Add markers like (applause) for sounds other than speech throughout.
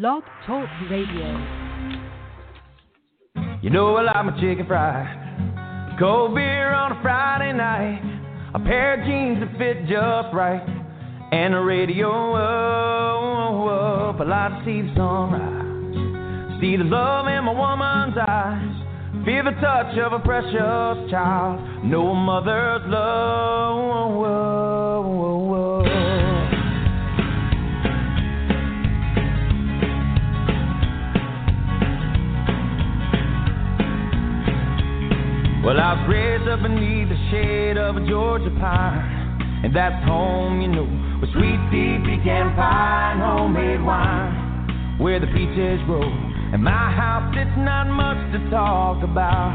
Blog Talk Radio. You know I like my chicken fried. Cold beer on a Friday night. A pair of jeans that fit just right. And the radio up. I like to see the sunrise. See the love in my woman's eyes. Feel the touch of a precious child. A mother's love. Well, I was raised up beneath the shade of a Georgia pine. And that's home, you know, with sweet tea, pecan pie, homemade wine. Where the peaches grow. And my house, it's not much to talk about.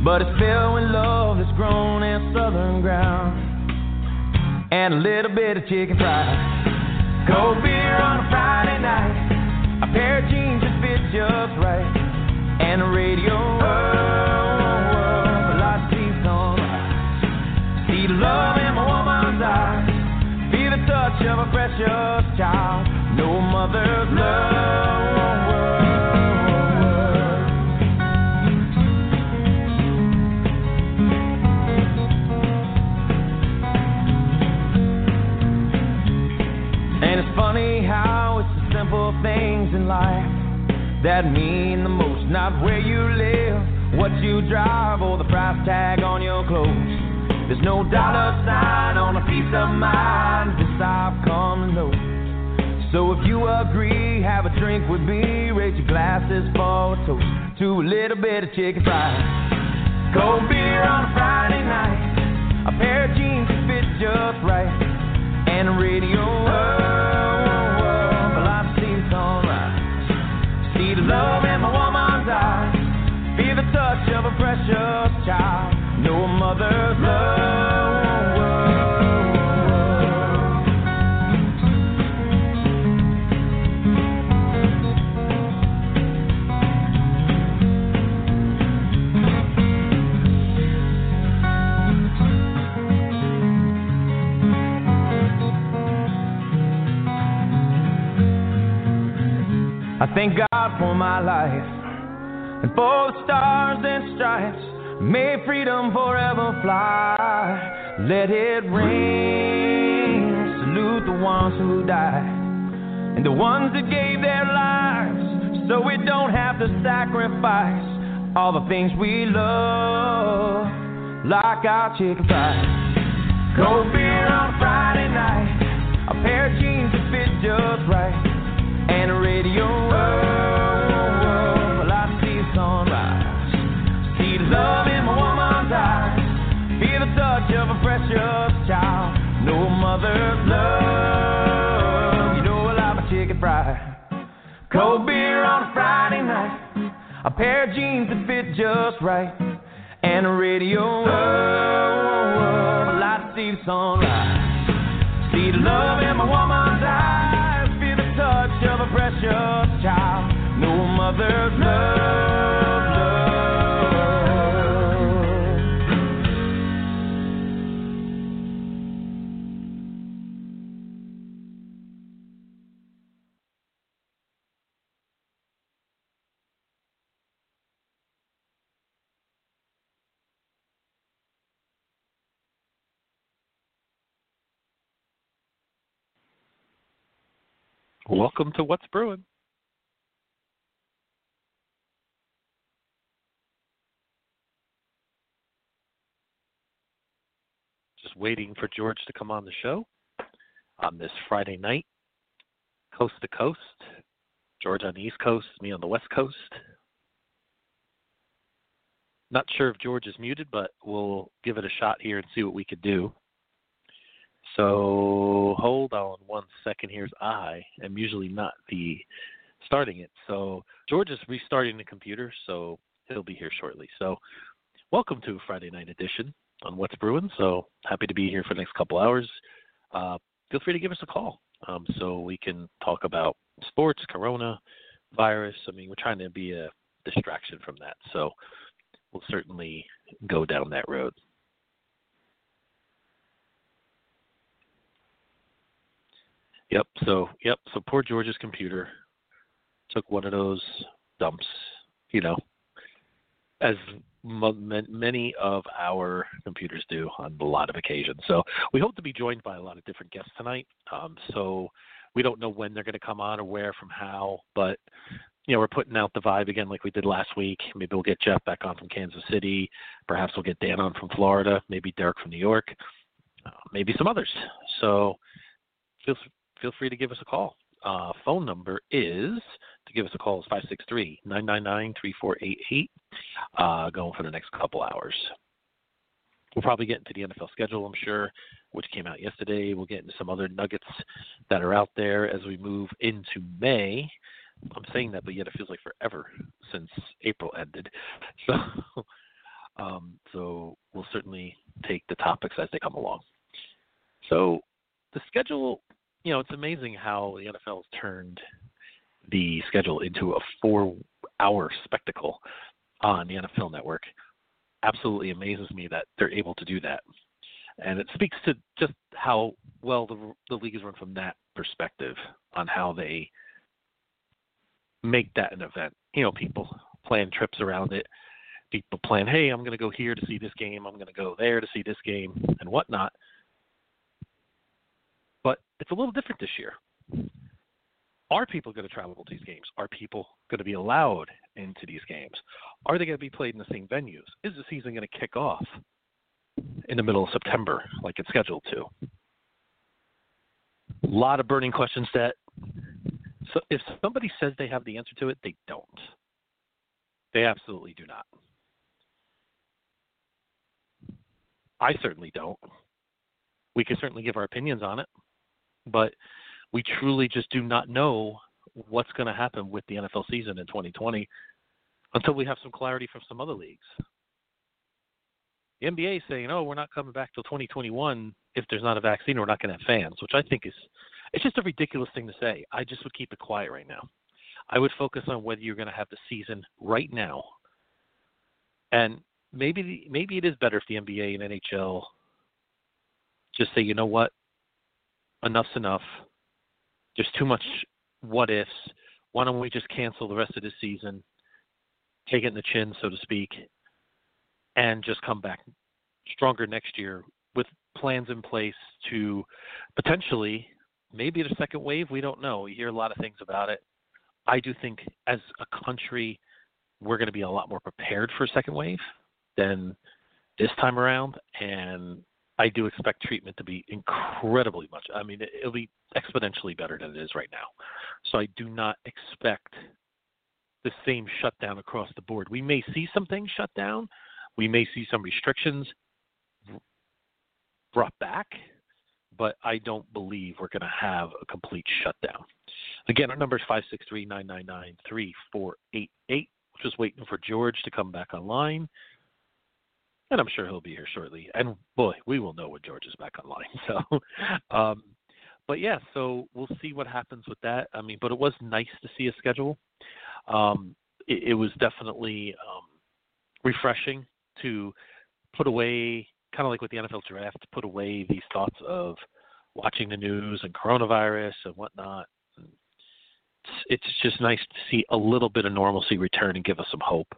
But it's filled with love that's grown in southern ground. And a little bit of chicken fried. Cold beer on a Friday night. A pair of jeans that fit just right that mean the most. Not where you live, what you drive, or the price tag on your clothes. There's no dollar sign on a piece of mind. This I've come know. So if you agree, have a drink with me. Raise your glasses for a toast to a little bit of chicken fried. Cold beer on a Friday night. A pair of jeans that fit just right. And a radio. Oh, of a precious child. A mother's love. I thank God for my life and for the stars and stripes. May freedom forever fly. Let it ring. Salute the ones who died and the ones that gave their lives so we don't have to sacrifice all the things we love, like our chicken fries. Cold beer on Friday night, a pair of jeans that fit just right and a radio. Oh, child. No mother's love. You know I like my chicken fried. Cold beer on a Friday night. A pair of jeans that fit just right. And a radio. Oh, well, I see the sunrise. See the love in my woman's eyes. Feel the touch of a precious child. No mother's love, love. Welcome to What's Brewing. Just waiting for George to come on the show on this Friday night, coast to coast. George on the East Coast, me on the West Coast. Not sure if George is muted, but we'll give it a shot here and see what we could do. So hold on one second. Here's I. am usually not the starting it. So George is restarting the computer, so he'll be here shortly. So welcome to Friday night edition on What's Brewing. So happy to be here for the next couple hours. Uh, feel free to give us a call um, so we can talk about sports, corona, virus. I mean, we're trying to be a distraction from that. So we'll certainly go down that road. Yep. So yep. So poor George's computer took one of those dumps. You know, as many of our computers do on a lot of occasions. So we hope to be joined by a lot of different guests tonight. Um, so we don't know when they're going to come on or where from how, but you know we're putting out the vibe again like we did last week. Maybe we'll get Jeff back on from Kansas City. Perhaps we'll get Dan on from Florida. Maybe Derek from New York. Uh, maybe some others. So feel feel free to give us a call. Uh, phone number is to give us a call is 563 999 3488, uh, going for the next couple hours. We'll probably get into the NFL schedule, I'm sure, which came out yesterday. We'll get into some other nuggets that are out there as we move into May. I'm saying that, but yet it feels like forever since April ended. (laughs) So, um, so we'll certainly take the topics as they come along. So, the schedule, you know, it's amazing how the NFL has turned the schedule into a four hour spectacle on the NFL network absolutely amazes me that they're able to do that. And it speaks to just how well the, the league is run from that perspective on how they make that an event. You know, people plan trips around it. People plan, hey, I'm going to go here to see this game. I'm going to go there to see this game and whatnot. But it's a little different this year. Are people going to travel to these games? Are people going to be allowed into these games? Are they going to be played in the same venues? Is the season going to kick off in the middle of September like it's scheduled to? A lot of burning questions that so if somebody says they have the answer to it, they don't. They absolutely do not. I certainly don't. We can certainly give our opinions on it, but we truly just do not know what's going to happen with the NFL season in 2020 until we have some clarity from some other leagues. The NBA is saying, "Oh, we're not coming back till 2021 if there's not a vaccine. We're not going to have fans," which I think is it's just a ridiculous thing to say. I just would keep it quiet right now. I would focus on whether you're going to have the season right now, and maybe maybe it is better if the NBA and NHL just say, you know what, enough's enough. There's too much what ifs. Why don't we just cancel the rest of the season, take it in the chin, so to speak, and just come back stronger next year with plans in place to potentially maybe the second wave. We don't know. You hear a lot of things about it. I do think as a country, we're going to be a lot more prepared for a second wave than this time around, and I do expect treatment to be incredibly much. I mean, it'll be exponentially better than it is right now. So I do not expect the same shutdown across the board. We may see some things shut down. We may see some restrictions brought back, but I don't believe we're going to have a complete shutdown. Again, our number is 563 999 3488. Just waiting for George to come back online and I'm sure he'll be here shortly. And boy, we will know when George is back online. (laughs) So, um, but yeah, so we'll see what happens with that. I mean, but it was nice to see a schedule. Um, it, it was definitely um, refreshing to put away, kind of like with the NFL draft, put away these thoughts of watching the news and coronavirus and whatnot. It's, it's just nice to see a little bit of normalcy return and give us some hope.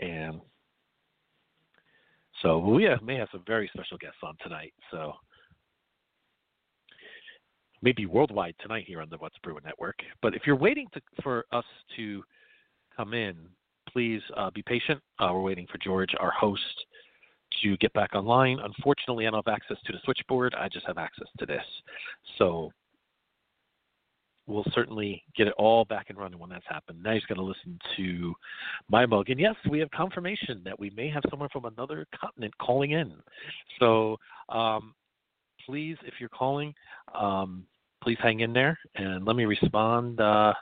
And so we have, may have some very special guests on tonight. So maybe worldwide tonight here on the What's Brewing Network. But if you're waiting to, for us to come in, please uh, be patient. Uh, we're waiting for George, our host, to get back online. Unfortunately, I don't have access to the switchboard. I just have access to this. So we'll certainly get it all back and running when that's happened. Now he's going to listen to my mug. And yes, we have confirmation that we may have someone from another continent calling in. So um, please, if you're calling, um, please hang in there and let me respond uh,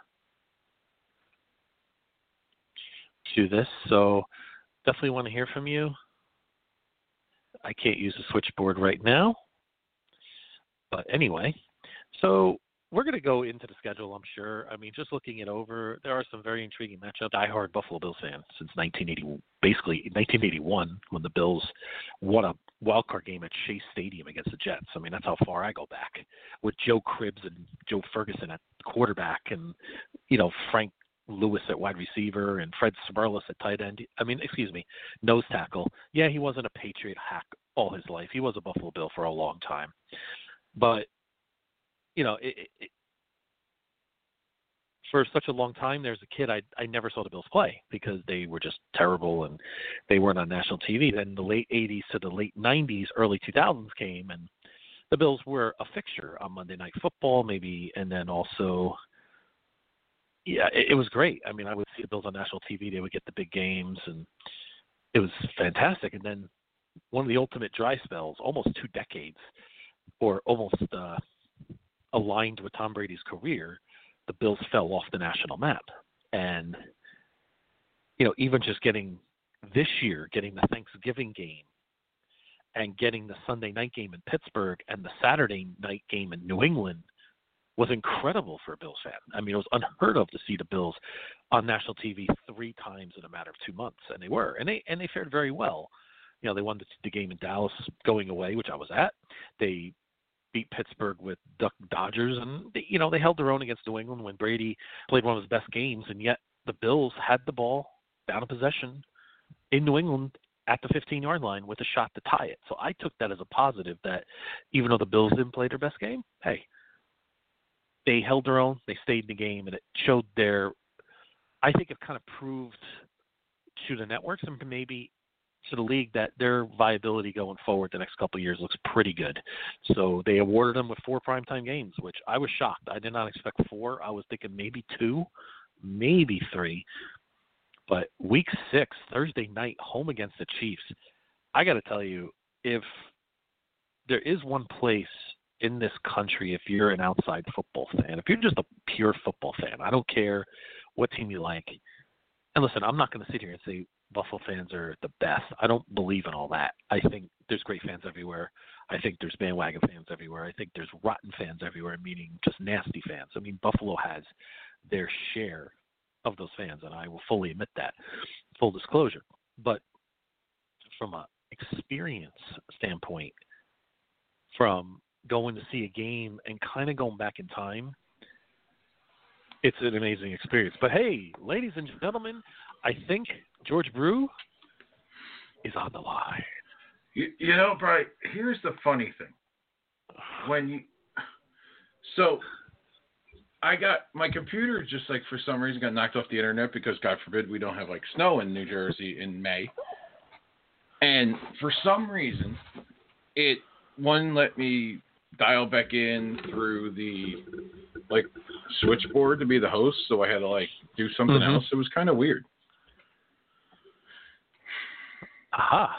to this. So definitely want to hear from you. I can't use the switchboard right now. But anyway, so we're going to go into the schedule, I'm sure. I mean, just looking it over, there are some very intriguing matchups. Die-hard Buffalo Bills fan since 1980, basically 1981, when the Bills won a wild card game at Shea Stadium against the Jets. I mean, that's how far I go back with Joe Cribbs and Joe Ferguson at quarterback, and you know Frank Lewis at wide receiver and Fred Smerlas at tight end. I mean, excuse me, nose tackle. Yeah, he wasn't a Patriot hack all his life. He was a Buffalo Bill for a long time, but you know, it, it, for such a long time, there's a kid I I never saw the Bills play because they were just terrible and they weren't on national TV. Then the late '80s to the late '90s, early 2000s came, and the Bills were a fixture on Monday Night Football, maybe, and then also, yeah, it, it was great. I mean, I would see the Bills on national TV. They would get the big games, and it was fantastic. And then one of the ultimate dry spells, almost two decades, or almost. uh aligned with Tom Brady's career, the Bills fell off the national map. And you know, even just getting this year, getting the Thanksgiving game and getting the Sunday night game in Pittsburgh and the Saturday night game in New England was incredible for a Bills fan. I mean, it was unheard of to see the Bills on national TV three times in a matter of two months, and they were, and they and they fared very well. You know, they won the, the game in Dallas going away, which I was at. They beat Pittsburgh with Duck Hodges, and they, you know they held their own against New England when Brady played one of his best games, and yet the Bills had the ball down a possession in New England at the 15 yard line with a shot to tie it. So I took that as a positive that even though the Bills didn't play their best game, hey, they held their own, they stayed in the game, and it showed their. I think it kind of proved to the networks and maybe to the league that their viability going forward the next couple of years looks pretty good. So they awarded them with four primetime games, which I was shocked. I did not expect four. I was thinking maybe two, maybe three. But week six, Thursday night, home against the Chiefs. I got to tell you, if there is one place in this country, if you're an outside football fan, if you're just a pure football fan, I don't care what team you like. And listen, I'm not going to sit here and say Buffalo fans are the best. I don't believe in all that. I think there's great fans everywhere. I think there's bandwagon fans everywhere. I think there's rotten fans everywhere, meaning just nasty fans. I mean, Buffalo has their share of those fans, and I will fully admit that. Full disclosure. But from a experience standpoint, from going to see a game and kind of going back in time, it's an amazing experience. But hey, ladies and gentlemen, I think George Brew is on the line. You, you know, Brian, here's the funny thing. When you, so I got my computer just like for some reason got knocked off the internet because God forbid we don't have like snow in New Jersey in May. And for some reason, it one let me dial back in through the like switchboard to be the host, so I had to like do something mm-hmm. else. It was kind of weird. Aha.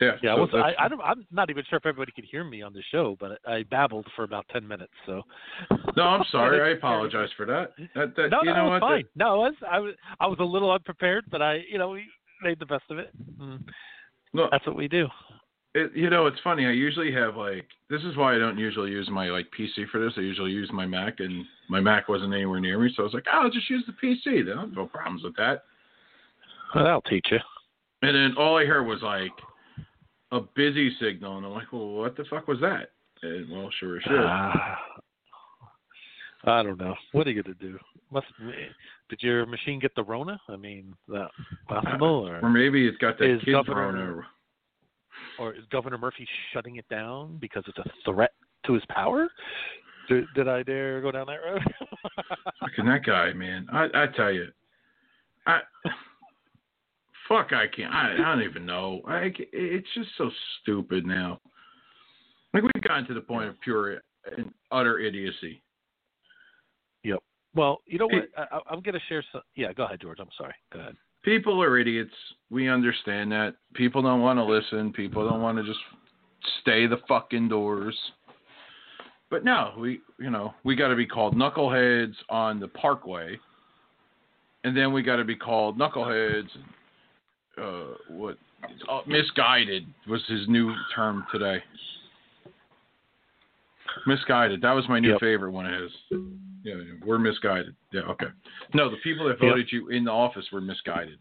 Yeah. Yeah. So I, I, don't, I'm not even sure if everybody could hear me on the show, but I babbled for about ten minutes. So. No, I'm (laughs) sorry. I apologize for that. That, that no, you no, know what? Fine. No, I was, I was I was a little unprepared, but I you know we made the best of it. Mm. No, that's what we do. It, you know, it's funny. I usually have like this is why I don't usually use my like PC for this. I usually use my Mac, and my Mac wasn't anywhere near me, so I was like, oh, I'll just use the PC. Then no problems with that. Well, that'll teach you. And then all I heard was like a busy signal, and I'm like, well, what the fuck was that? And well, sure as shit. Uh, I don't know. What are you gonna do? Must did your machine get the Rona? I mean, that possible, or, or maybe it's got that kid's Rona. Or is Governor Murphy shutting it down because it's a threat to his power? Did, did I dare go down that road? Fucking that guy, man. I I tell you, I fuck, I can't. I, I don't even know. I, it's just so stupid now. Like we've gotten to the point of pure and utter idiocy. Yep. Well, you know what? I, I'm going to share some. Yeah, go ahead, George. I'm sorry. Go ahead. People are idiots. We understand that. People don't want to listen. People don't want to just stay the fuck indoors. But no, we you know we got to be called knuckleheads on the Parkway, and then we got to be called knuckleheads uh, what uh, misguided was his new term today. Misguided. That was my new Yep. favorite one of his. Yeah, we're misguided. Yeah, okay. No, the people that Yep. voted you in the office were misguided.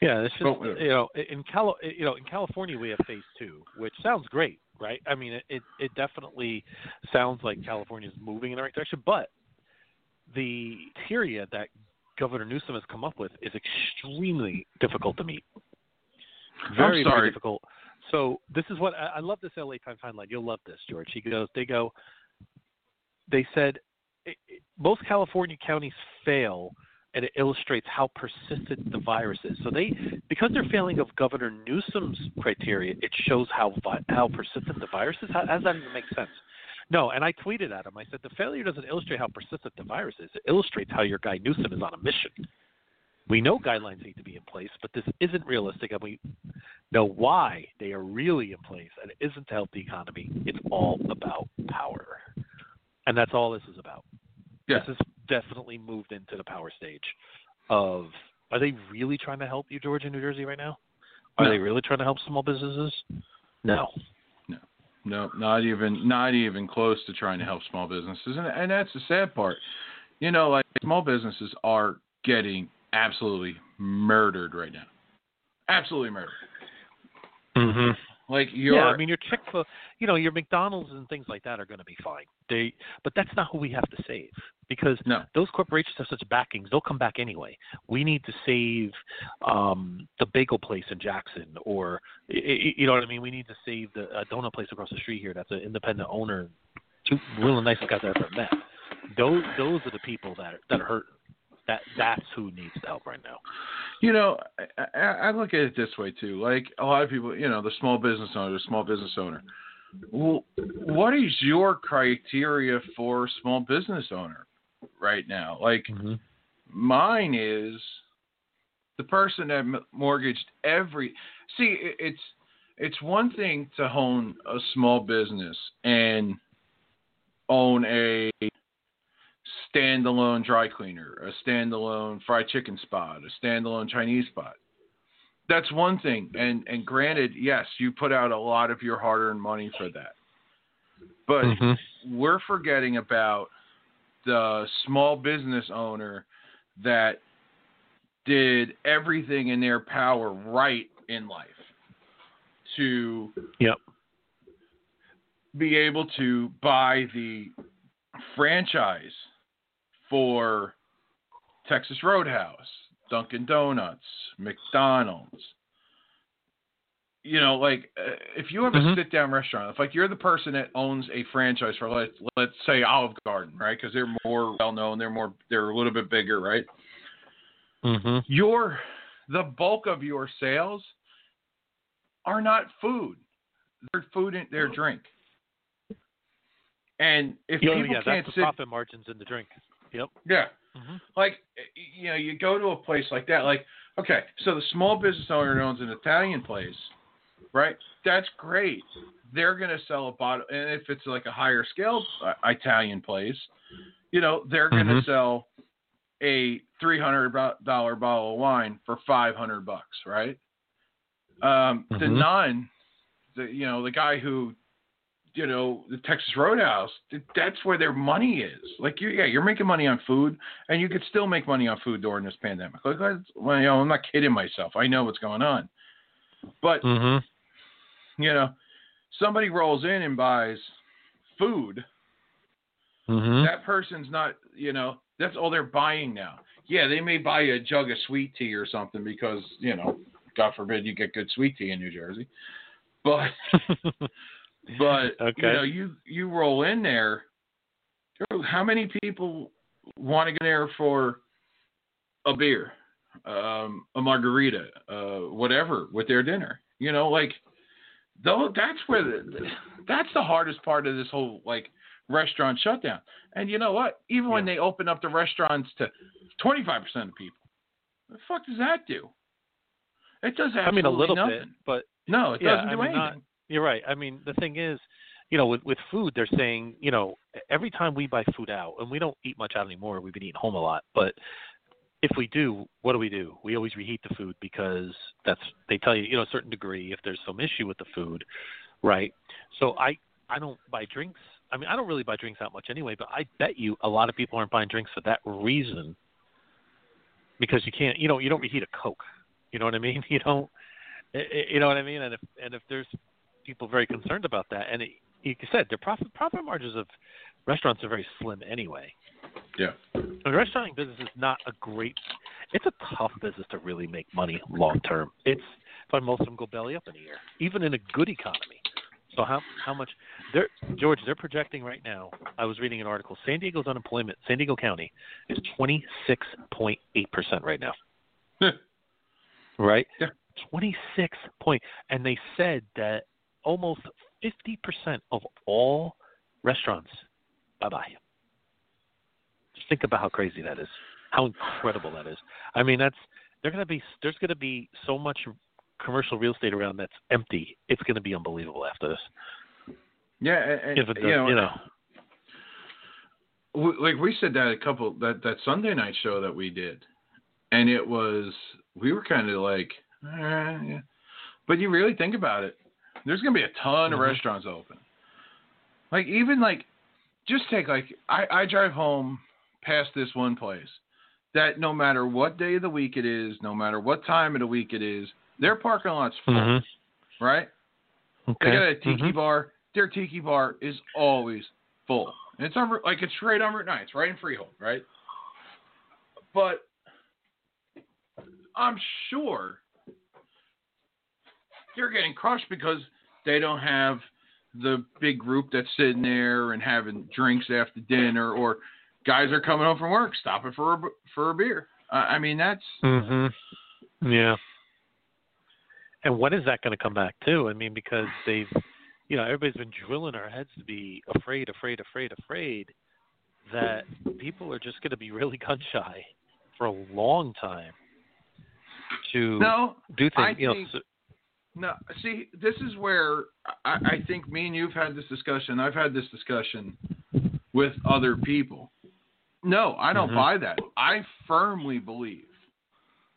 Yeah, it's just But you know in Cali- you know in California we have phase two, which sounds great, right? I mean, it it, it definitely sounds like California is moving in the right direction, but the criteria that Governor Newsom has come up with is extremely difficult to meet. Very I'm sorry. very difficult. So this is what I, I love this LA Times headline. You'll love this, George. He goes, they go, they said it, it, most California counties fail, and it illustrates how persistent the virus is. So they, because they're failing of Governor Newsom's criteria, it shows how vi- how persistent the virus is. How, how does that even make sense? No, and I tweeted at him. I said the failure doesn't illustrate how persistent the virus is. It illustrates how your guy Newsom is on a mission. We know guidelines need to be in place, but this isn't realistic, and we know why they are really in place, and it isn't to help the economy. It's all about power, and that's all this is about. Yeah. This has definitely moved into the power stage of are they really trying to help you, Georgia, and New Jersey, right now? Are No. they really trying to help small businesses? No. No, not even not even close to trying to help small businesses, and and that's the sad part. You know, like small businesses are getting absolutely murdered right now. Absolutely murdered. Mm-hmm. Like you're Yeah, I mean your Chick Fil, you know, your McDonald's and things like that are going to be fine. They, but that's not who we have to save because No. those corporations have such backings. They'll come back anyway. We need to save um, the bagel place in Jackson, or you know what I mean. We need to save the uh, donut place across the street here. That's an independent owner. Two really nice guys I've ever met. Those those are the people that are, that are hurting. That that's who needs the help right now. You know, I, I, I look at it this way too. Like a lot of people, you know, the small business owner, the small business owner. Well, what is your criteria for small business owner right now? Like Mm-hmm. mine is the person that mortgaged every. See, it's it's one thing to own a small business and own a standalone dry cleaner, a standalone fried chicken spot, a standalone Chinese spot. That's one thing. And and granted, yes, you put out a lot of your hard-earned money for that. But Mm-hmm. we're forgetting about the small business owner that did everything in their power right in life to Yep. be able to buy the franchise for Texas Roadhouse, Dunkin' Donuts, McDonald's. You know, like uh, if you have a Mhm. sit down restaurant, if like you're the person that owns a franchise for let's let's say Olive Garden, right? Because they're more well known, they're more they're a little bit bigger, right? Mm-hmm. your the bulk of your sales are not food. They're food and they're drink. And if Yeah, people yeah, can't that's the sit profit margins in the drink. Yep. yeah, Mm-hmm. like you know, you go to a place like that, like okay, so the small business owner owns an Italian place, right? That's great. They're gonna sell a bottle, and if it's like a higher scale uh, Italian place, you know, they're gonna Mhm. sell a three hundred dollar bottle of wine for five hundred bucks, right? Um, The Mhm. nun, the you know, the guy who you know, the Texas Roadhouse, that's where their money is. Like, you, yeah, you're making money on food, and you could still make money on food during this pandemic. Like, that's- well, you know, I'm not kidding myself. I know what's going on. But, Mm-hmm. you know, somebody rolls in and buys food, Mm-hmm. that person's not, you know, that's all they're buying now. Yeah, they may buy a jug of sweet tea or something because, you know, God forbid you get good sweet tea in New Jersey. But (laughs) But Okay. you know, you you roll in there. How many people want to go there for a beer, um, a margarita, uh, whatever with their dinner? You know, like though that's where the that's the hardest part of this whole like restaurant shutdown. And you know what? Even when they open up the restaurants to twenty five percent of people, the fuck does that do? It does absolutely I mean, a little nothing. bit, but No, it Yeah, doesn't I do mean, anything. not- you're right. I mean, the thing is, you know, with with food, they're saying, you know, every time we buy food out, and we don't eat much out anymore. We've been eating home a lot, but if we do, what do we do? We always reheat the food because that's they tell you, you know, a certain degree if there's some issue with the food, right? So I I don't buy drinks. I mean, I don't really buy drinks that much anyway, but I bet you a lot of people aren't buying drinks for that reason. Because you can't, you know, you don't reheat a Coke. You know what I mean? (laughs) You don't, you know what I mean? And if and if there's people very concerned about that, and it, like you said, their profit profit margins of restaurants are very slim anyway. Yeah. The restaurant business is not a great. It's a tough business to really make money long term. It's why most of them go belly up in a year, even in a good economy. So how how much they're George they're projecting right now. I was reading an article. San Diego's unemployment, San Diego County, is twenty six point eight percent right now. right? Yeah. Twenty six point, and they said that almost fifty percent of all restaurants, bye bye. Just think about how crazy that is. How incredible that is. I mean, that's they're gonna be there's gonna be so much commercial real estate around that's empty. It's gonna be unbelievable after this. Yeah, and, If it does, you know, you know. like we said that a couple that that Sunday night show that we did, and it was we were kind of like, eh, yeah. but you really think about it, there's gonna be a ton of Mhm. restaurants open. Like even like, just take like I I drive home past this one place that no matter what day of the week it is, no matter what time of the week it is, their parking lot's full, Mhm. right? Okay. They got a tiki Mhm. bar. Their tiki bar is always full. And it's on like it's right on Route Nine. It's right in Freehold, right? But I'm sure they're getting crushed because they don't have the big group that's sitting there and having drinks after dinner, or guys are coming home from work, stopping for a, for a beer. Uh, I mean, that's Mhm. Yeah. And when is that going to come back too? I mean, because they've, you know, everybody's been drilling our heads to be afraid, afraid, afraid, afraid that people are just going to be really gun shy for a long time to no. do I things. You know, think- so, No, see, this is where I, I think me and you've had this discussion. I've had this discussion with other people. No, I don't Mhm. buy that. I firmly believe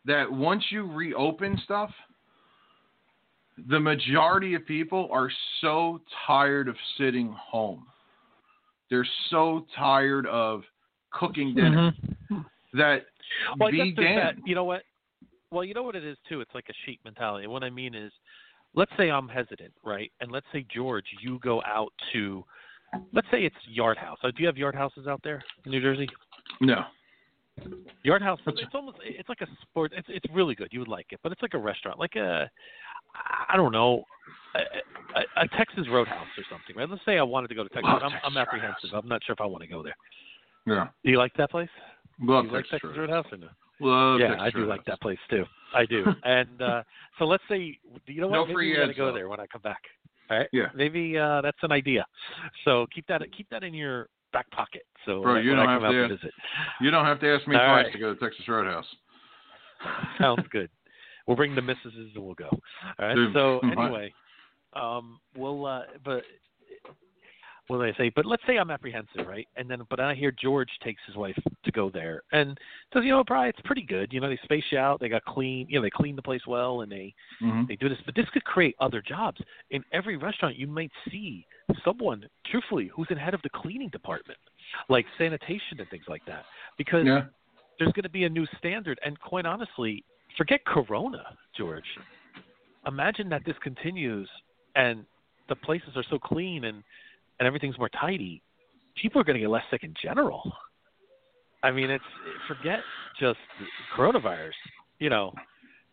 that once you reopen stuff, the majority of people are so tired of sitting home. They're so tired of cooking dinner Mhm. that Well, be damned. that. You know what? Well, you know what it is too. It's like a sheep mentality. What I mean is, let's say I'm hesitant, right? And let's say George, you go out to, let's say it's Yard House. Uh, Do you have Yard Houses out there in New Jersey? No. Yard House. It's almost. It's like a sport. It's it's really good. You would like it, but it's like a restaurant, like a, I don't know, a, a, a Texas Roadhouse or something, right? Let's say I wanted to go to Texas. I'm, Texas I'm apprehensive. I'm not sure if I want to go there. Yeah. Do you like that place? Love do you like Texas Texas Roadhouse. Roadhouse or no? Love yeah, Texas I do like that place too. I do. and uh so let's say you know what? No Maybe free we gotta ads, go though. there when I come back. All right. Yeah. Maybe uh that's an idea. So keep that keep that in your back pocket. So Bro, you don't have to- to visit. You don't have to ask me All twice right. to go to Texas Roadhouse. (laughs) Sounds good. We'll bring the missuses and we'll go. All right. Dude, So (laughs) anyway, um, we'll uh, but what did I say? But let's say I'm apprehensive, right? And then, but I hear George takes his wife to go there, and says, you know, Brian, it's pretty good. You know, they space you out. They got clean. You know, they clean the place well, and they Mhm. they do this. But this could create other jobs in every restaurant. You might see someone, truthfully, who's in head of the cleaning department, like sanitation and things like that, because Yeah. there's going to be a new standard. And quite honestly, forget Corona, George. Imagine that this continues and the places are so clean and, and everything's more tidy. People are going to get less sick in general. I mean, it's forget just coronavirus. You know,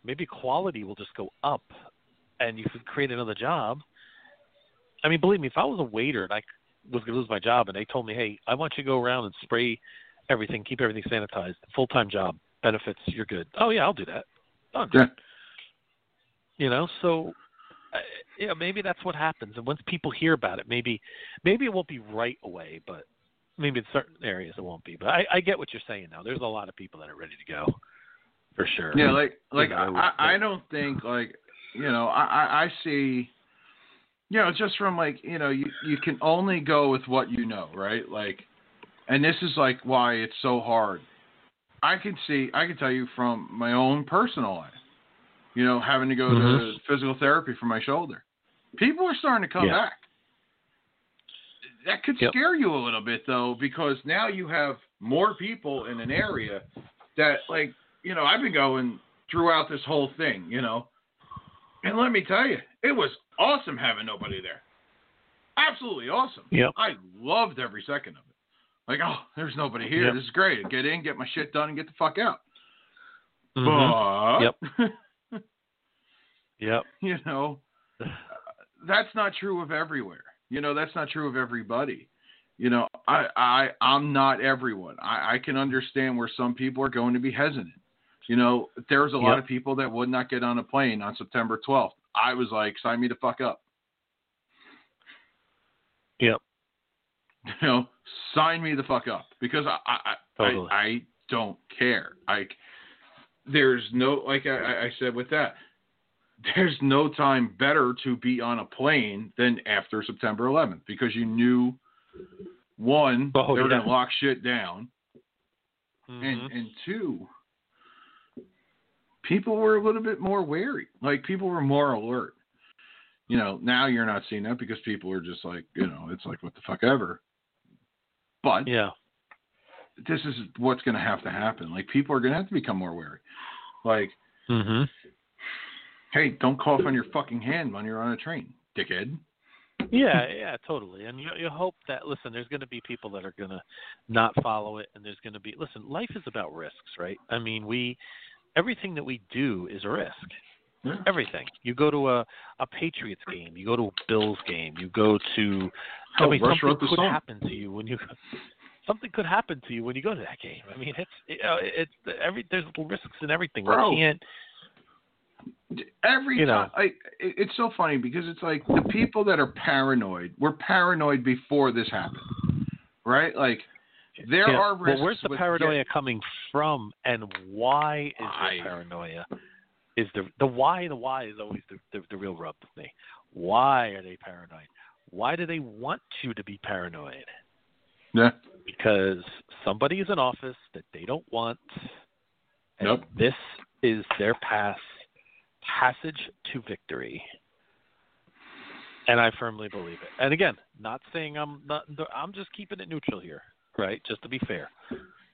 maybe quality will just go up, and you could create another job. I mean, believe me, if I was a waiter and I was going to lose my job, and they told me, "Hey, I want you to go around and spray everything, keep everything sanitized, full time job, benefits, you're good." Oh yeah, I'll do that. Done. Yeah. You know, so uh, yeah, maybe that's what happens. And once people hear about it, maybe maybe it won't be right away, but maybe in certain areas it won't be. But I, I get what you're saying now. There's a lot of people that are ready to go, for sure. Yeah, like like You know, I, I but- don't think like you know I I I see you know just from like you know you you can only go with what you know right like and this is like why it's so hard. I can see I can tell you from my own personal life, you know, having to go to Mhm. physical therapy for my shoulder. People are starting to come Yeah. back. that could Yep. scare you a little bit though, because now you have more people in an area that, like, you know, I've been going throughout this whole thing, you know, and let me tell you, it was awesome having nobody there. Absolutely awesome. Yep. I loved every second of it. Like, oh, there's nobody here. Yep. This is great. Get in, get my shit done, and get the fuck out. Mhm. But Yep. (laughs) (laughs) you know, (laughs) that's not true of everywhere. You know, that's not true of everybody. You know, I, I I'm not everyone. I, I can understand where some people are going to be hesitant. You know, there's a lot of people that would not get on a plane on September 12th. I was like, sign me the fuck up. Yep. You know, sign me the fuck up because I I, Totally. I, I don't care. I there's no like I, I said with that. There's no time better to be on a plane than after September 11th because you knew one Oh, they were yeah. gonna lock shit down Mhm. and and two people were a little bit more wary like people were more alert you know now you're not seeing that because people are just like you know it's like what the fuck ever but yeah. this is what's going to have to happen like people are going to have to become more wary like Mhm. Hey don't cough on your fucking hand when you're on a train dickhead Yeah, yeah, totally. And you you hope that listen, there's going to be people that are going to not follow it, and there's going to be listen. Life is about risks, right? I mean, we everything that we do is a risk. Yeah. Everything. You go to a a Patriots game, you go to a Bills game, you go to. I mean, something could song. happen to you when you. Something could happen to you when you go to that game. I mean, it's know, it's every there's risks in everything. Bro. We can't. Every You know. time it, it's so funny because it's like the people that are paranoid were paranoid before this happened right like there Yeah, are Well, where's the with paranoia coming from, and why is Why? there paranoia? Is the the why the why is always the, the the real rub with me. Why are they paranoid? Why do they want you to be paranoid? yeah Because somebody is in office that they don't want, and Nope. this is their path passage to victory. And I firmly believe it. And again, not saying I'm not. I'm just keeping it neutral here, right? Just to be fair.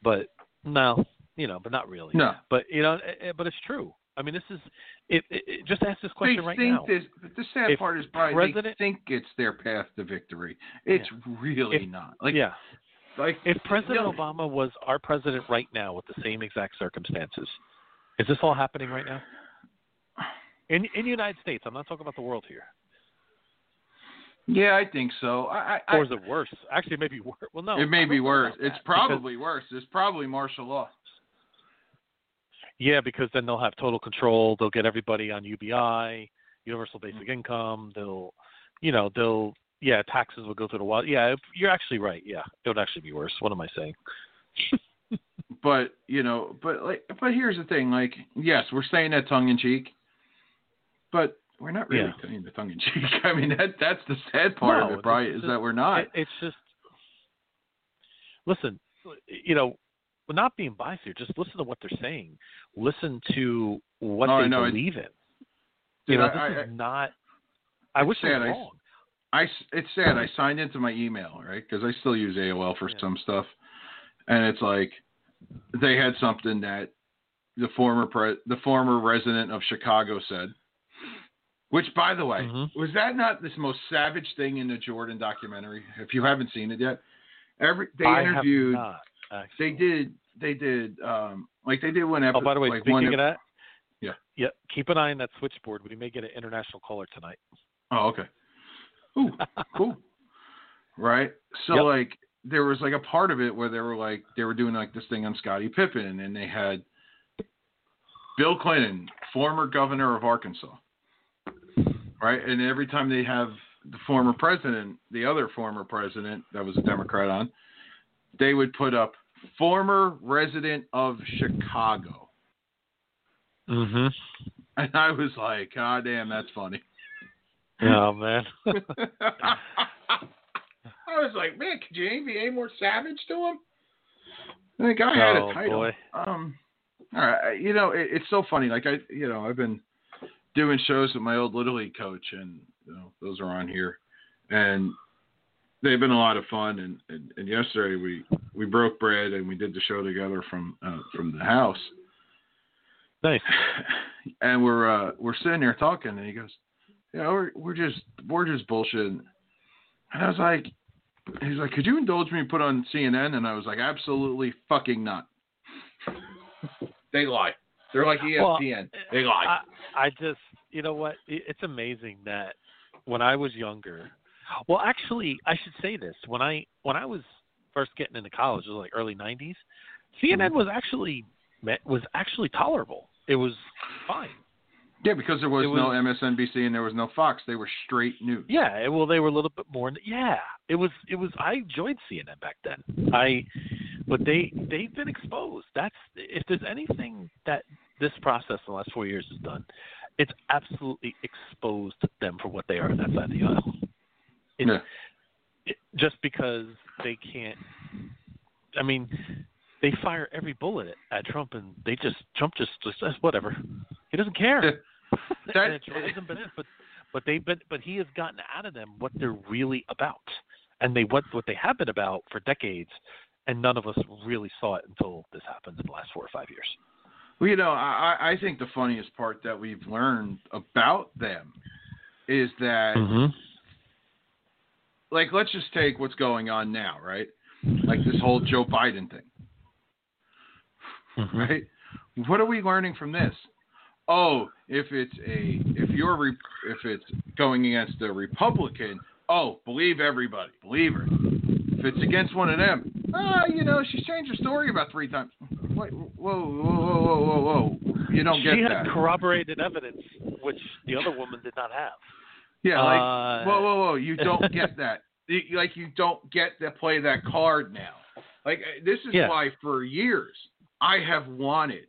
But no, you know, but not really. no But you know, eh, eh, but it's true. I mean, this is. It, it, just ask this they question right think now. this the sad If part is Brian they President- think it's their path to victory it's really If- not like yeah. like If President know, Obama was our president right now with the same exact circumstances, is this all happening right now? In in the United States, I'm not talking about the world here. yeah i think so i, I, Or is it worse? Actually, it may be worse. Well, no. it may be worse it's that, because- probably worse it's probably martial law yeah, because then they'll have total control. They'll get everybody on UBI, Universal. Basic mm-hmm. Income. They'll, you know, they'll yeah, taxes will go through the wall. Yeah, you're actually right. Yeah, it would actually be worse. What am I saying? (laughs) but you know, but like, but here's the thing: like, yes, we're saying that tongue in cheek, but we're not really Yeah. saying the tongue in cheek. (laughs) I mean, that that's the sad part No, of it, Brian, is just- that we're not. It, it's just listen. You know, we're not being biased here. Just listen to what they're saying. Listen to what Oh, they know. It- believe in. You know, I- this I- is not. I wish sad. was wrong. I it's sad. I signed into my email right because I still use AOL for Yeah. some stuff, and it's like they had something that the former pre- the former resident of Chicago said. Which, by the way, Mhm. was that not this most savage thing in the Jordan documentary? If you haven't seen it yet, every they I interviewed. not. They did. They did. Um, like they did one episode. Oh, by the way, like speaking one of ep- that, Yeah. yeah, keep an eye on that switchboard. We may get an international caller tonight. Oh, okay. Ooh, cool. (laughs) Right. So Yep. like there was like a part of it where they were like they were doing like this thing on Scottie Pippen, and they had Bill Clinton, former governor of Arkansas. Right, and every time they have the former president, the other former president that was a Democrat on, they would put up former resident of Chicago. Mm-hmm. And I was like, God damn, that's funny. Oh man. (laughs) I was like, man, could you be any more savage to him? And the guy had Oh, a title. boy. Um, all right, you know, it, it's so funny. Like I, you know, I've been doing shows with my old little league coach, and you know, those are on here. And they've been a lot of fun. And, and, and yesterday we we broke bread and we did the show together from uh, from the house. Nice. (laughs) And we're uh, we're sitting there talking, and he goes, "Yeah, we're we're just we're just bullshitting." And I was like, "He's like, could you indulge me and put on CNN?" And I was like, "Absolutely fucking not." they lie. They're like ESPN. Uh, they lie. I, I just, you know what? It's amazing that when I was younger, well, actually, I should say this: when I when I was first getting into college, it was like early '90s. CNN mm-hmm. was actually was actually tolerable. It was fine. yeah, because there was, it no MSNBC and there was no Fox. They were straight news. Yeah, well, they were a little bit more. Yeah, it was. It was. I enjoyed CNN back then. I, but they they've been exposed. That's if there's anything that this process in the last four years has done, it's absolutely exposed them for what they are on that side of the aisle. It's, Yeah. it, just because they can't. I mean, they fire every bullet at, at Trump, and they just Trump just just says whatever. He doesn't care. That- and it drives them bananas. But but they but but he has gotten out of them what they're really about, and they what what they have been about for decades, and none of us really saw it until this happened in the last four or five years. Well, you know, I, I think the funniest part that we've learned about them is that, Mm-hmm. like, let's just take what's going on now, right? Like this whole Joe Biden thing, Mm-hmm. right? What are we learning from this? Oh, if it's a if you're re, if it's going against a Republican, oh, believe everybody, believe her. If it's against one of them, ah, you know, she's changed her story about three times. Wait, whoa, whoa, whoa, whoa, whoa, whoa! You don't get that. she had corroborated evidence, which the other woman did not have. Yeah, like Uh, whoa, whoa, whoa! You don't (laughs) get that. Like you don't get to play that card now. Like uh, this is Yeah. why for years I have wanted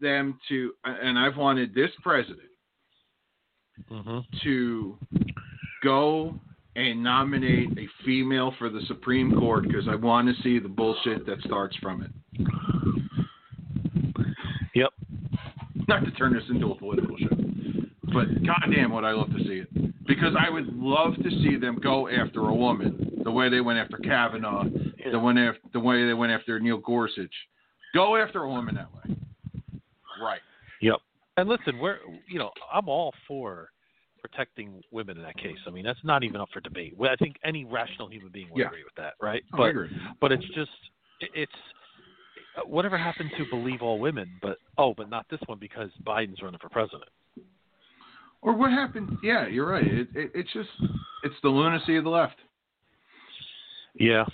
them to, and I've wanted this president Mm-hmm. to go and nominate a female for the Supreme Court because I want to see the bullshit that starts from it. Yep. Not to turn this into a political show, but goddamn, would I love to see it because I would love to see them go after a woman the way they went after Kavanaugh, the way after, the way they went after Neil Gorsuch. Go after a woman that way, right? Yep. And listen, we're you know I'm all for protecting women in that case. I mean that's not even up for debate. I think any rational human being would Yeah. agree with that, right? Oh, but but it's just it- it's whatever happened to believe all women, but oh, but not this one because Biden's running for president. Or what happened? Yeah, you're right. It, it, it's just it's the lunacy of the left. Yeah.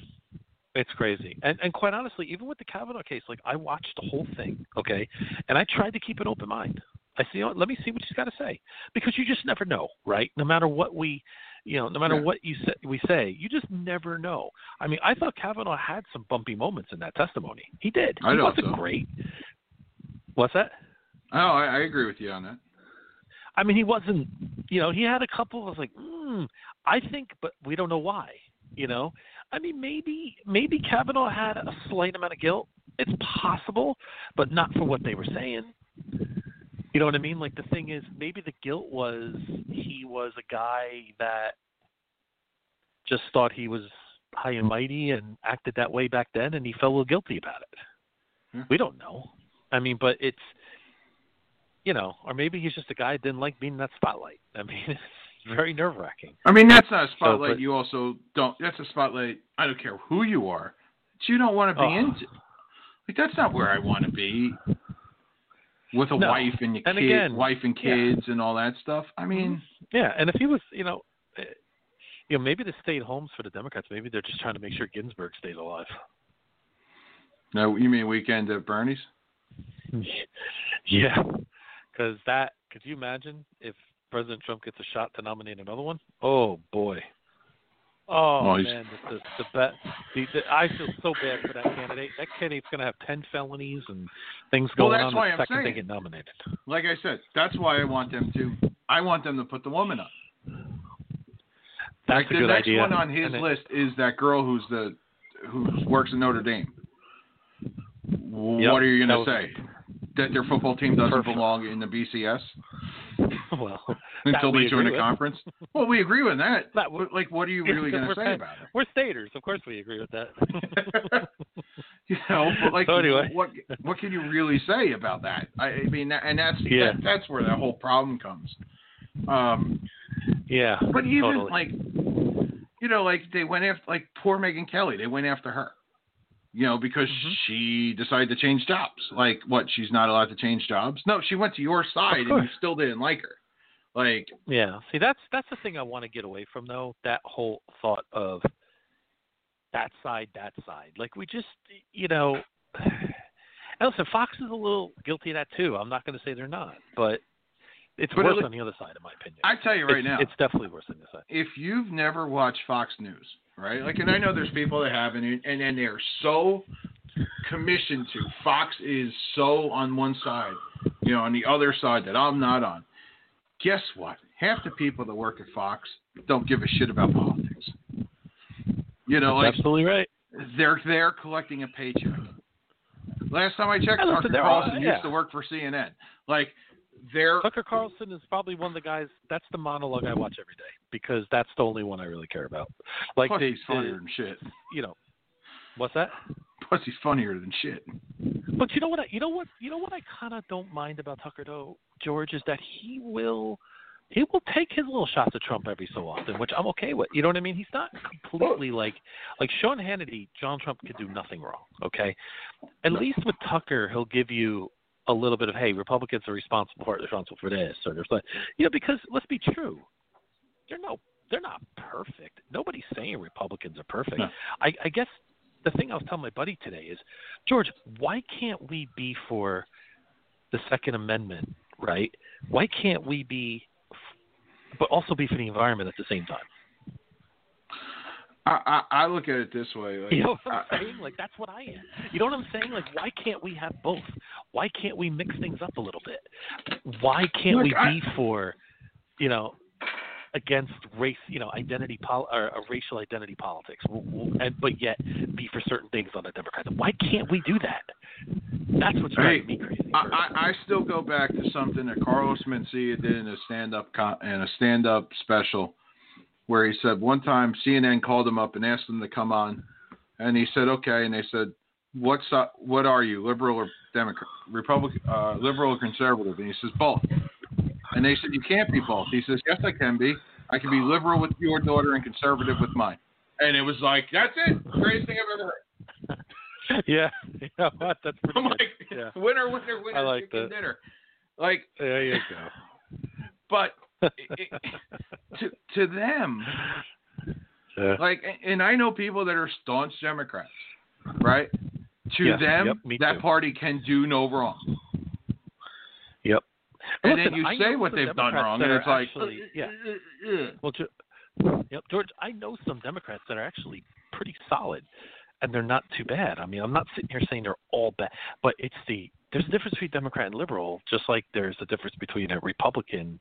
It's crazy. And and quite honestly, even with the Kavanaugh case, like I watched the whole thing, okay? And I tried to keep an open mind. I see know, let me see what she's got to say. Because you just never know, right? No matter what we you know, no matter Yeah. what you say, we say, you just never know. I mean, I thought Kavanaugh had some bumpy moments in that testimony. He did. I he wasn't so. great. What's that? Oh, I, I agree with you on that. I mean, he wasn't. You know, he had a couple. I was like, hmm. I think, but we don't know why. You know, I mean, maybe maybe Kavanaugh had a slight amount of guilt. It's possible, but not for what they were saying. You know what I mean? Like the thing is, maybe the guilt was he was a guy that just thought he was high and mighty and acted that way back then, and he felt a little guilty about it. Yeah. We don't know. I mean, but it's you know, or maybe he's just a guy that didn't like being in that spotlight. I mean, (laughs) it's very nerve wracking. I mean, that's not a spotlight. but- you also don't. That's a spotlight. I don't care who you are. That you don't want to be Oh. into. Like that's not where I want to be. With a No. wife and your And kid, again, wife and yeah. Mm-hmm. kids and all that stuff. I mean, Yeah, and if he was, you know, eh, you know, maybe the stay at homes for the Democrats. Maybe they're just trying to make sure Ginsburg stays alive. no, you mean weekend at Bernie's? yeah, because that. Could you imagine if President Trump gets a shot to nominate another one? Oh boy. Oh Well, man, the the, the, bet, the, the I feel so bad for that candidate. That candidate's going to have ten felonies and things Well, going that's on why the I'm second they get nominated. Like I said, that's why I want them to. I want them to put the woman up. That's like a the good next idea. one on his And it- list is that girl who's the who works in Notre Dame. Yep, what are you going to was- say? That their football team doesn't Perfect. belong in the BCS? (laughs) well, until we they join a with. conference. Well, we agree with that. That- like, what are you (laughs) really going to say about it? We're staters, of course we agree with that. (laughs) you know, but like, So anyway. what what can you really say about that? I, I mean, and that's Yeah. that, that's where the whole problem comes. Um, yeah, but even totally. like, you know, like they went after like poor Megyn Kelly. They went after her. You know, because Mhm. she decided to change jobs. Like, what? She's not allowed to change jobs? No, she went to your side, and you still didn't like her. Like, Yeah. See, that's that's the thing I want to get away from, though. That whole thought of that side, that side. Like we just, you know, (sighs) and listen, Fox is a little guilty of that too. I'm not going to say they're not, but it's But worse it- on the other side, in my opinion. I tell you right it's, now, it's definitely worse on the other side. if you've never watched Fox News, right? Like, and I know there's people that haven't, and and, and they're so commissioned to. Fox is so on one side, you know, on the other side that I'm not on. Guess what? Half the people that work at Fox don't give a shit about politics. You know, like Absolutely right. they're there collecting a paycheck. Last time I checked, Yeah, listen, Tucker they're all- Carlson yeah. used to work for CNN. Like, they're Tucker Carlson is probably one of the guys. That's the monologue I watch every day because that's the only one I really care about. Like plus the, he's uh, funnier the than shit. you know, what's that? Plus he's funnier than shit. But you know what? I, you know what? You know what? I kind of don't mind about Tucker though, George, is that he will, he will take his little shots at Trump every so often, which I'm okay with. You know what I mean? He's not completely like, like Sean Hannity. John Trump could do nothing wrong. Okay, at least with Tucker, he'll give you a little bit of, hey, Republicans are responsible for it, responsible for this, or like, you know, because let's be true, they're no, they're not perfect. Nobody's saying Republicans are perfect. No. I, I guess the thing I was telling my buddy today is, George, why can't we be for the Second Amendment, right? Why can't we be, but also be for the environment at the same time? I, I, I look at it this way. Like, You know what I'm I- saying? Like that's what I am. You know what I'm saying? Like why can't we have both? Why can't we mix things up a little bit? Why can't Look, we I- be for, you know, against race, you know, identity pol- or, or racial identity politics, and but yet be for certain things on the Democrat? Why can't we do that? That's what's driving me crazy. I, I, I still go back to something that Carlos Mencia did in a stand up con- in a stand up special, where he said one time CNN called him up and asked him to come on, and he said okay, and they said what's uh, what are you liberal or Democrat, Republican, uh, liberal or conservative, and he says both, and they said you can't be both. He says yes I can be. I can be liberal with your daughter and conservative with mine. And it was like, that's it. Greatest thing I've ever heard. (laughs) yeah, you know what? That's pretty I'm good. like, yeah, winner, winner, winner, I like chicken that. dinner. Like, there you go. (laughs) but it, (laughs) to to them, Yeah. like, and I know people that are staunch Democrats, right? To Yes, them, yep, that too. party can do no wrong. And Listen, then you I say what they've done wrong, and it's like, actually- yeah. Well, Ge- yep, George, I know some Democrats that are actually pretty solid, and they're not too bad. I mean, I'm not sitting here saying they're all bad, but it's the there's a difference between Democrat and liberal, just like there's a difference between a Republican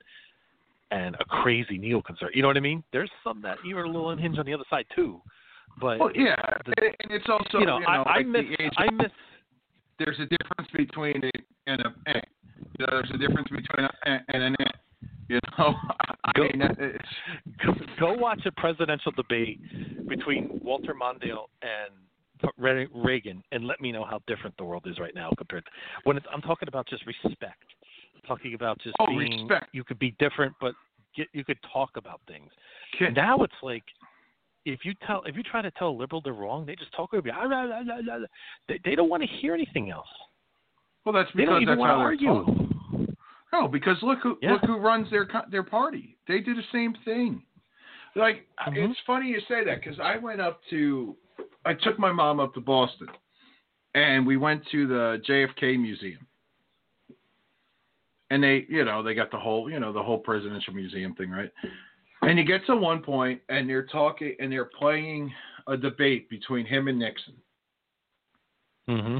and a crazy neoconservative. You know what I mean? There's some that you're a little unhinged on the other side too, but Well, yeah, the- and it's also you know, I, I like miss the age I miss there's a difference between a and a. You know, there's a difference between a eh and an. You (laughs) know, I Go- mean, go, go watch a presidential debate between Walter Mondale and Reagan, and let me know how different the world is right now compared. To, when it's, I'm talking about just respect, talking about just Oh, being respect. you could be different, but get you could talk about things. Now it's like if you tell if you try to tell a liberal they're wrong, they just talk over you. Ah. They, they don't want to hear anything else. Well, that's because that's how they're argue. taught. No, because look who Yeah. look who runs their their party. They do the same thing. Like I Mhm. it's funny you say that because I went up to I took my mom up to Boston, and we went to the JFK Museum. And they, you know, they got the whole, you know, the whole presidential museum thing, right? And you get to one point, and they're talking, and they're playing a debate between him and Nixon. Mm-hmm.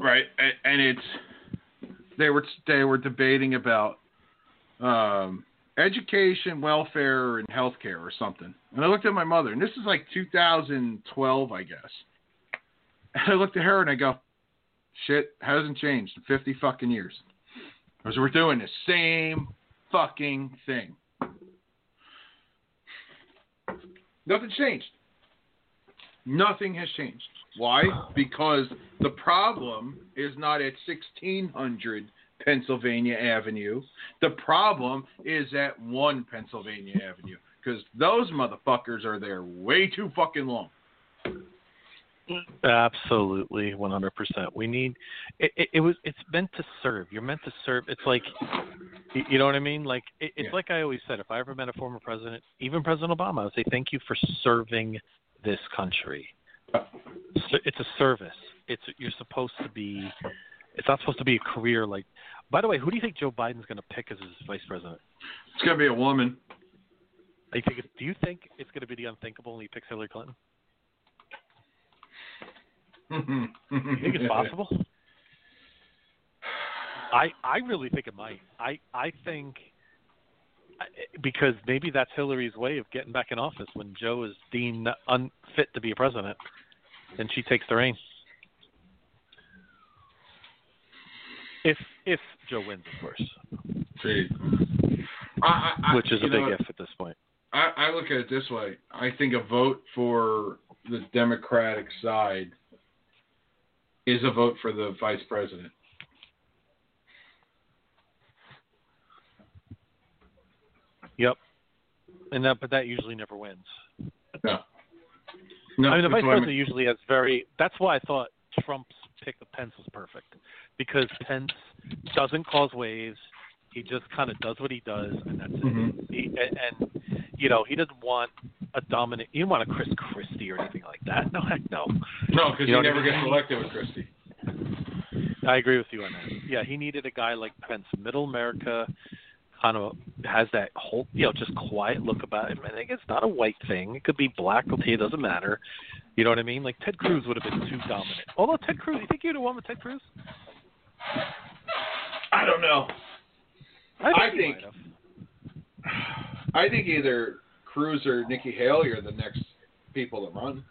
Right, and, it's they were they were debating about um, education, welfare, and healthcare or something. And I looked at my mother, and this is like 2012, I guess. And I looked at her and I go, "Shit hasn't changed in 50 fucking years." Because we're doing the same fucking thing. Nothing changed. Nothing has changed. Why? Because the problem is not at 1600 Pennsylvania Avenue. The problem is at 1 Pennsylvania Avenue. Because those motherfuckers are there way too fucking long. Absolutely, one hundred percent. We need it, it. It was. It's meant to serve. You're meant to serve. It's like, you- you know what I mean? Like it, it's Yeah. like I always said. If I ever met a former president, even President Obama, I would say thank you for serving this country. It's a service. It's you're supposed to be. It's not supposed to be a career. Like, by the way, who do you think Joe Biden's going to pick as his vice president? It's gonna be a woman. Do you do you think it's going to be the unthinkable and he picks Hillary Clinton? You think it's possible? (laughs) I I really think it might. I I think because maybe that's Hillary's way of getting back in office when Joe is deemed unfit to be a president, and she takes the reins. If if Joe wins, of course, See, I, I, I- which is a big know, if at this point. I, I look at it this way. I think a vote for the Democratic side is a vote for the vice president. Yep. And that, but that usually never wins. No. No, I mean, the vice president usually has very. That's why I thought Trump's pick of Pence was perfect because Pence doesn't cause waves. He just kind of does what he does, and that's it. Mhm. He, and, and you know, he doesn't want a dominant. You don't want a Chris Christie or anything like that. (laughs) No, heck no. No, because You he what I never mean? gets elected with Christie. I agree with you on that. Yeah, he needed a guy like Pence, middle America, kind of has that whole, you know, just quiet look about him. I think it's not a white thing. It could be black, it doesn't matter. You know what I mean? Like Ted Cruz would have been too dominant. Although Ted Cruz, you think you'd have won with Ted Cruz? I don't know. I think- might have. I think either Cruz or Nikki Haley are the next people that run.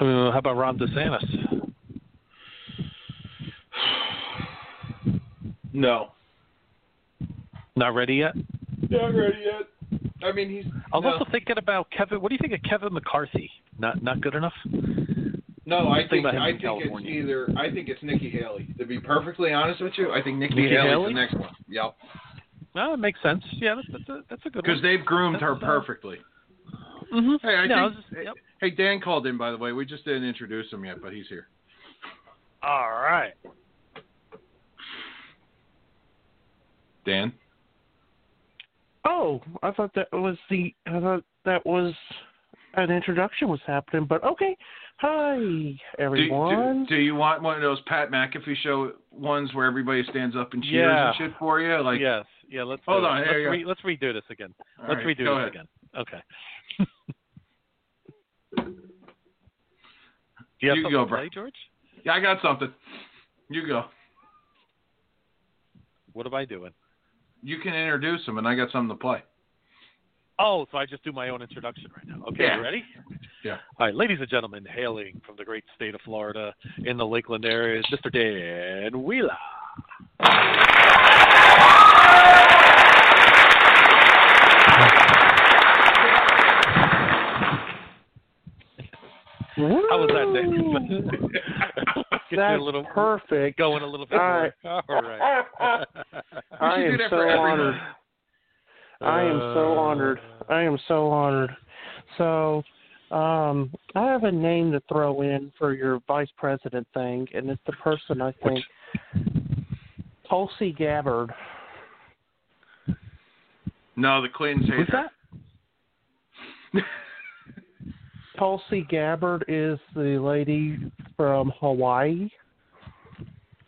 Uh, how about Ron DeSantis? (sighs) No. Not ready yet. Not ready yet. I mean, he's. I was no. also thinking about Kevin. What do you think of Kevin McCarthy? Not not good enough. No, I Think think I think California. it's either I think it's Nikki Haley. To be perfectly honest with you, I think Nikki, Nikki Haley's Haley? the next one. Yep. No, it makes sense. Yeah, that's, that's a that's a good Because they've groomed her That's, uh, perfectly. Mm-hmm. Hey, I no, think. was just, yep. Hey, Dan called in by the way. We just didn't introduce him yet, but he's here. All right. Dan. Oh, I thought that was the. I thought that was an introduction was happening, but okay. Hi, everyone. do, do you want one of those Pat McAfee show ones where everybody stands up and cheers Yeah. and shit for you? Like, yes. Yeah. Let's Hold on, Let's, re- let's redo this again. all let's right, redo go this ahead. again. Okay. (laughs) Do you have You something go, to bro. play, George? Yeah, I got something. You go. What am I doing? You can introduce them, and I got something to play. Oh, so I just do my own introduction right now. Okay, Yeah. you ready? Yeah. All right, ladies and gentlemen, hailing from the great state of Florida in the Lakeland area is Mr. Dan Wheeler. How was that, Dan? (laughs) Get That's a little perfect. going a little bit All more. (laughs) All right. (laughs) I am so honored. month. I am so honored. I am so honored. So, um, I have a name to throw in for your vice president thing, and it's the person I think, Tulsi Gabbard. No, the Clintons hate Who's that? (laughs) Tulsi Gabbard is the lady from Hawaii.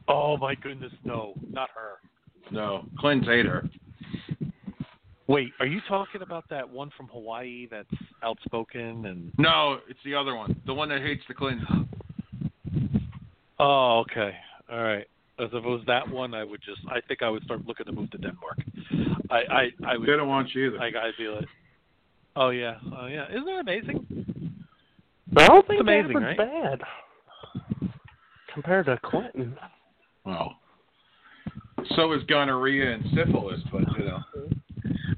Oh my goodness, no, not her. No, Clintons hate her. Wait, are you talking about that one from Hawaii that's outspoken and? No, it's the other one. The one that hates the Clintons. Oh, okay, all right. As if it was that one, I would just. I think I would start looking to move to Denmark. I, I, I would. They don't want you either. I, I feel it. Oh yeah, oh yeah. Isn't it amazing? I don't think amazing, Gabbard's bad compared to Clinton. Well, So is gonorrhea and syphilis, but you know.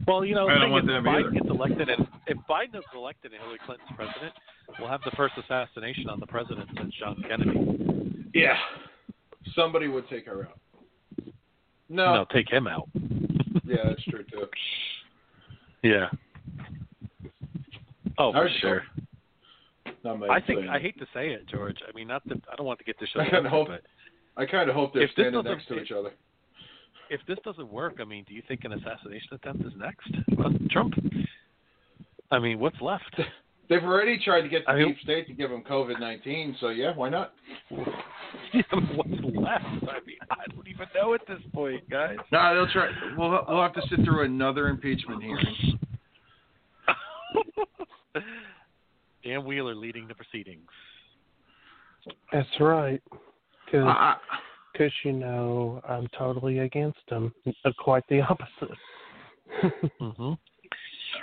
Well, you know, I don't want is, them if either. Biden gets elected, and if Biden is elected and Hillary Clinton's president, we'll have the first assassination on the president since John Kennedy. Yeah. Somebody would take her out. No. No, take him out. Yeah, that's true too. Yeah. Oh, for sure. I think plan. I hate to say it, George. I mean, not that I don't want to get this (laughs) show, I kinda over, hope- but I kind of hope they're standing next to each other. If this doesn't work, I mean, do you think an assassination attempt is next on Trump? I mean, what's left? (laughs) They've already tried to get the I mean- deep state to give him COVID nineteen, so yeah, why not? (laughs) what's left? I mean, I don't even know at this point, guys. No, they'll try. We'll we'll have to sit through another impeachment hearing. (laughs) Dan Wheeler leading the proceedings. That's right. Because you know I'm totally against him. Uh, Quite the opposite. (laughs) hmm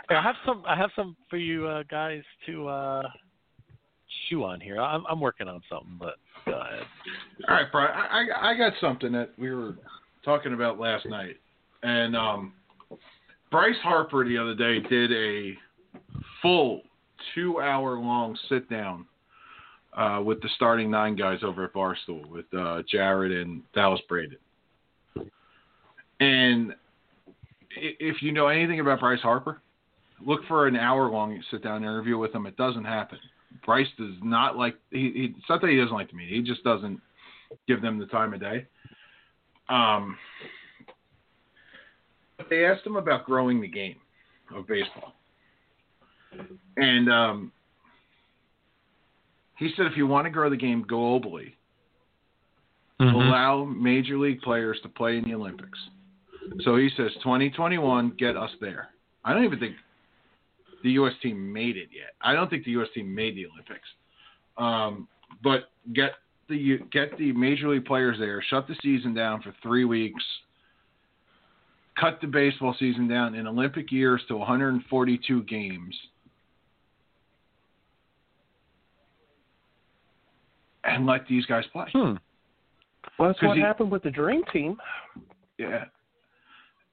I have some. I have some for you uh, guys to uh, chew on here. I'm, I'm working on something, but go ahead. all right, Brian. I, I I got something that we were talking about last night, and um, Bryce Harper the other day did a full two-hour-long sit-down uh, with the starting nine guys over at Barstool with uh, Jared and Dallas Braden. And if you know anything about Bryce Harper, look for an hour-long sit-down interview with him. It doesn't happen. Bryce does not like. He, he, it's not that he doesn't like the media. He just doesn't give them the time of day. Um, but they asked him about growing the game of baseball, and um, he said if you want to grow the game globally, Mm-hmm. allow major league players to play in the Olympics. So he says 2021, get us there. I don't even think the U.S. team made it yet. I don't think the U.S. team made the Olympics. Um, but get the get the major league players there. Shut the season down for three weeks. Cut the baseball season down in Olympic years to 142 games. And let these guys play. Hmm. Well, that's what he- happened with the Dream Team. Yeah.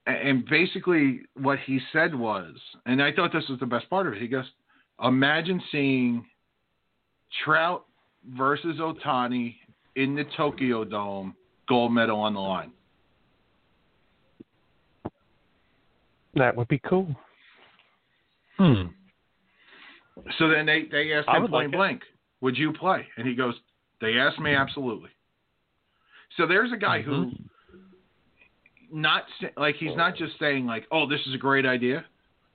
And basically, what he said was, and I thought this was the best part of it. He goes, "Imagine seeing Trout versus Ohtani in the Tokyo Dome, gold medal on the line." That would be cool. Hmm. So then they they asked him point like blank, "Would you play?" And he goes, "They asked me absolutely." So there's a guy who, not like he's not just saying like, "Oh, this is a great idea."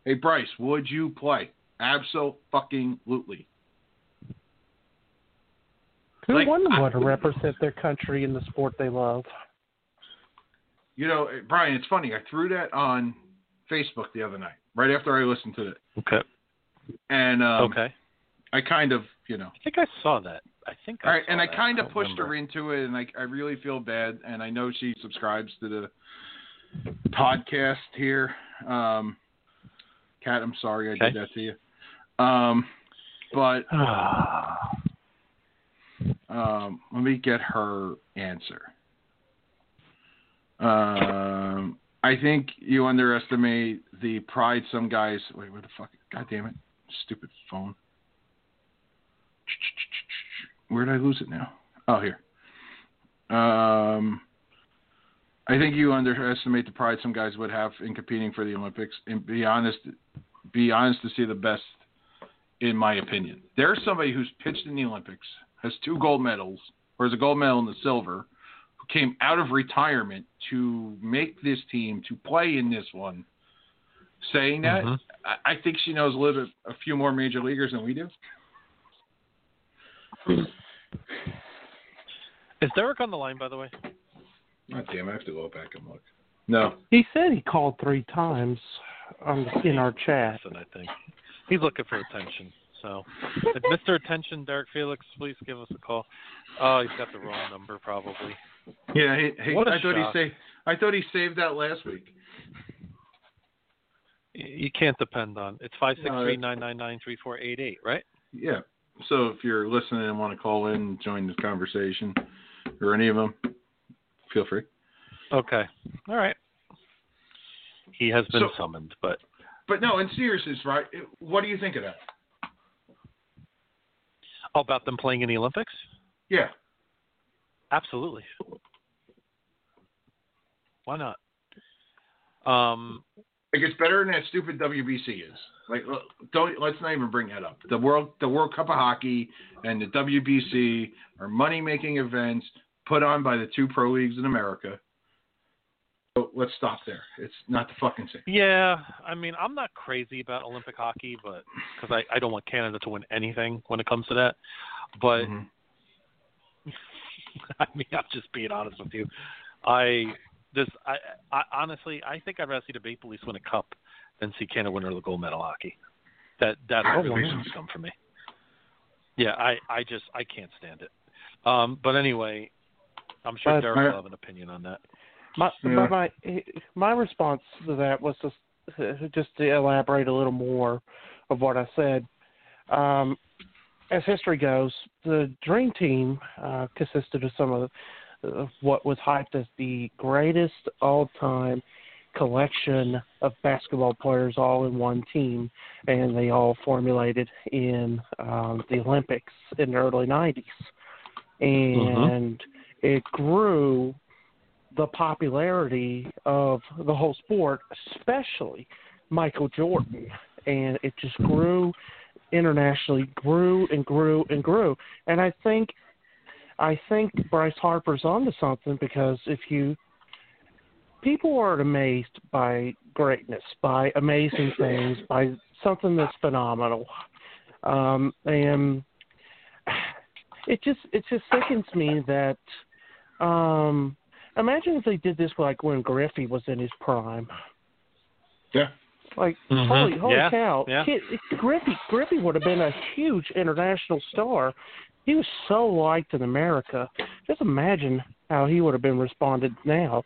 Hey Bryce, would you play? Absolutely. Who Like, wouldn't want to represent their country in the sport they love? You know, eh, Brian, it's funny. I threw that on Facebook the other night, right after I listened to it, Okay. and um, okay. I kind of, you know, I think I saw that. I think. I all right, saw and I kind of pushed her into it, and I, I really feel bad, and I know she subscribes to the podcast here. Um, Kat, I'm sorry I Okay. did that to you. Um, but (sighs) um, let me get her answer. Um, I think you underestimate the pride some guys. Wait, where the fuck? God damn it! Stupid phone. Where did I lose it now? Oh, here. Um, I think you underestimate the pride some guys would have in competing for the Olympics. And be honest, be honest to see the best, in my opinion. There's somebody who's pitched in the Olympics, has two gold medals, or has a gold medal and the silver, who came out of retirement to make this team, to play in this one. Saying that, Mhm. I, I think she knows a little bit, a few more major leaguers than we do. Is Derek on the line, by the way? God damn, I have to go back and look. No. He said he called three times um, in our chat. Listen, I think he's looking for attention. So, if Mr. Attention, Derek Felix, please give us a call. Oh, he's got the wrong number, probably. Yeah, he, he, What a I thought shock. he saved. I thought he saved that last week. You can't depend on. It's five six three nine nine nine three four eight eight, right? Yeah. So if you're listening and want to call in and join the conversation, or any of them, feel free. Okay. All right. He has been So- summoned, but But no, in seriousness, right? What do you think of that? about them playing in the Olympics? Yeah. Absolutely. Why not? Um, Like it's better than that stupid WBC is. Like, don't let's not even bring that up. The world, the World Cup of Hockey and the WBC are money-making events put on by the two pro leagues in America. So let's stop there. It's not the fucking same. yeah, I mean, I'm not crazy about Olympic hockey, but because I, I don't want Canada to win anything when it comes to that. But Mhm. (laughs) I mean, I'm just being honest with you. I this I, I honestly I think I'd rather see the Maple Leafs win a cup than see Canada win the gold medal hockey. That that's Oh, really wow. scum for me. Yeah, I I just I can't stand it. Um, but anyway, I'm sure But- Derek will have an opinion on that. My Yeah. my my response to that was just just to elaborate a little more of what I said. Um, as history goes, the Dream Team uh, consisted of some of what was hyped as the greatest all-time collection of basketball players all in one team, and they all formulated in um, the Olympics in the early '90s, and it grew the popularity of the whole sport, especially Michael Jordan, and it just grew internationally, grew and grew and grew. And I think, I think Bryce Harper's onto something because if you, people are amazed by greatness, by amazing (laughs) things, by something that's phenomenal, um, and it just it just sickens me that. Um, Imagine if they did this like when Griffey was in his prime. Yeah. Like Mhm. holy holy Yeah, cow! yeah. Kid, Griffey Griffey would have been a huge international star. He was so liked in America. Just imagine how he would have been responded now.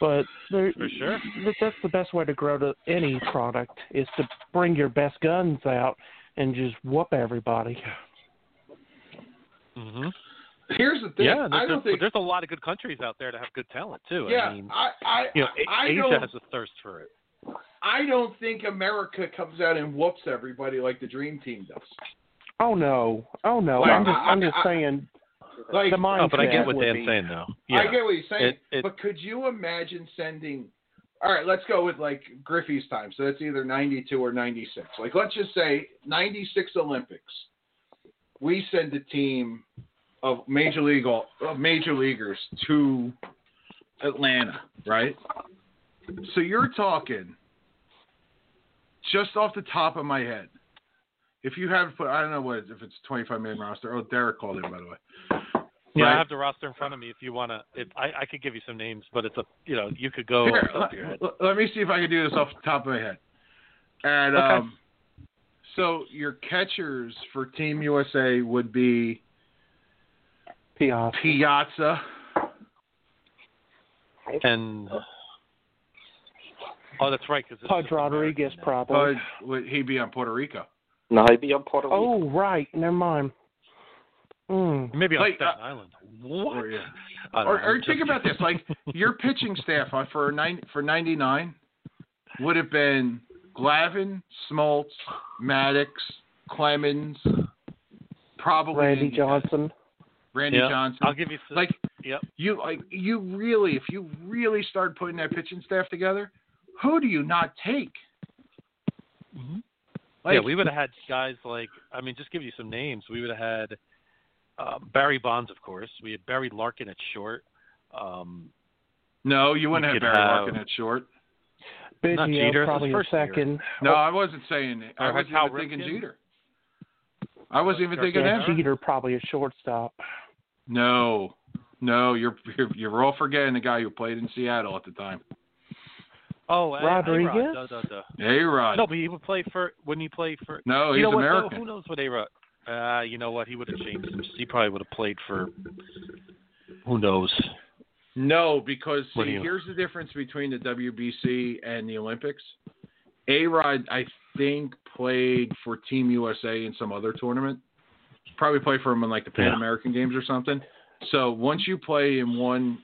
But there, For sure. that- that's the best way to grow to any product is to bring your best guns out and just whoop everybody. hmm Here's the thing. Yeah, I there's, don't a, think. there's a lot of good countries out there that have good talent too. Yeah, I mean, I, I, you know, A- I Asia don't, has a thirst for it. I don't think America comes out and whoops everybody like the Dream Team does. Oh no! Oh no! Like, I'm just I- I'm just I- saying Like, the mindset Oh, but I get what would Dan's be- saying though. Yeah. I get what he's saying, It- it- but could you imagine sending? All right, let's go with like Griffey's time. So that's either '92 or '96. Like, let's just say '96 Olympics. We send a team of major league of major leaguers to Atlanta, right? So you're talking just off the top of my head. If you have put, I don't know what if it's 25 man roster. Oh, Derek called in by the way. Yeah, Right. I have the roster in front of me. If you wanna, if I, I could give you some names, but it's a, you know, you could go Here, off the top let, of your head. let- let me see if I can do this off the top of my head. And Okay. um, so your catchers for Team USA would be Piazza. Piazza. And oh, that's right, because Pudge Rodriguez, probably. Bud, would he be on Puerto Rico? No, he'd be on Puerto Rico. Oh, right. Never mind. Mm. maybe on Like, Staten uh, Island. What? Or, yeah. Or, or think about this: like your pitching staff for nine for ninety nine would have been Glavine, Smoltz, Maddux, Clemens, probably Randy Johnson. Randy yeah, Johnson. I'll give you. Some, like yep. you like you really if you really start putting that pitching staff together, who do you not take? Like, yeah, we would have had guys like I mean, just give you some names. We would have had uh, Barry Bonds, of course. We had Barry Larkin at short. Um, no, you wouldn't have Barry have- Larkin at short. Not Jeter, probably his a first year. second. No, I wasn't saying. I wasn't Cal even thinking Ripken? Jeter. I wasn't even thinking Yeah, that. Jeter probably a shortstop. No, no, you're, you're you're all forgetting the guy who played in Seattle at the time. Oh, A- Rodriguez? A-Rod, duh, duh, duh. Hey, Rod. No, but he would play for Wouldn't he play for. No, he's you know what? though? American. Who knows what A Rod? Uh, you know what? He would have changed. Some, he probably would have played for. Who knows? No, because see, you- here's the difference between the WBC and the Olympics. A Rod, I think, played for Team USA in some other tournament. Probably played for him in like the Pan Yeah. American Games or something. So once you play in one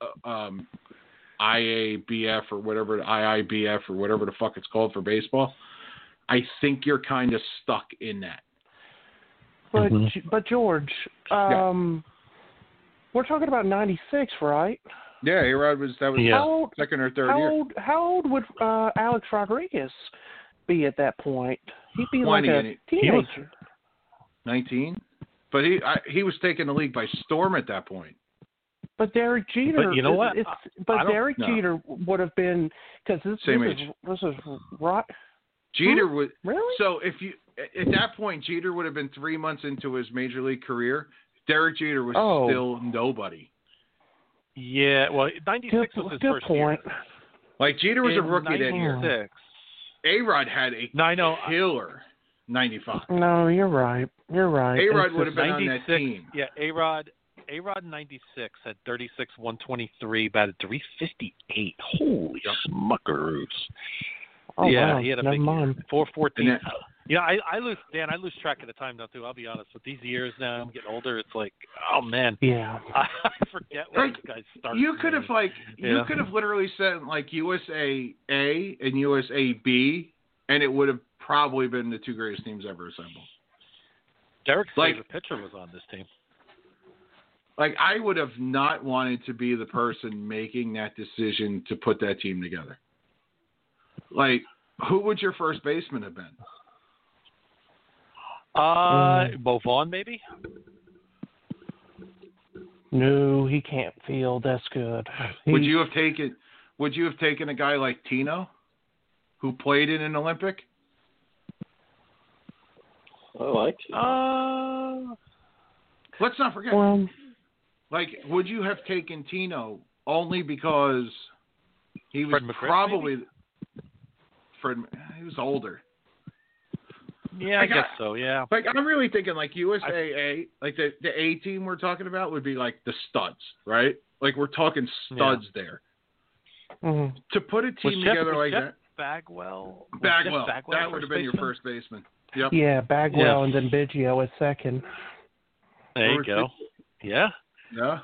uh, um, IABF or whatever IIBF or whatever the fuck it's called for baseball, I think you're kind of stuck in that. But Mhm. but George, um, we're talking about '96, right? Yeah, A Rod was that was Yeah. How old? second or third How year. old? How old would uh, Alex Rodriguez be at that point? He'd be like a he- he teenager. Nineteen. But he I, he was taking the league by storm at that point. But Derek Jeter. you know what? It's, I but Derek no. Jeter would have been because this, Same this age. is this is right. Jeter would Really? So if you at that point, Jeter would have been three months into his major league career. Derek Jeter was Oh. still nobody. Yeah, well, '96 was his good first point. year. Like Jeter was a In rookie that year. 96. A Rod had a No, I know. killer ninety five. No, you're right. You're right. A Rod would have just- been on that 96, team. Yeah, A Rod. A Rod 96 had 36, 123, batted 358. Holy Yep. smuckaroos. Oh, yeah, wow. he had a Never big mind. year. 414. And Yeah, I, I lose, Dan, I lose track of the time now, too. I'll be honest. With these years now, I'm getting older. It's like, oh, man. Yeah. (laughs) I, forget when Like, these guys started. You could have like you could have literally said like USA A and USA B, and it would have probably been the two greatest teams ever assembled. Derek's like- favorite pitcher was on this team. Like I would have not wanted to be the person making that decision to put that team together. Like, who would your first baseman have been? Uh, Mm. Bo maybe? No, he can't field. That's good. Would you have taken Would you have taken a guy like Tino, who played in an Olympic? I like it. Uh, Let's not forget. Well, Like, would you have taken Tino only because he was Fred McGriff, probably Fred? He was older. yeah, I guess I- so, yeah. Like, I'm really thinking like USAA, like the the A team we're talking about would be like the studs, right? Like we're talking studs there. mhm. To put a team Jeff- together was like Jeff that, Bagwell? Bagwell, Bagwell that would have been your first baseman. Yep. yeah, Bagwell and then Biggio at second. There you go. Yeah. Yeah.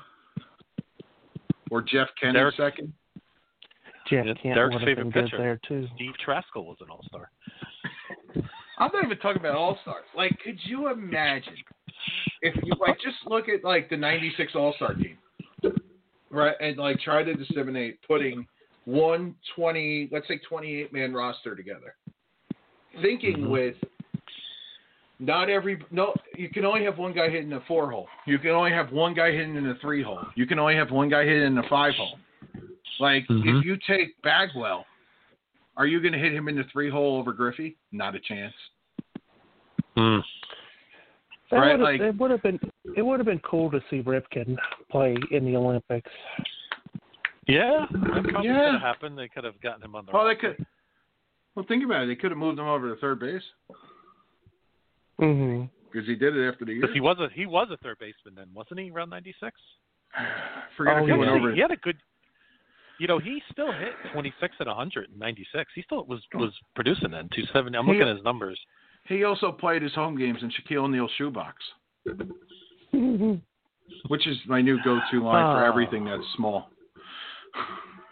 Or Jeff Kennedy Derek- second. Jeff Yeah, Kent Derek's would have favorite been good pitcher. there too. Steve Trachsel was an all star. I'm not even talking about all stars. Like, could you imagine if you like just look at like the '96 All Star team, right, and like try to disseminate putting one 20, let's say 28 man roster together, thinking Mhm. with not every no, you can only have one guy hitting a four hole. You can only have one guy hitting in a three hole. You can only have one guy hitting in a five hole. Like Mhm. if you take Bagwell, are you going to hit him in the three hole over Griffey? Not a chance. Mm. That Right, would have, like- it would have been it would have been cool to see Ripken play in the Olympics. Yeah, that probably Yeah. could have happened. They could have gotten him on the Oh, they could. Well, think about it. They could have moved him over to third base hmm because he did it after the year. Because he was a he was a third baseman then, wasn't he? Around '96. (sighs) Forget Oh, if he went over. He had a good. You know, he still hit 26 and 100 in '96. He still was was producing then 270. I'm He- looking at his numbers. He also played his home games in Shaquille O'Neal's shoebox, which is my new go-to line for Ah. everything that's small. (laughs)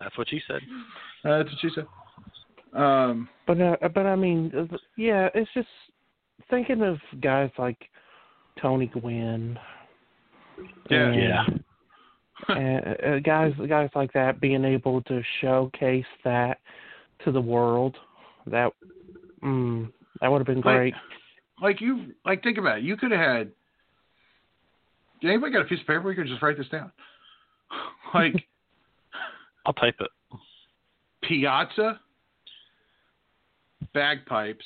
That's what she said. Uh, that's what she said. Um, But uh, but I mean, uh, yeah, it's just thinking of guys like Tony Gwynn. Yeah. and, Yeah. (laughs) and uh, guys guys like that being able to showcase that to the world. That mm, that would have been great. like you, like think about it. You could have had. Anybody got a piece of paper? We could just write this down. (laughs) Like I'll type it. Piazza, bagpipes,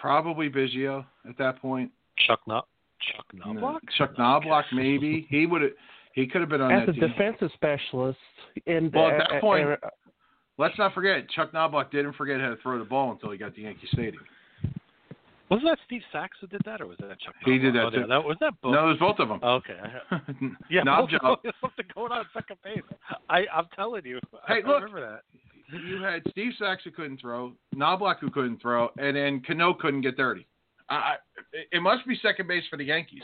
probably Biggio at that point. Chuck Knop. Chuck Knobloch. Chuck Knobloch, maybe he would have. He could have been on As a team. defensive specialist, and Well, at that point- uh, Let's not forget, Chuck Knobloch didn't forget how to throw the ball until he got to Yankee Stadium. Wasn't that Steve Sax who did that, or was that Chuck? He did that Oh, too. yeah, that was that both. No, it was both of them. Okay. (laughs) Yeah, Knob both- job. there's (laughs) something going on second base. I, I'm telling you. I Hey, look. remember that. You had Steve Sax who couldn't throw, Knobloch who couldn't throw, and then Cano couldn't get dirty. I, it must be second base for the Yankees.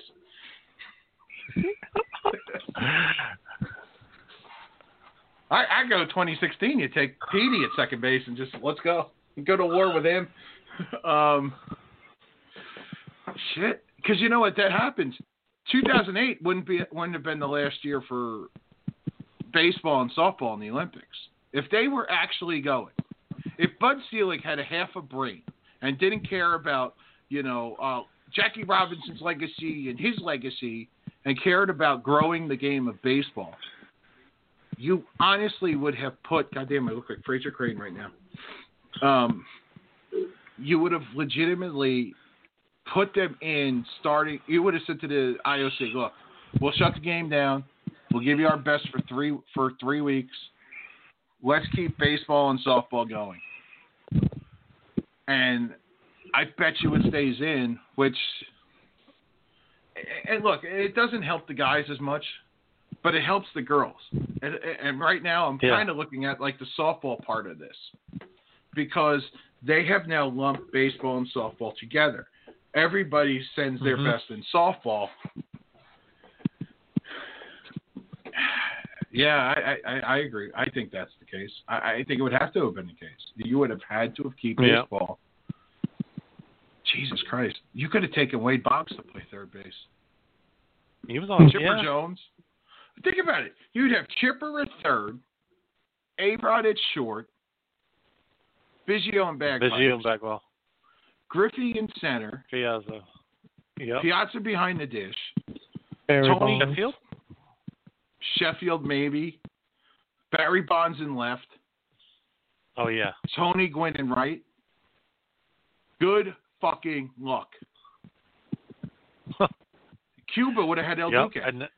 I, I go 2016. You take Petey at second base and just let's go. Go to war with him. Um, shit, because you know what? That happens. 2008 wouldn't be wouldn't have been the last year for baseball and softball in the Olympics if they were actually going. If Bud Selig had a half a brain and didn't care about you know uh, Jackie Robinson's legacy and his legacy and cared about growing the game of baseball, you honestly would have put. Goddamn, I look like Frasier Crane right now. Um, you would have legitimately put them in starting. You would have said to the IOC, "Look, we'll shut the game down. We'll give you our best for three for three weeks. Let's keep baseball and softball going." And I bet you it stays in, which. And look, it doesn't help the guys as much, but it helps the girls. And, and right now, I'm Yeah. kind of looking at like the softball part of this because they have now lumped baseball and softball together. Everybody sends their Mhm. best in softball. Yeah, I, I, I agree. I think that's the case. I, I think it would have to have been the case. You would have had to have kept Yeah. baseball. Jesus Christ! You could have taken Wade Boggs to play third base. He was on. Chipper yeah. Jones. Think about it. You'd have Chipper at third, A Rod at short, Biggio and Bagpipes, Biggio and Bagwell. Griffey in center, Piazza. Yep. Piazza behind the dish, Barry Tony- Bonds. Sheffield. Maybe, Barry Bonds in left, Oh yeah. Tony Gwynn in right. Good fucking luck. (laughs) Cuba would have had El Yep. Duque. And,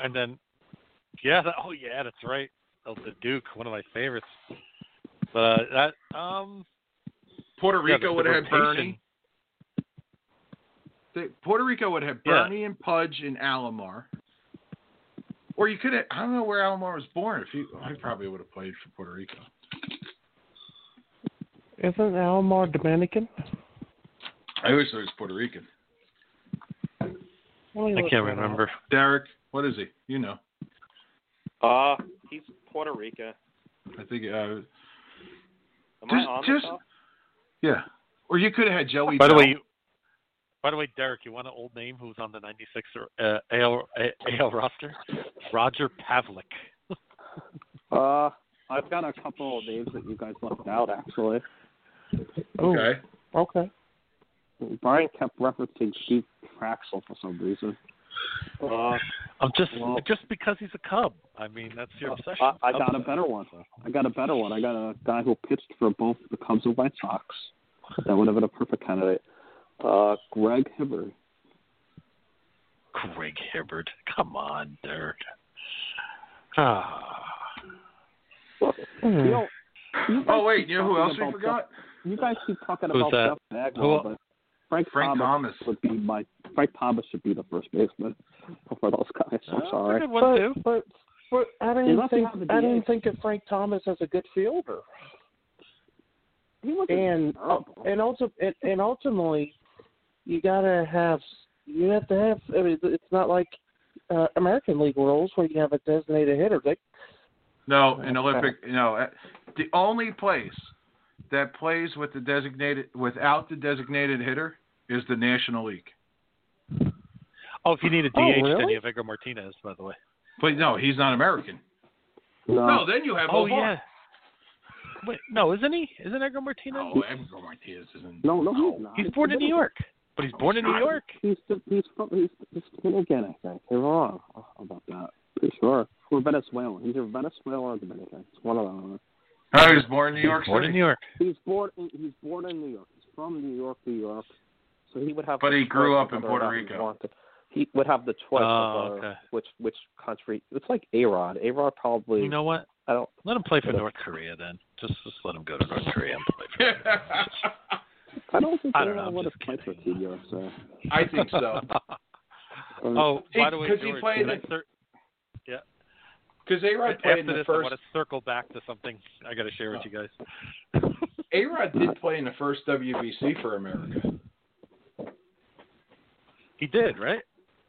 and then, yeah. That, oh yeah, that's right. Oh, the Duke, one of my favorites. But uh, that um. Puerto Rico the would have had Bernie. Puerto Rico would have Yeah. Bernie and Pudge and Alomar. Or you could have, I don't know where Alomar was born. If he, I probably would have played for Puerto Rico. Isn't Alomar Dominican? I always thought he was Puerto Rican. I can't remember. Derek, what is he? You know. Uh, he's Puerto Rican. I think, uh, Am Just- I on just- this yeah. Or you could have had Joey By the way, you, by the way, Derek, you want an old name who's on the '96 uh, AL, AL roster? Roger Pavlik. (laughs) Uh, I've got a couple of names that you guys left out actually. Oh, okay. okay. Brian kept referencing Steve Trachsel for some reason. Uh, I'm just Well- just because he's a Cub. I mean, that's your obsession. I, I got a better one. I got a better one. I got a guy who pitched for both the Cubs and White Sox. That would have been a perfect candidate. Uh, Greg Hibbard. Greg Hibbard. Come on, Derek. Ah. Look, Hmm. you know, you Oh, wait. You know who else we forgot? Jeff- you guys keep talking Who's about that? Jeff Bagwell, but Frank, Frank Thomas, Thomas. would be my Frank Thomas should be the first baseman for those guys. I'm Uh, sorry. good one But, too. but but I didn't think I didn't DH. think of Frank Thomas as a good fielder. He wasn't and terrible. and also and, and ultimately you gotta have you have to have I mean, it's not like uh, American League rules where you have a designated hitter. They, No, in Okay. Olympic, no. uh, The only place that plays with the designated without the designated hitter is the National League. Oh, if you need a DH, Oh, then you have Edgar Martinez. By the way. But no, he's not American. no, No, then you have Oh Bovar. yeah. Wait, no, isn't he? Isn't Edgar Martinez? No, Edgar Martinez isn't. no, no, he's not. He's born in New York, but he's born in New York. He's he's from he's, he's Dominican, I think. You're wrong about that. Pretty sure. Or Venezuelan. He's either Venezuelan or Dominican. It's one of them. Oh, he was born in New York born City. in New York. He's born in he's born in New York. He's from New York, New York. So he would have. But he grew up in of Puerto whether or not he Rico. He would have the choice Oh, of uh, okay. which which country. It's like A Rod. A Rod probably. You know what? I don't. Let him play for North Korea then. Just just let him go to North Korea and play for. (laughs) them. I don't think I A don't know, Rod I'm would have for kidding. Team I think so. (laughs) Um, oh, He- by the way, 'cause he George, played can I in- cir- Because A Rod after played in the this, I want to circle back to something I got to share with you guys. (laughs) A Rod did play in the first WBC for America. He did, right?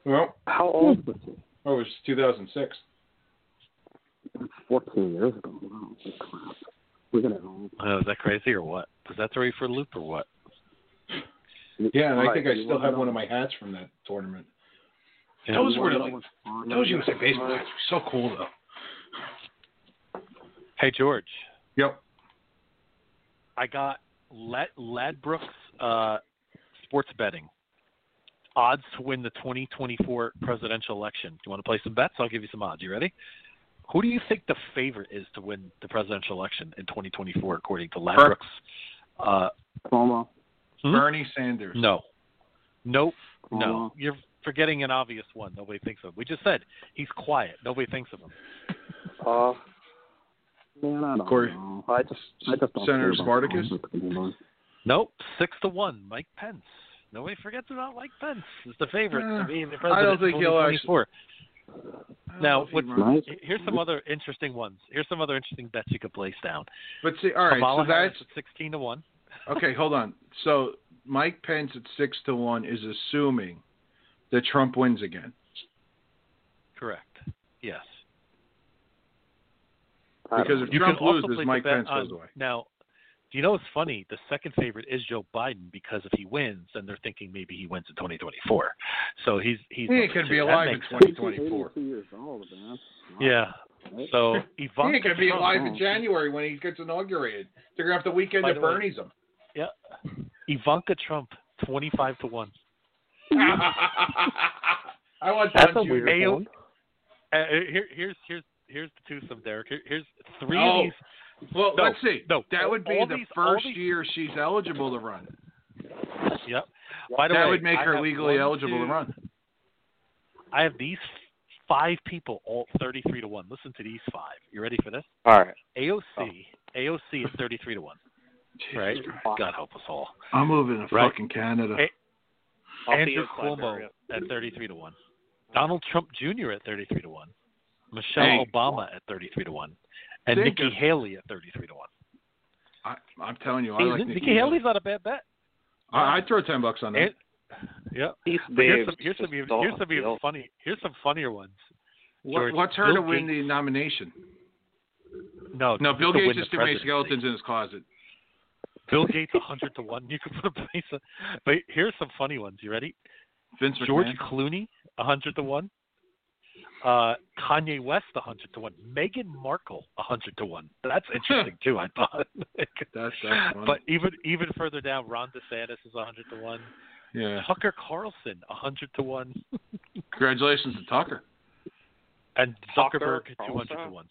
Well, How old was he? Oh, it was 2006. 14 years ago. Wow, crap. We're gonna. Oh, is that crazy or what? Was that three for a loop or what? Yeah, and I think I still have one of my hats from that tournament. Yeah. Those were wanna like know those USA baseball hats were so cool though. Hey George, Yep. I got Lad Ladbrokes uh, sports betting odds to win the 2024 presidential election. Do you want to play some bets? I'll give you some odds. You ready? Who do you think the favorite is to win the presidential election in 2024, according to Ladbrokes? Uh, Cuomo. Hmm? Bernie Sanders. no, nope, no. Cuomo. You're forgetting an obvious one. Nobody thinks of. him. We just said he's quiet. Nobody thinks of him. Uh, Man, I don't Corey. know. I just, I just don't Senator Spartacus? Nope, six to one. Mike Pence. Nobody forgets about Mike Pence. Is the favorite Uh, to be the I president don't think in he'll 2024. Now, know he what- Here's some other interesting ones. Here's some other interesting bets you could place down. But see, all right, Kamala so Harris at 16 to one. Okay. Hold on. So Mike Pence at six to one is assuming that Trump wins again. Correct. Yes. Because if You Trump loses, Mike Pence on, goes away. Now, do you know what's funny? The second favorite is Joe Biden because if he wins, then they're thinking maybe he wins in 2024. So he's he's He number could be That alive in 2024. years old, man. Yeah. Right? So He Ivanka could be Trump, alive in January when he gets inaugurated. They're gonna have the weekend By of way- Bernie's him. Yeah. Ivanka Trump 25 to one. (laughs) I want That's Don a weird Jr. One. Uh, uh, here, here's here's here's the twosome, Derek. Here, here's three Oh, of these. Well, No, let's see. no, that would be all the these- first these- year she's eligible to run. Yep. By the that way, would make I her legally one, eligible two- to run. I have these five people, all 33 to one. Listen to these five. You ready for this? all right. AOC, AOC is 33 to one. Right? God help us all. I'm moving to Right. fucking Canada. Hey, Andrew Cuomo at 33 to one. Donald Trump Jr. at 33 to one. Michelle Hey. Obama at 33 to one, and Think Nikki of- Haley at 33 to one. I, I'm telling you, I like Nikki, Nikki Haley's not a bad bet. I, I'd throw ten bucks on that. And, yeah. Here's some here's some even, here's some even funny here's some funnier ones. What, George, what's her Bill to win Gates- the nomination? No, No, Bill Gates the just too many skeletons in his closet. Bill Gates 100 to 1. You could replace it. But here's some funny ones. You ready? Vince McMahon. George Clooney 100 to 1. Uh, Kanye West 100 to 1. Meghan Markle 100 to 1. That's interesting too, I thought. (laughs) that's, that's funny. But even even further down, Ron DeSantis is 100 to 1. Yeah. Tucker Carlson 100 to 1. (laughs) Congratulations to Tucker. And Zuckerberg 200 to 1.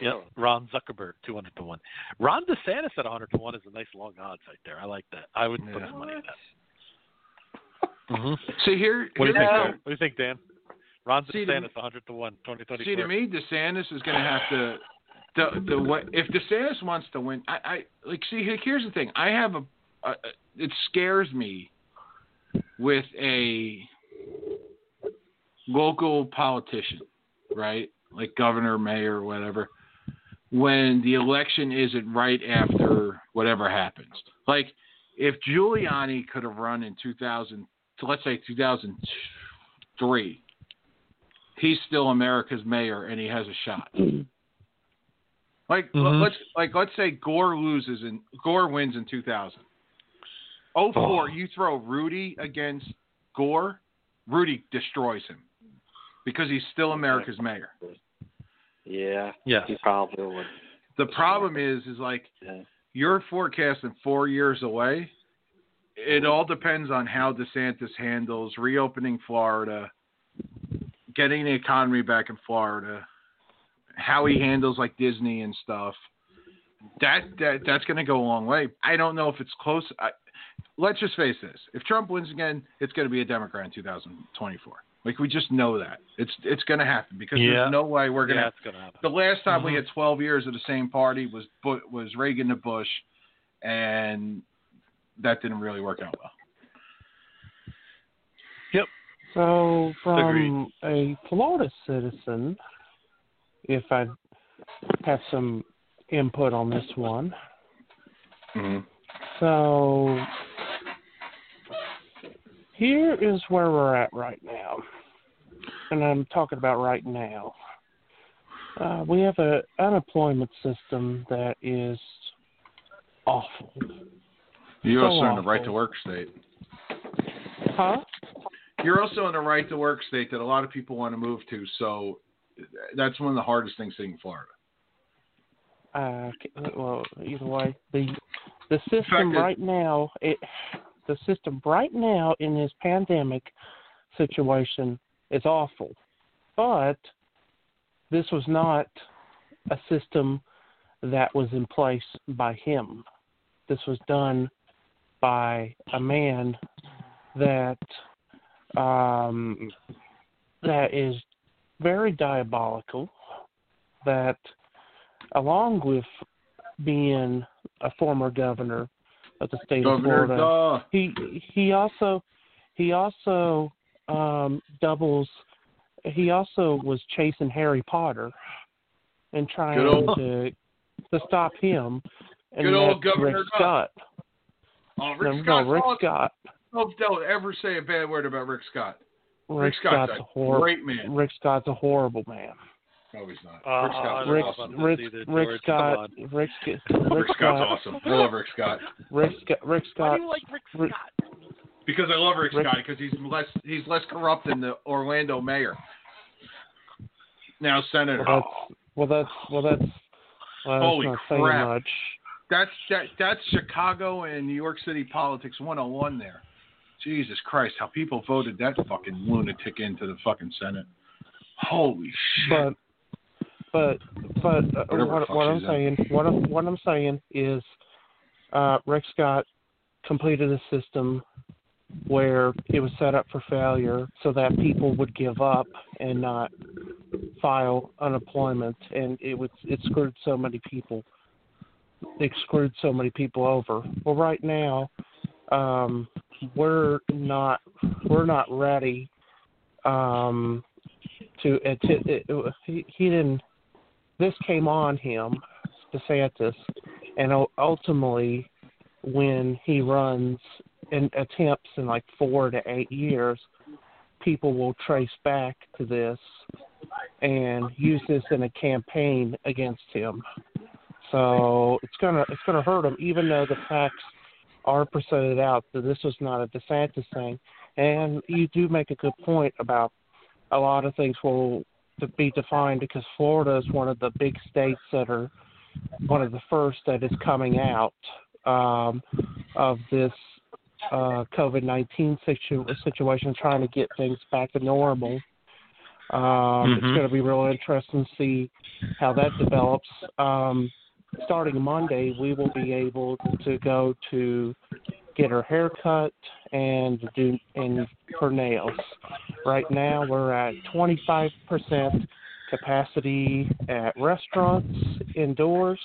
Yeah, Ron Zuckerberg, two hundred to one. Ron DeSantis at hundred to one is a nice long odds right there. I like that. I would yeah. put some money on that. (laughs) Mm-hmm. See here, what do you think? What do you think, Dan? Ron DeSantis, hundred to one, See, to me, DeSantis is going to have to. The the what if DeSantis wants to win, I, I like. See, here's the thing. I have a, a it scares me with a local politician, right? Like governor, mayor, whatever when the election isn't right after whatever happens, like if Giuliani could have run in 2000, so let's say 2003 he's still America's mayor and he has a shot. Like Mhm. let's like let's say Gore loses and Gore wins in 2000. Oh four, Oh. you throw Rudy against Gore, Rudy destroys him because he's still America's mayor. Yeah, Yes. he probably would. The problem is is like Yeah. you're forecasting four years away. It mm-hmm. all depends on how DeSantis handles reopening Florida, getting the economy back in Florida, how he handles like Disney and stuff. That that that's going to go a long way. I don't know if it's close. I, let's just face this: if Trump wins again, it's going to be a Democrat in 2024. Like we just know that it's it's going to happen because Yeah. there's no way we're going to yeah, gonna happen. the last time we Mhm. had 12 years of the same party was was Reagan to Bush, and that didn't really work out well. Yep. So, from a Florida citizen, if I have some input on this one, so here is where we're at right now. And I'm talking about right now. Uh, we have a unemployment system that is awful. You're So also in the right to work state. Huh? You're also in a right to work state that a lot of people want to move to. So that's one of the hardest things in Florida. Uh, well, either way, the the system right now, it the system right now in this pandemic situation is awful, but this was not a system that was in place by him. This was done by a man that um, that is very diabolical. That, along with being a former governor of the state Governor, of Florida, duh. he he also he also um doubles he also was chasing Harry Potter and trying old- to to stop him and Good old Governor Rick Scott. Oh, No, Rick no, Rick. Scott. Don't, don't ever say a bad word about Rick Scott. Rick, Rick Scott's Scott's a a horrible great man. Rick Scott's a horrible man. No, he's not. Uh, Rick Scott's Rick know Rick either, Rick Scott Rick, Rick Rick Scott's Scott awesome. I love Rick Scott Rick Scott Rick Why do you like Rick Rick- Scott? Because I love Rick, Rick- Scott because he's less he's less corrupt than the Orlando mayor. Now senator. Well, that's well, that's well, that's well, that's Holy not crap. much. That's that that's Chicago and New York City politics 101 there. Jesus Christ, how people voted that fucking lunatic into the fucking Senate. Holy shit. But but but uh, what, what I'm saying what I'm what I'm saying is uh, Rick Scott completed a system where it was set up for failure so that people would give up and not file unemployment. And it would it screwed so many people. It screwed so many people over. Well right now um we're not we're not ready um to it, it, it, he, he didn't this came on him DeSantis and ultimately when he runs and attempts in like four to eight years, people will trace back to this and use this in a campaign against him. So it's gonna it's gonna hurt him, even though the facts are presented out that this was not a DeSantis thing. And you do make a good point about a lot of things will be defined because Florida is one of the big states that are one of the first that is coming out um, of this uh, COVID nineteen situ- situation, trying to get things back to normal. Um, It's Mhm. going to be real interesting to see how that develops. Um, starting Monday, we will be able to go to get her hair cut and do and her nails. Right now, we're at 25% capacity at restaurants indoors.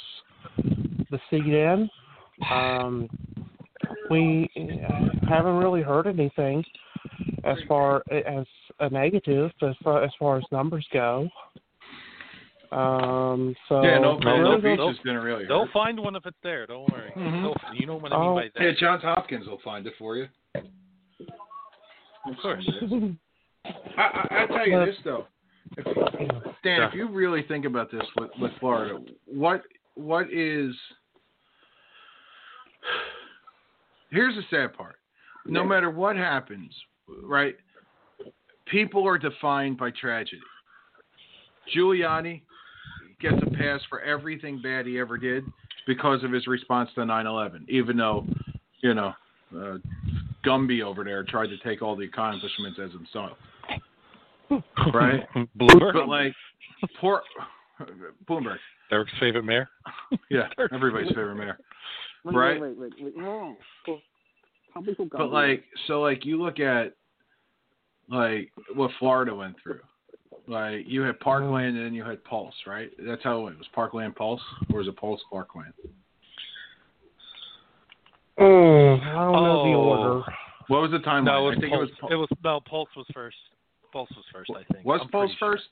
The in. Um, we uh, haven't really heard anything as far as a negative as far as, far as numbers go. Um, so yeah, no, No, no, no, beaches no. didn't really. They'll hurt. find one if it's there. Don't worry. Mhm. You know what I Oh. mean by that. Yeah, that. Johns Hopkins will find it for you. Of course. (laughs) I, I, I tell you But- this though, if, Dan, if you really think about this with, with Florida, what what is? Here's the sad part. No matter what happens, right? People are defined by tragedy. Giuliani gets a pass for everything bad he ever did because of his response to 9/11, even though, you know, uh, Gumby over there tried to take all the accomplishments as himself. Right. (laughs) Bloomberg. But like, poor Bloomberg. Eric's favorite mayor. Yeah, (laughs) everybody's favorite mayor. Wait, Right. Wait, wait, wait, wait. No. Well, How people got But like, so like you look at like what Florida went through. Like you had Parkland and then you had Pulse, right? That's how it went. Was Parkland Pulse, or was it Pulse Parkland? Mm, I don't know the Oh. order. What was the timeline? No, it was I think Pulse. it was. Pul- It was no Pulse was first. Pulse was first, I think. Was I'm Pulse pretty sure. first?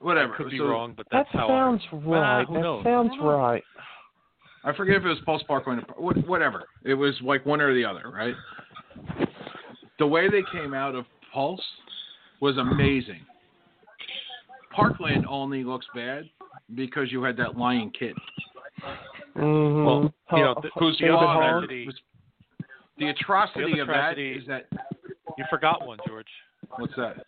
Whatever. I could be So, wrong, but That how. sounds I, right. who that knows? sounds right. I forget if it was Pulse Parkland or whatever. It was like one or the other, right? The way they came out of Pulse was amazing. Parkland only looks bad because you had that lion kid. Mm-hmm. Well, you know, the- Who's the the other other tragedy- was- The atrocity The of other that tragedy- is that You forgot one, George. what's that?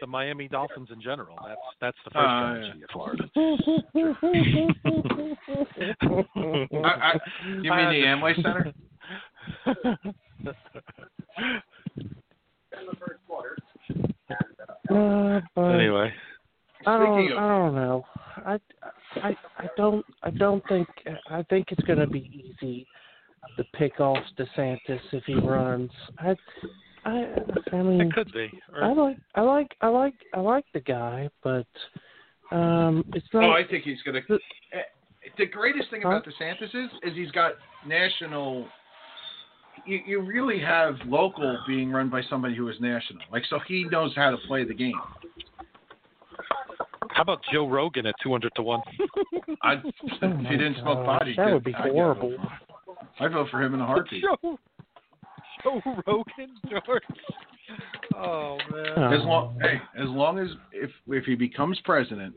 The Miami Dolphins in general. That's that's the first Uh, tragedy of Florida. (laughs) I, I, you mean the Amway Center? (laughs) Uh, but anyway, I don't, I don't know. I, I, I don't, I don't think. I think it's going to be easy to pick off DeSantis if he runs. I, I, I mean, it could be. I like, I like, I like, I like the guy, but um, it's not. Oh, I think he's gonna. eh, The greatest thing Huh? about DeSantis is, is he's got national. You, you really have local being run by somebody who is national. Like, so he knows how to play the game. how about Joe Rogan at two hundred to one? (laughs) I, Oh if he didn't smoke pot, he'd that get- would be I'd get a vote horrible. I'd vote for him in a heartbeat. (laughs) Joe, Joe (laughs) Rogan, George. Oh man. As uh-huh. long, hey, as long as if if he becomes president,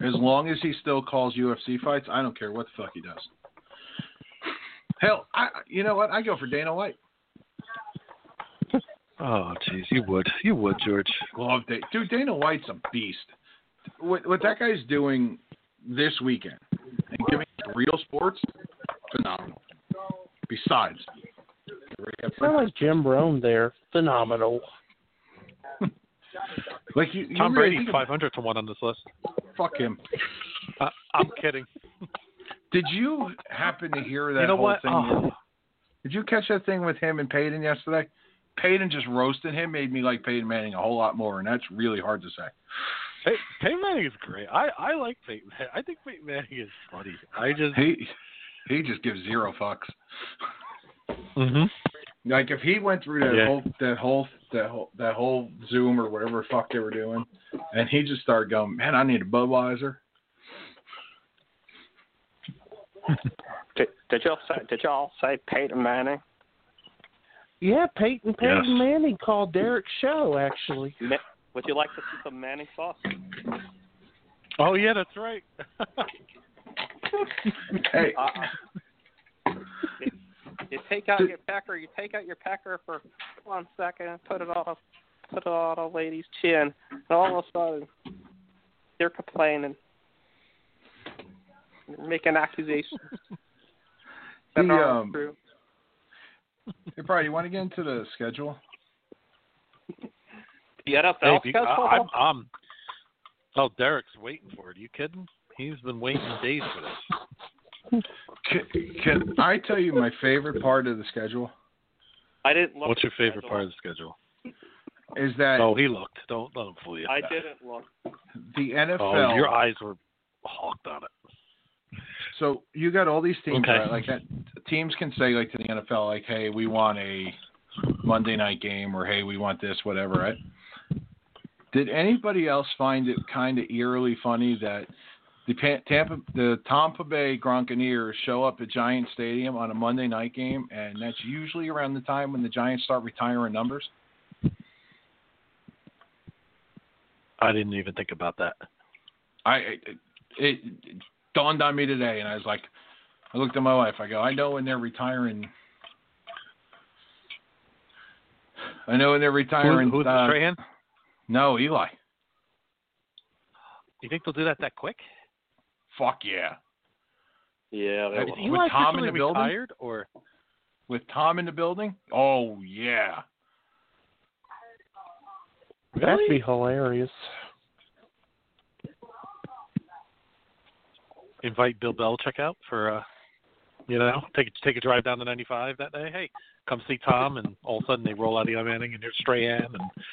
as long as he still calls UFC fights, I don't care what the fuck he does. Hell, I you know what? I go for Dana White. Oh jeez, you would, you would, George. Love Dana. Dude, Dana White's a beast. What what that guy's doing this weekend and giving real sports, phenomenal. Besides, Sound like Jim Rome there. Phenomenal. (laughs) like you, you Tom really Brady's five hundred to one on this list. Fuck him. Uh, I'm kidding. (laughs) Did you happen to hear that you know whole what? thing? Oh, Did you catch that thing with him and Peyton yesterday? Peyton just roasting him made me like Peyton Manning a whole lot more, and that's really hard to say. Pey- Peyton Manning is great. I I like Peyton. Manning. I think Peyton Manning is funny. I just. He he just gives zero fucks. Mhm. Like if he went through that Yeah. whole that whole that whole that whole Zoom or whatever the fuck they were doing, and he just started going, man, I need a Budweiser. Did, did y'all say? Did y'all say Peyton Manning? Yeah, Peyton Peyton Yes. Manning called Derek's show actually. Ma- Would you like to see some Manning sauce? Oh yeah, that's right. (laughs) Hey, Uh, you, you take out your pecker. You take out your pecker for one second and put it on a put it on a lady's chin, and all of a sudden they're complaining, You're making accusations. (laughs) that the, aren't um, true. hey, Brian, you want to get into the schedule? The NFL Hey, be- schedule. I, I'm, I'm. Oh, Derek's waiting for it. Are you kidding? He's been waiting days for this. Can, can I tell you my favorite part of the schedule I didn't look. What's your favorite schedule. part of the schedule? is that Oh, he looked. Don't let him fool you. I didn't look. the NFL. Oh, your eyes were hawked on it. So you got all these teams, Okay. right? Like that, teams can say like to the NFL, like, "Hey, we want a Monday night game," or "Hey, we want this," whatever, right? Did anybody else find it kind of eerily funny that the Tampa, the Tampa Bay Gronkaneers show up at Giant Stadium on a Monday night game, and that's usually around the time when the Giants start retiring numbers? I didn't even think about that. I it, it dawned on me today, and I was like, I looked at my wife. I go, I know when they're retiring. I know when they're Who, retiring. who's uh, Strahan? no, Eli. You think they'll do that that quick? Fuck yeah. Yeah, they Have will. you- Eli With Tom in the building? retired, or With Tom in the building. Oh yeah. That'd be hilarious. invite Bill Belichick out for uh you know, take take a drive down to 95 that day. Hey, come see Tom, and all of a sudden they roll out Eli Manning and there's Strahan,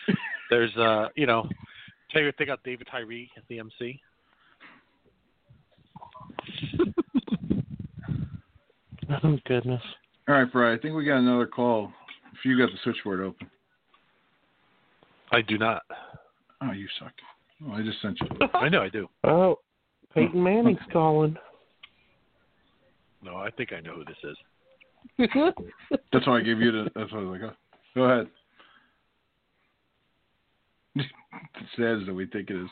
and there's uh, you know, tell you they got David Tyree at the MC. (laughs) Oh goodness. All right, Brian. I think we got another call. If you got the switchboard open. I do not. Oh, you suck. Oh, I just sent you. I know I do. Oh, Peyton hmm. Manning's calling. No, I think I know who this is. (laughs) That's why I gave you the. That's why I was like, oh, go ahead. (laughs) It says that we think it is.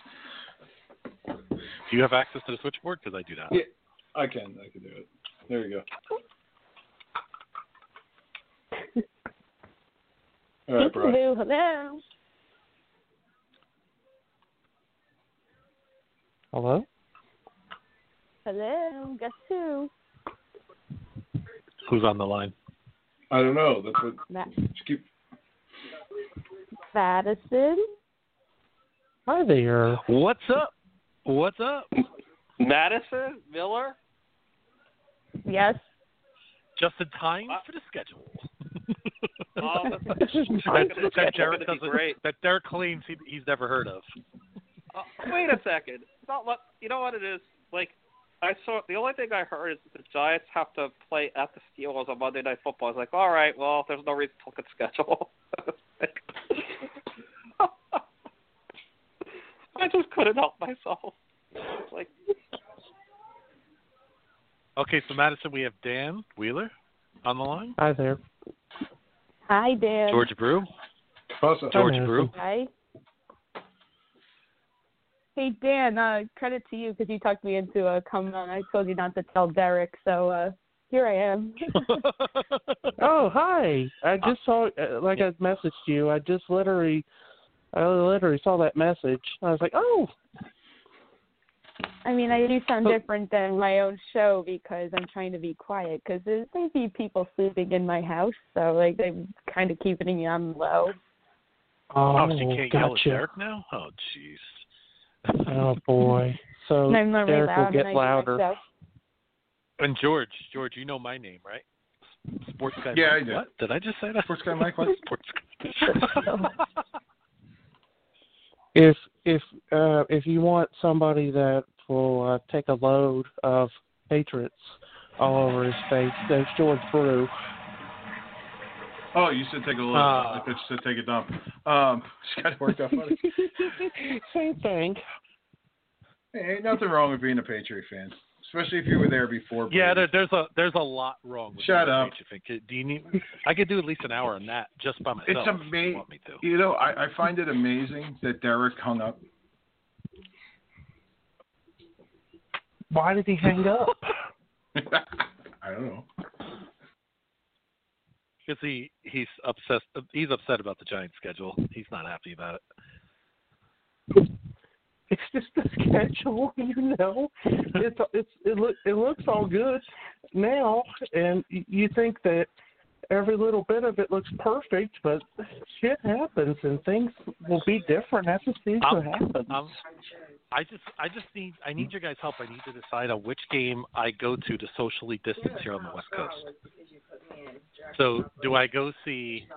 Do you have access to the switchboard? Because I do not. Yeah. I can. I can do it. There you go. All right, Brian. Hello, hello. Hello? Hello. Guess who? Who's on the line? I don't know. That's what. Ma- Just keep. Madison. Hi there. What's up? What's up? Madison Miller. Yes. Just in time for the schedule. (laughs) Oh, (laughs) This that, nice. That Derek be doesn't. great. That Derek claims he, he's never heard of. Uh, (laughs) wait a second. Not what you know what it is. Like I saw the only thing I heard is the Giants have to play at the Steelers on Monday Night Football. I was like, all right, well, there's no reason to look at schedule. I just couldn't help myself. It's like Okay, so Madison, we have Dan Wheeler on the line. Hi there. Hi, Dan. George Brew. Pause it. George Madison. Brew. Hi. Hey, Dan. Uh, credit to you because you talked me into uh, coming on. I told you not to tell Derek, so uh, here I am. (laughs) Oh, hi. I just saw, uh, like I messaged you, I just literally, I literally saw that message. I was like, oh, I mean, I do sound Oh. different than my own show because I'm trying to be quiet because there's maybe people sleeping in my house, so like I'm kind of keeping me on low. oh, Oh, she can't yell at gotcha. Derek now? Oh, jeez. Oh, boy. So (laughs) I'm not really Derek loud will get and I do my louder. And George, George, you know my name, right? Sports guy. Yeah, Mike. I do. What? Did I just say that? Sports guy Mike, what? (laughs) Sports guy. (laughs) If if uh, if you want somebody that will uh, take a load of Patriots all over his face, there's George Brew. Oh, you said take a look. Ah. I thought you said take a dump. Um, (laughs) just got to worked out funny. (laughs) Same thing. Hey, ain't nothing wrong with being a Patriot fan, especially if you were there before. yeah, there, there's a there's a lot wrong. With Shut up. Do you need? I could do at least an hour on that just by myself. It's if you amazing. want me to. You know, I, I find it amazing that Derek hung up. Why did he hang up? (laughs) (laughs) I don't know. Because he he's obsessed. He's upset about the Giants schedule. He's not happy about it. (laughs) It's just the schedule, (laughs) you know. It's it's it look it looks all good now, and you think that every little bit of it looks perfect, but shit happens and things will be different as the season Um, happens. Um, I just I just need I need your guys' help. I need to decide on which game I go to to socially distance here on the West Coast. So do I go see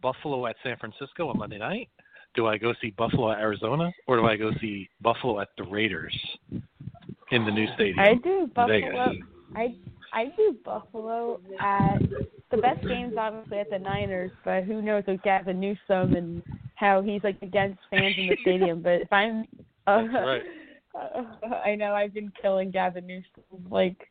Buffalo at San Francisco on Monday night? Do I go see Buffalo at Arizona, or do I go see Buffalo at the Raiders in the new stadium? I do Buffalo. I I do Buffalo at the best games obviously at the Niners, but who knows with Gavin Newsom and how he's like against fans in the (laughs) stadium. But if I'm, uh, right. uh, (laughs) I know I've been killing Gavin Newsom like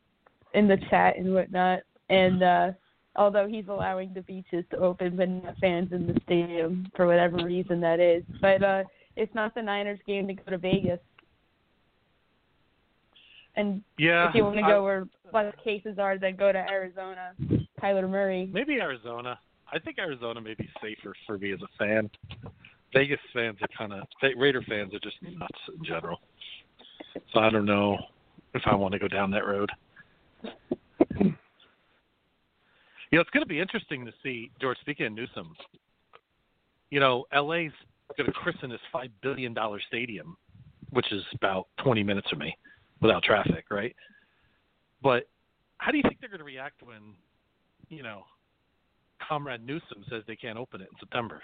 in the chat and whatnot, and uh although he's allowing the beaches to open but not fans in the stadium for whatever reason that is. But uh it's not the Niners game to go to Vegas. And Yeah, if you want to I- go where less cases are, then go to Arizona. Kyler Murray. Maybe Arizona. I think Arizona may be safer for me as a fan. Vegas fans are kind of Raider fans are just nuts in general. So I don't know if I want to go down that road. You know, it's going to be interesting to see George. Speaking of Newsom, you know, LA's going to christen this five billion dollar stadium, which is about twenty minutes from me, without traffic, right? But how do you think they're going to react when, you know, Comrade Newsom says they can't open it in September?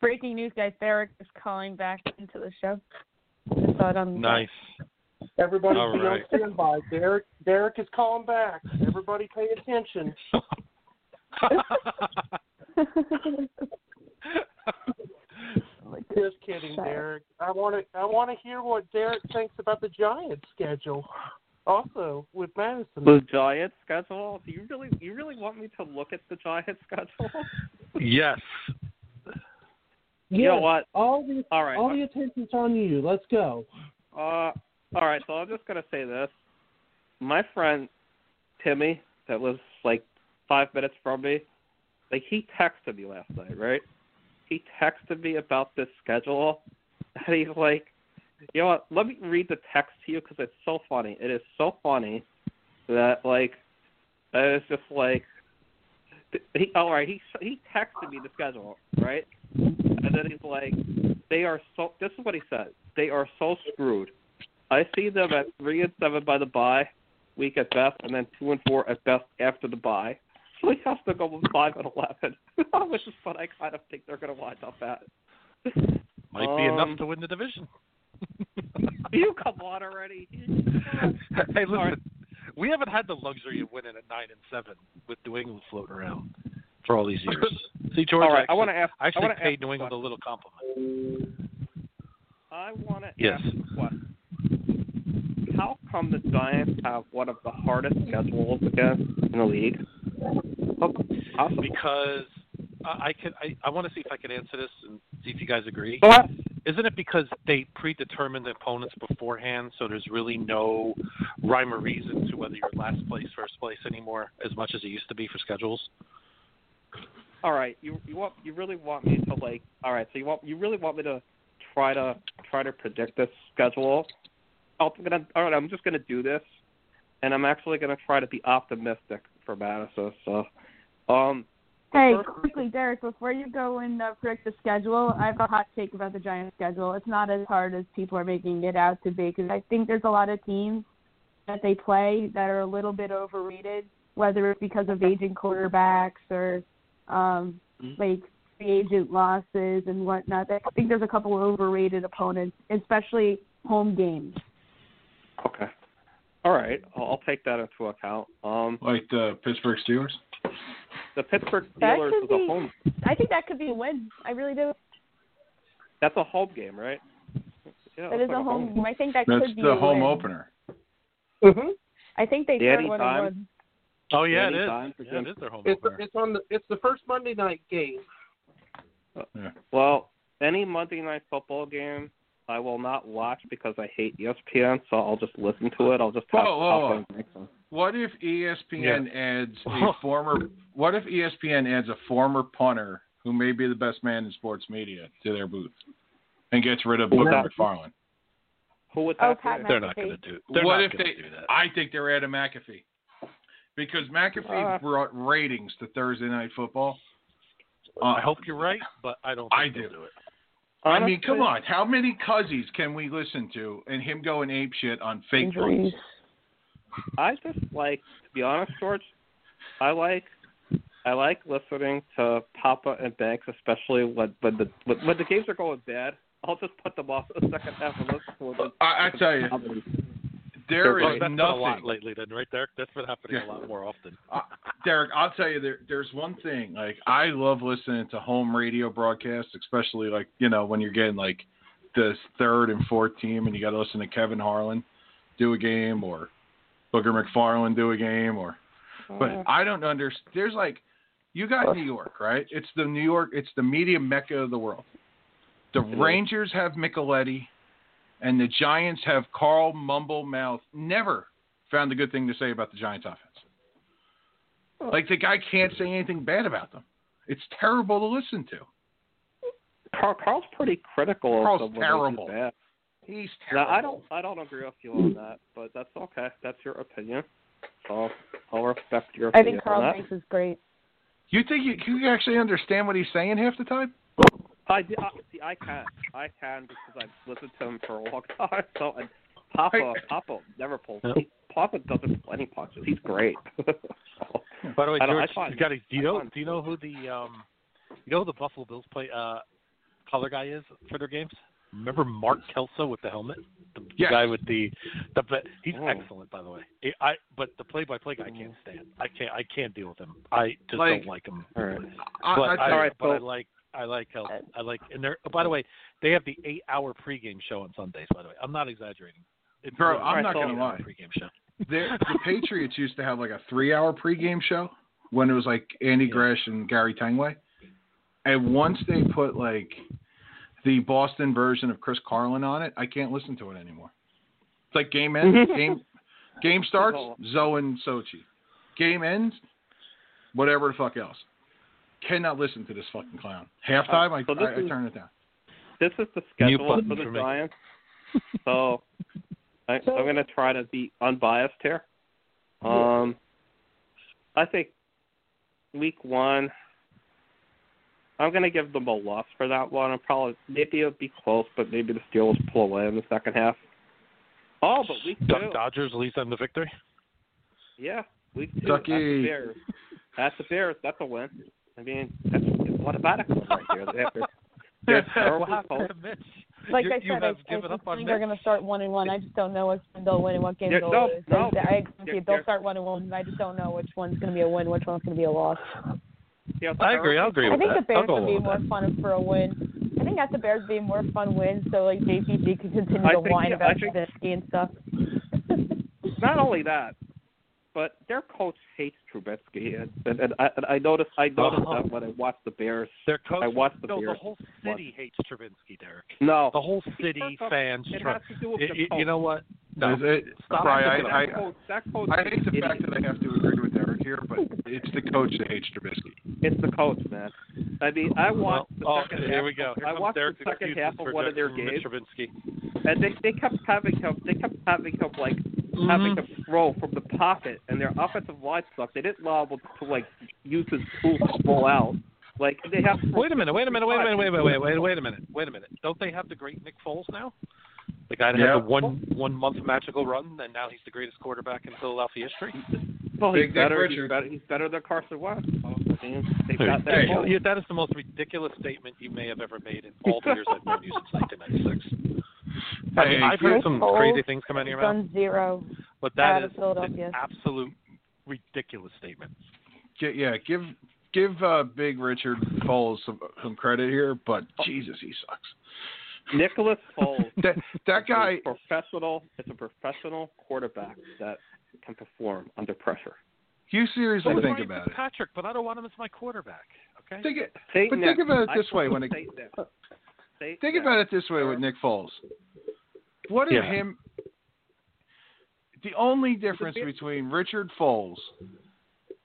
Breaking news, guys. Derek is calling back into the show. Just saw it on the Nice. Everybody All be right. on standby. Derek Derek is calling back. Everybody pay attention. (laughs) Just kidding, Derek. I want to I want to hear what Derek thinks about the Giants schedule. Also with Madison. The Giants schedule? Do you really you really want me to look at the Giants schedule? Yes. You know Yes, what? All the All right. all the attention's on you. Let's go. Uh, all right, so I'm just gonna say this. My friend Timmy, that was like five minutes from me, like he texted me last night, right? He texted me about this schedule, and he's like, "You know what? Let me read the text to you because it's so funny. It is so funny that like, it's just like, he all right. He he texted me the schedule, right? And then he's like, they are so. This is what he said. They are so screwed. I see them at three and seven by the bye week at best, and then two and four at best after the bye. So he has to go with five and eleven, (laughs) which is what I kind of think they're going to wind up at. Might be Um, enough to win the division. (laughs) (laughs) You come on already. hey, listen, we haven't had the luxury of winning at nine and seven with New England floating around for all these years. See, George, All right, I actually, want to ask. I actually want to paid ask New England a little compliment. I want to Yes. ask a question. How come the Giants have one of the hardest schedules again in the league? Because I I can, I, I want to see if I can answer this and see if you guys agree. Ahead. Isn't it because they predetermine the opponents beforehand, so there's really no rhyme or reason to whether you're last place, first place anymore, as much as it used to be for schedules? all right, you you want you really want me to like all right, so you want you really want me to try to try to predict this schedule? I'm gonna all right, I'm just gonna do this, and I'm actually gonna try to be optimistic for Madison. So, um, Hey, first- quickly, Derek, before you go and uh, predict the schedule, I have a hot take about the Giants' schedule. It's not as hard as people are making it out to be because I think there's a lot of teams that they play that are a little bit overrated, whether it's because of aging quarterbacks or um, Mhm. like free agent losses and whatnot. I think there's a couple of overrated opponents, especially home games. Okay, all right, I'll, I'll take that into account. Um, Like the Pittsburgh Steelers. the Pittsburgh Steelers could is a home. I think that could be a win. I really do. That's a home game, right? Yeah, that's like a home game. I think that That's could be That's the a home win. opener. Mm-hmm. I think they Danny one on Dimes. one. Oh yeah, it Danny is. Dimes Yeah, it against- is their home It's opener. it's on the it's the first Monday night game. Well, any Monday night football game I will not watch because I hate ESPN, so I'll just listen to it. I'll just Whoa, have whoa, whoa. popcorn drinks on. What if ESPN adds a former? What if ESPN adds a former punter who may be the best man in sports media to their booth, and gets rid of Booger that- McFarland? Who would Oh, that Pat be? They're not going to do. They're what not if going they? to do that. I think they're Adam McAfee because McAfee Uh. brought ratings to Thursday Night Football. Uh, I hope you're right, but I don't. Think I they'll do. do it. I mean, come on. How many Cuzzies can we listen to and him going ape shit on fake Injuries. points? I just like to be honest, George. I like I like listening to Papa and Banks, especially when when the when, when the games are going bad. I'll just put them off the second half and listen to them. I, I tell you, there Well, is that's been a lot nothing. lately, then, right, Derek? That's been happening Yeah. a lot more often. Uh, Derek, I'll tell you, there, there's one thing. Like, I love listening to home radio broadcasts, especially like you know when you're getting like the third and fourth team, and you got to listen to Kevin Harlan do a game or Booger McFarland do a game, or. But I don't understand. There's like, you got New York, right? It's the New York. It's the media mecca of the world. The Rangers have Micheletti, and the Giants have Carl Mumble Mouth. Never found a good thing to say about the Giants offense. Like the guy can't say anything bad about them. It's terrible to listen to. Carl, Carl's pretty critical Carl's of them when they do terrible. bad. He's Now. I don't I don't agree with you on that, but that's okay. That's your opinion. So I'll respect your I opinion think Carl on that. Banks is great. You think you, you actually understand what he's saying half the time? I, d- I- see, I can, I can because I've listened to him for a long (laughs) time. So, and Papa, Hey. Papa never pulls. Yeah. He, Papa doesn't pull any punches. He's great. (laughs) By the way, don't- George, I find- you got to. Do you know? Do you know who the um, you know who the Buffalo Bills play uh, color guy is for their games? Remember Mark Kelso with the helmet, the, the Yes. guy with the the. but He's Oh. excellent, by the way. I, I but the play-by-play guy I can't stand. I can't. I can't deal with him. I just Like- don't like him. All right. But I I, tell All right, but I like I like Kelso. Uh, I like and they're. Oh, by the way, they have the eight-hour pregame show on Sundays. By the way, I'm not exaggerating. It's Bro, I'm not gonna eight-hour lie. Pregame show. (laughs) the, the Patriots used to have like a three-hour pregame show when it was like Andy Gresh and Gary Tanguay, and once they put like the Boston version of Chris Carlin on it, I can't listen to it anymore. It's like game (laughs) ends, game game starts, oh. Zoe and Sochi. Game ends, whatever the fuck else. Cannot listen to this fucking clown. Halftime, I, so this I, I is- turn it down. This is the schedule for the for. Giants. (laughs) So I, So- I'm going to try to be unbiased here. Um, I think week one, I'm going to give them a loss for that one. I'm probably maybe it'll be close, but maybe the Steelers pull away in the second half. Oh, but week Duck two, Hodges leads them to victory. yeah, week two. Ducky. That's the Bears. That's the Bears. That's a win. I mean, that's it's automatic win right there. They have to- (laughs) They're terrible what happened coach. Mitch? Like you, I said, I, have I given on think they're going to start one and one. I just don't know which one they'll win and what game Yeah, they'll no, lose. no. I agree They're- you. They'll they're- start one and one. I just don't know which one's going to be a win, which one's going to be a loss. Yeah, I agree. I'll agree with you. I think that. the Bears would be more with fun for a win. I think that's the Bears being more fun win, so like JPG could continue I to think- whine yeah, about think- Trubisky and stuff. (laughs) not only that, but their coach hates Trubisky, and, and, and I, and I noticed I noticed Uh-huh. that when I watched the Bears. Their coach. I watched the no, Bears. the whole city hates Trubisky, Derek. No, The whole city First fans. it try- has to do with Y- the coach. you know what? No. Is it, Stop Brian, picking I, that I, coach, that coach I hate the an fact that I have to agree with Derek here, but it's the coach that hates Trubisky. It's the coach, man. I mean, I watched the oh, second here half. we go. Here I watched Derek's the second half of one of their games, Trubisky. and they they kept having him. They kept having him like Mm-hmm. having to throw from the pocket, and their offensive line sucked. They didn't allow him to like use his tools to roll out. Like they have. To Wait a minute. Wait a minute. Wait a minute. Wait a minute. Wait, wait, wait a minute. Wait a minute. Don't they have the great Nick Foles now? The guy that Yeah. had the one one month magical run, and now he's the greatest quarterback in Philadelphia history. Well, he's Dick better. He's better. He's better than Carson Wentz. So, I mean, they've got that. Hey. that is the most ridiculous statement you may have ever made in all the years I've known you since 1996. I mean, Hey, I've heard some Foles crazy things come out of your mouth, Done zero. but that is that Philadelphia. an absolute ridiculous statement. Yeah, give give uh, Big Richard Foles some, some credit here, but Jesus, he sucks. Nicholas Foles. (laughs) That that guy, is a professional. It's a professional quarterback that can perform under pressure. you seriously So think Ryan about it. Patrick? but I don't want him as my quarterback. Okay. Think it, Saint but think about it I this way: call when him it, Saint Nick. Saint think about it this way with Nick Foles. What if Yeah. him? The only difference big- between Richard Foles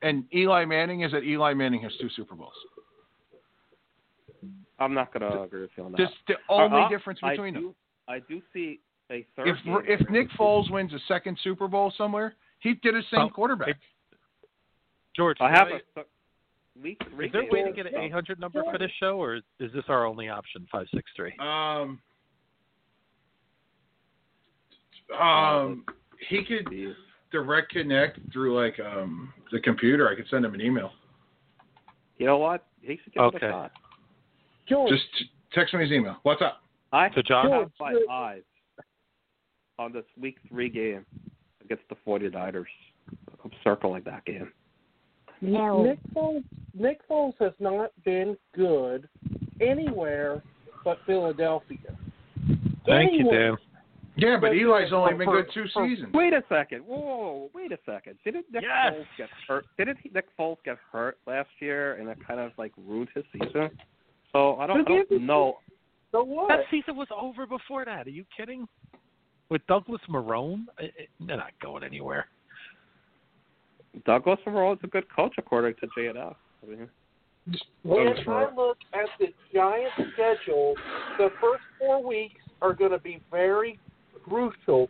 and Eli Manning is that Eli Manning has two Super Bowls. I'm not going to agree with you on that. This the only Uh, difference I between do, them. I do see a third. If if. Nick Foles wins a second Super Bowl somewhere, he did the same Oh, quarterback. it- George, I have can a th- week three. Is there a way to get an 800 number for this show, or is this our only option? Five six three. Um, um, he could direct connect through like um the computer. I could send him an email. You know what? He should give it Okay. a shot. George, Just t- text me his email. What's up? I To John? have my George, eyes on this week three game against the 49ers. I'm circling that game. No. Nick Foles, Nick Foles has not been good anywhere but Philadelphia. Thank you, Dan. Yeah, but But- Eli's only been good two seasons. Wait a second. Whoa, whoa, whoa, wait a second. Didn't Nick Yes. Foles get hurt? Didn't he, Nick Foles get hurt last year and it kind of like ruined his season? So I don't, I But don't know. So what? That season was over before that. Are you kidding? With Douglas Marrone, I- I- they're not going anywhere. Douglas Marrone is a good coach according to JNF. I mean, When I Rowe. look at the Giants' schedule, the first four weeks are going to be very crucial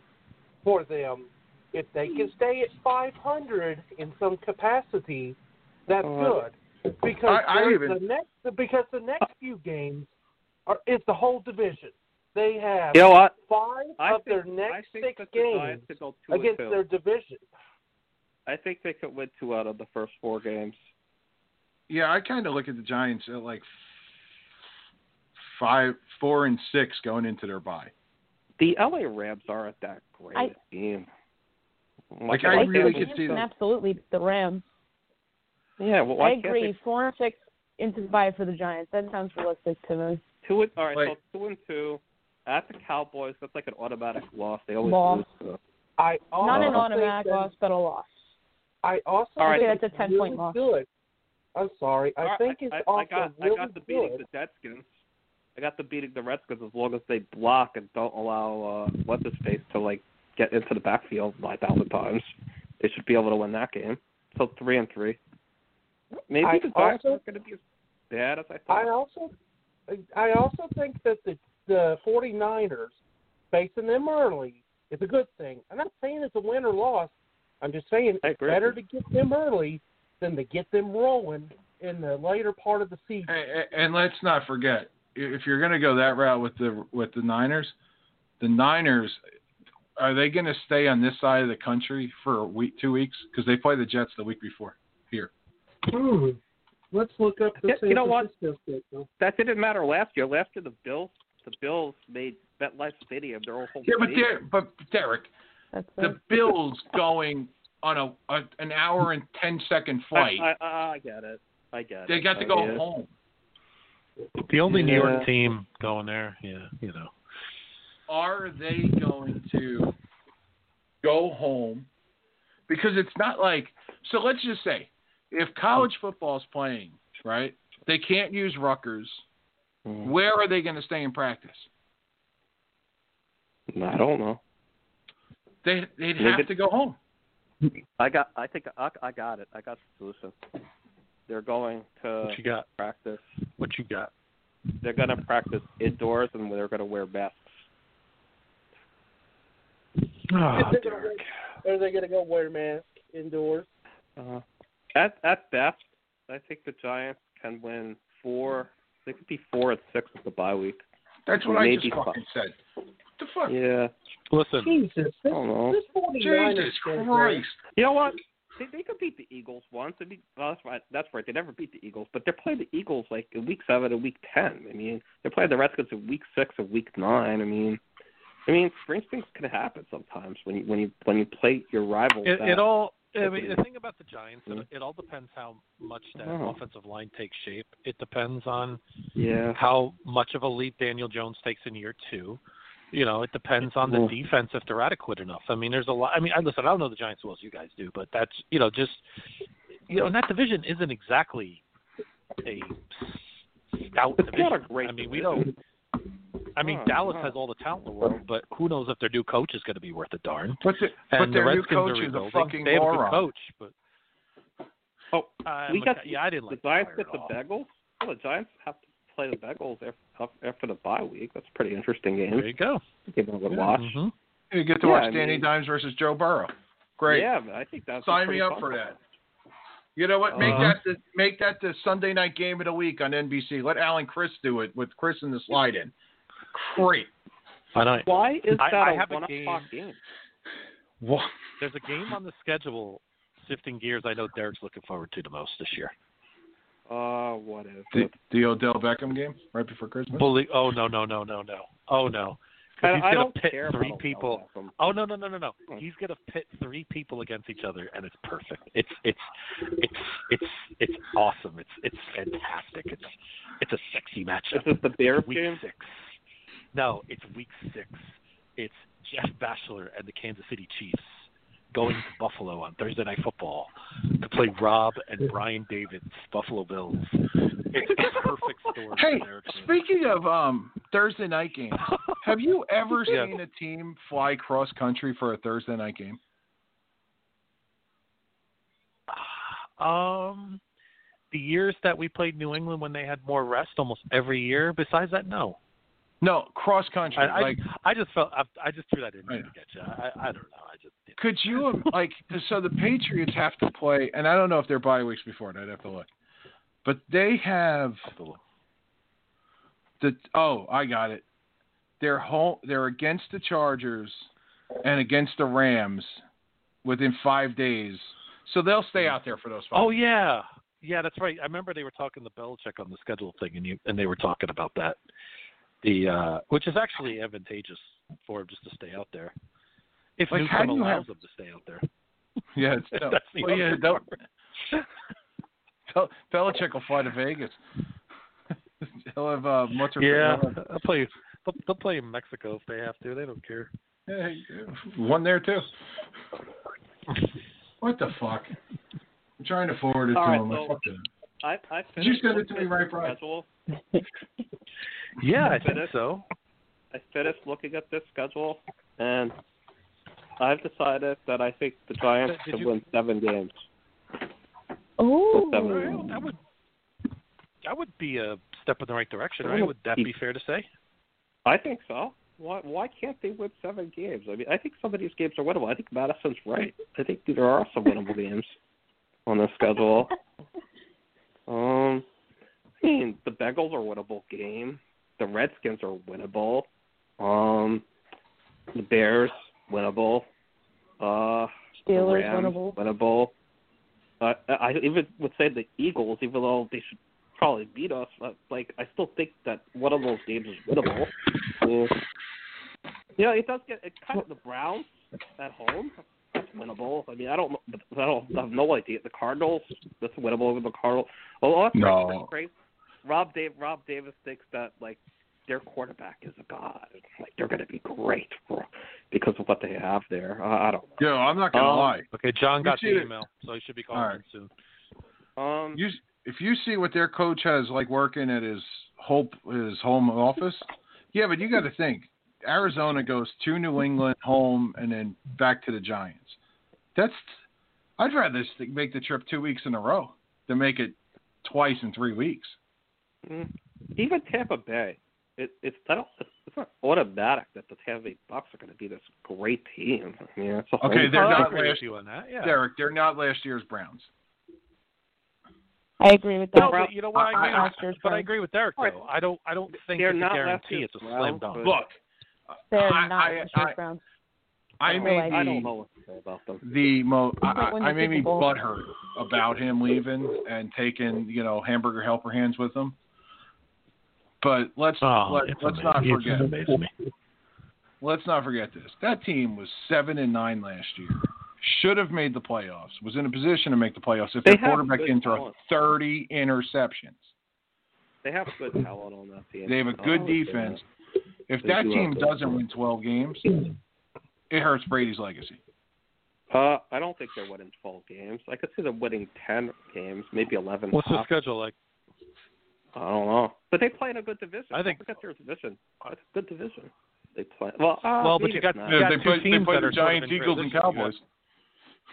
for them. If they can stay at 500 in some capacity, that's Uh, good. Because I- I even- the next because the next few games are is the whole division. They have you know what? five I of their next six the games could go two and against their division. I think they could win two out of the first four games. Yeah, I kind of look at the Giants at like five, four, and six going into their bye. The LA Rams aren't that great I- a team. Like, why I can't really they could see go- that. Absolutely, the Rams. Yeah, well, why I can't agree. they Four and six into the bye for the Giants. That sounds realistic to me. two and all right, Like- so two and two at the Cowboys. That's like an automatic loss. They always Loss. lose. To, I also Not an automatic loss, but a loss. I also All right. think Okay, that's a it's 10-point loss. good. I'm sorry. I All right, think it's I, also I got really I got the beating good. the Redskins. I got the beating the Redskins as long as they block and don't allow uh what's his face to like get into the backfield nine thousand times. They should be able to win that game. So three and three. Maybe I the Giants aren't going to be as bad as I thought. I also, I also think that the the 49ers facing them early is a good thing. I'm not saying it's a win or loss. I'm just saying it's better to get them early than to get them rolling in the later part of the season. And, and let's not forget, if you're going to go that route with the with the Niners, the Niners are they going to stay on this side of the country for a week, two weeks? Because they play the Jets the week before here. Hmm. Let's look up the you know what? That didn't matter last year. Last year the Bills the Bills made MetLife Stadium their whole thing. Yeah, but stadium. Der- but Derek, That's the it. Bills going on a, a an hour and ten second flight. I, I, I get it. I get it. they got to go get it. home. The only New York team going there, yeah, you know. are they going to go home? Because it's not like so. Let's just say if college football is playing, right? They can't use Rutgers. Mm. Where are they going to stay in practice? I don't know. They they'd Maybe- have to go home. I got. I think I, I got it. I got the solution. They're going to What you got? practice. What you got? They're going to practice indoors, and they're going to wear masks. Oh, They're gonna wear- Are they going to go wear masks indoors? Uh, at at best, I think the Giants can win four. They could be four and six with the bye week. That's what I Maybe just five. fucking said. What the fuck? Yeah. Listen, Jesus, this, oh, don't this 49ers Jesus Christ! You know what? They they could beat the Eagles once. I mean, well, that's right. That's right. They never beat the Eagles, but they're playing the Eagles like in week seven and week ten. I mean, they're playing the Redskins in week six and week nine. I mean, I mean, strange things can happen sometimes when you when you when you play your rivals. it, that- it all. I mean, the thing about the Giants, it, mm-hmm. it all depends how much that Oh. offensive line takes shape. It depends on yeah. how much of a lead Daniel Jones takes in year two. You know, it depends on the Mhm. defense if they're adequate enough. I mean, there's a lot. I mean, I listen. I don't know the Giants as well as you guys do, but that's you know just you know, and that division isn't exactly a stout It's division. not a great I mean, we don't. I mean, Oh, Dallas no. has all the talent in the world, but who knows if their new coach is going to be worth a darn. But the, And but the their new Redskins coach are is a rebuilding. fucking they have a good coach, but Oh, uh, we got yeah, I didn't like the Giants get the all. Bengals. Well, the Giants have to play the Bengals after, after the bye week. That's a pretty interesting game. There you go. Give them a good Yeah. watch. hmm You get to Yeah, watch I Danny mean- Dimes versus Joe Burrow. Great. Yeah, but I think that's Sign pretty me up fun. for that. You know what? Make Uh-huh. that the make that the Sunday night game of the week on NBC. Let Alan Chris do it with Chris in the slide in. Great. I know. Why is that I a have a one game- o'clock game? What? There's a game on the schedule, shifting gears. I know Derek's looking forward to the most this year. Uh, what is The, the Odell Beckham game right before Christmas. Bully. Oh no no no no no. Oh no. 'Cause I, he's I gonna don't pit three people. Beckham. Oh no no no no no. Hmm. He's gonna pit three people against each other, and it's perfect. It's it's it's it's it's awesome. It's it's fantastic. It's it's a sexy matchup. Is this the Bears week game? six. No, it's week six. It's Jeff Bachelor and the Kansas City Chiefs going to Buffalo on Thursday Night Football to play Rob and Brian David's Buffalo Bills. It's a perfect story. Hey, for Eric Smith. speaking of um Thursday night games, (laughs) have you ever Yeah. seen a team fly cross country for a Thursday night game? (sighs) Um, the years that we played New England when they had more rest, almost every year. Besides that, no. No, cross country. I, I, like, I just felt I, I just threw that in there to get you. I, I don't know. I just. Could you um, like? So the Patriots have to play, and I don't know if they're bye weeks before. it. I'd have to look, but they have the. Oh, I got it. They're home. They're against the Chargers and against the Rams within five days, so they'll stay out there for those five. Oh yeah, yeah, that's right. I remember they were talking to Belichick on the schedule thing, and you and they were talking about that. The uh, which is actually advantageous for him just to stay out there. If Like, how Newcomb do you allows have- him to stay out there. (laughs) yeah, it's, (laughs) no. That's the well, yeah, other they'll- part. (laughs) Bel- Belichick will fly to Vegas. He'll have uh, what's her Yeah, he'll play. They'll, they'll play in Mexico if they have to. They don't care. Hey, one there too. What the fuck? I'm trying to forward it All to right, him. I so- fucked it. I, I Did you finished send it to me right, at Brian? schedule. Yeah, I think Finished. so. I finished looking at this schedule, and I've decided that I think the Giants Did should you- win seven games. Oh, Seven. That would that would be a step in the right direction, right? Would that be fair to say? I think so. Why why can't they win seven games? I mean, I think some of these games are winnable. I think Madison's right. I think there are some winnable games on the schedule. (laughs) Um, I mean, the Bengals are a winnable game. The Redskins are winnable. Um, the Bears winnable. Uh, the Steelers Rams, winnable. winnable. Uh, I even would say the Eagles, even though they should probably beat us, uh, like I still think that one of those games is winnable. Yeah, yeah it does get it kind of the Browns at home. That's winnable. I mean, I don't. I don't I have no idea. The Cardinals, that's winnable over the Cardinals. Oh, that's No. crazy. Rob Dave Rob Davis thinks that like their quarterback is a god. Like they're going to be great for, because of what they have there. I, I don't know. Yo, I'm not gonna Um, lie. Okay, John got see the it. email, so he should be calling All right. in soon. Um, You, if you see what their coach has like working at his whole his home office, yeah, but you got to think Arizona goes to New England, home, and then back to the Giants. That's I'd rather s- make the trip two weeks in a row than make it twice in three weeks. Mm. Even Tampa Bay, it, it's I don't, it's not automatic that the Tampa Bay Bucks are going to be this great team. I mean, it's a Okay, they're not last- with you on that. Yeah. Derek, they're not last year's Browns. I agree with that. No, but you know what? I I- agree. I- with- Last year's but I agree with Derek though. I don't. I don't think They're it's a not last guarantee. year's It's a slam Browns, dunk. but- Look, They're I- not I- the I- Browns. I Oh, may I- be I don't know what to say about them. the mo I, But when I, I the may be Super butthurt about him leaving and taking you know hamburger helper hands with him. But let's Oh, let, let's amazing. not forget let's not forget this. That team was seven and nine last year. Should have made the playoffs. Was in a position to make the playoffs if They their quarterback good didn't throw thirty interceptions. They have good talent on that team. They have a I'll good say defense. If They that do team doesn't win twelve games, it hurts Brady's legacy. Uh, I don't think they're winning 12 games. I could see them winning 10 games, maybe 11. What's the schedule like? I don't know, but they play in a good division. I think- Don't forget their division. It's a good division. They play well. Uh, Well, but you got- you got they two play they teams play that the are sort of Giants, Eagles, and Cowboys.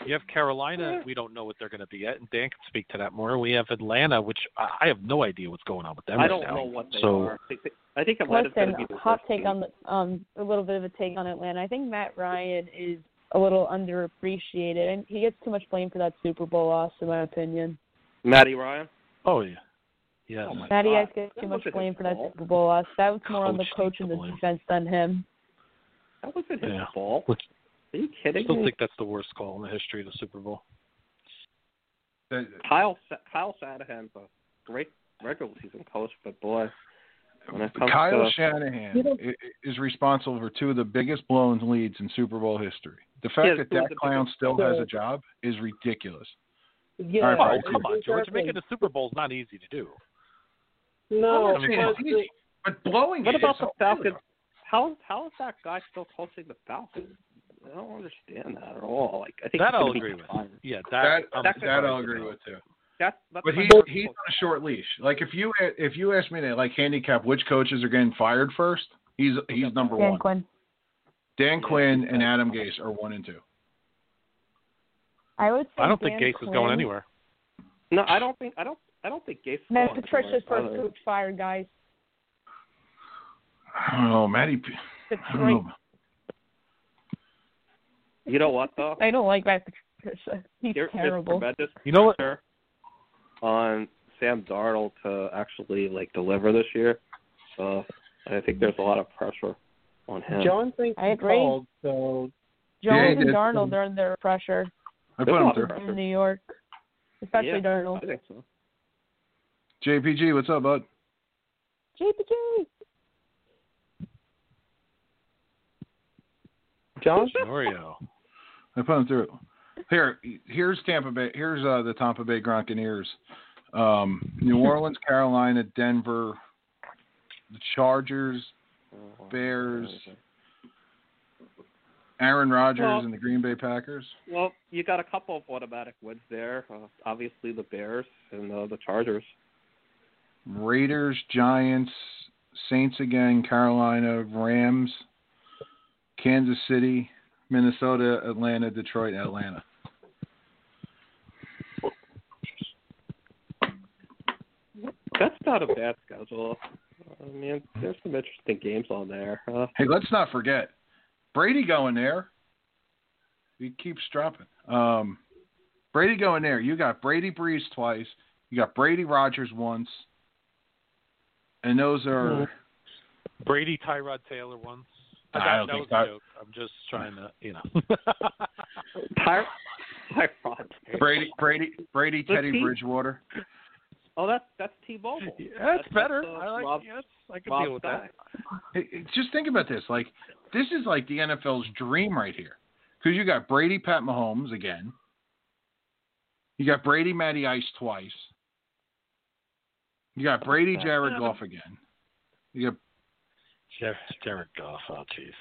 You have Carolina. Yeah. We don't know what they're going to be at, and Dan can speak to that more. We have Atlanta, which I I have no idea what's going on with them I right don't now. know what they so, are. I think, I think Atlanta's going to be the hot worst take team. on the um a little bit of a take on Atlanta. I think Matt Ryan is a little underappreciated, and he gets too much blame for that Super Bowl loss, in my opinion. Matty Ryan. Oh yeah, yeah. Oh, my Matty God. Ice gets That too much blame for that. Super Bowl loss. That was more on the Coach coach and the the blame. defense than him. That wasn't his Yeah. fault. Are you kidding? Me? I kidding still me? think that's the worst call in the history of the Super Bowl. Kyle Sa- Kyle Shanahan's a great regular season coach, but boy, when it comes Kyle to Shanahan i- i- is responsible for two of the biggest blown leads in Super Bowl history. The fact Yeah, that that clown biggest- still has a job is ridiculous. Yeah, All right, Oh, come on, George. Making a Super Bowl is not easy to do. No, I'm not but easy, but blowing what it about is the so Falcons? How how is that guy still coaching the Falcons? I don't understand that at all. Like I think That I'll agree with. fired. Yeah, That that, I'm that, surprised I'll agree with too. That's, that's But my he he's on a short leash. Like if you if you ask me to like handicap which coaches are getting fired first, he's he's number Dan one. Quinn. Dan Quinn and Adam Gase are one and two. I would say I don't think Dan Gase is going anywhere. No, I don't think I don't I don't think Gase. is Matt going Patricia's anywhere. first coach fired, guys. I don't know, Matty. P- I don't know. You know what though? I don't like Matt Patricia. He's There is terrible. You know what? on Sam Darnold to actually like deliver this year. So I think there's a lot of pressure on him. John thinks I he agree. called, so Yeah, and did. Darnold are under pressure I put a him through. pressure. in New York, especially Yeah. Darnold. I think so. JPG, what's up, bud? JPJ. John. Oreo. I put him through. Here, here's Tampa Bay. Here's uh, the Tampa Bay Gronkaneers. Um, New Orleans, Carolina, Denver, the Chargers, Bears, Aaron Rodgers Well- and the Green Bay Packers. Well, you got a couple of automatic wins there. Uh, obviously, the Bears and uh, the Chargers. Raiders, Giants, Saints again, Carolina, Rams, Kansas City, Minnesota, Atlanta, Detroit, Atlanta. That's not a bad schedule. I mean, there's some interesting games on there. Uh, Hey, let's not forget Brady going there. He keeps dropping. Um, Brady going there. You got Brady Brees twice. You got Brady Rodgers once. And those are Brady Tyrod Taylor once. I that, don't that think was a joke. I'm just trying to, you know. (laughs) Ty- Tyrod. Brady Brady Brady The Teddy team- Bridgewater. Oh, that's that's T-Mobile. Yeah, that's, That's- better. that's, uh, I like. Rob- yes, I can Rob deal with that. Hey, hey, just think about this. Like this is like the NFL's dream right here. Because you got Brady Pat Mahomes again. You got Brady Matty Ice twice. You got Brady Jared Goff again. You got Jared, Jared Goff. Oh, jeez.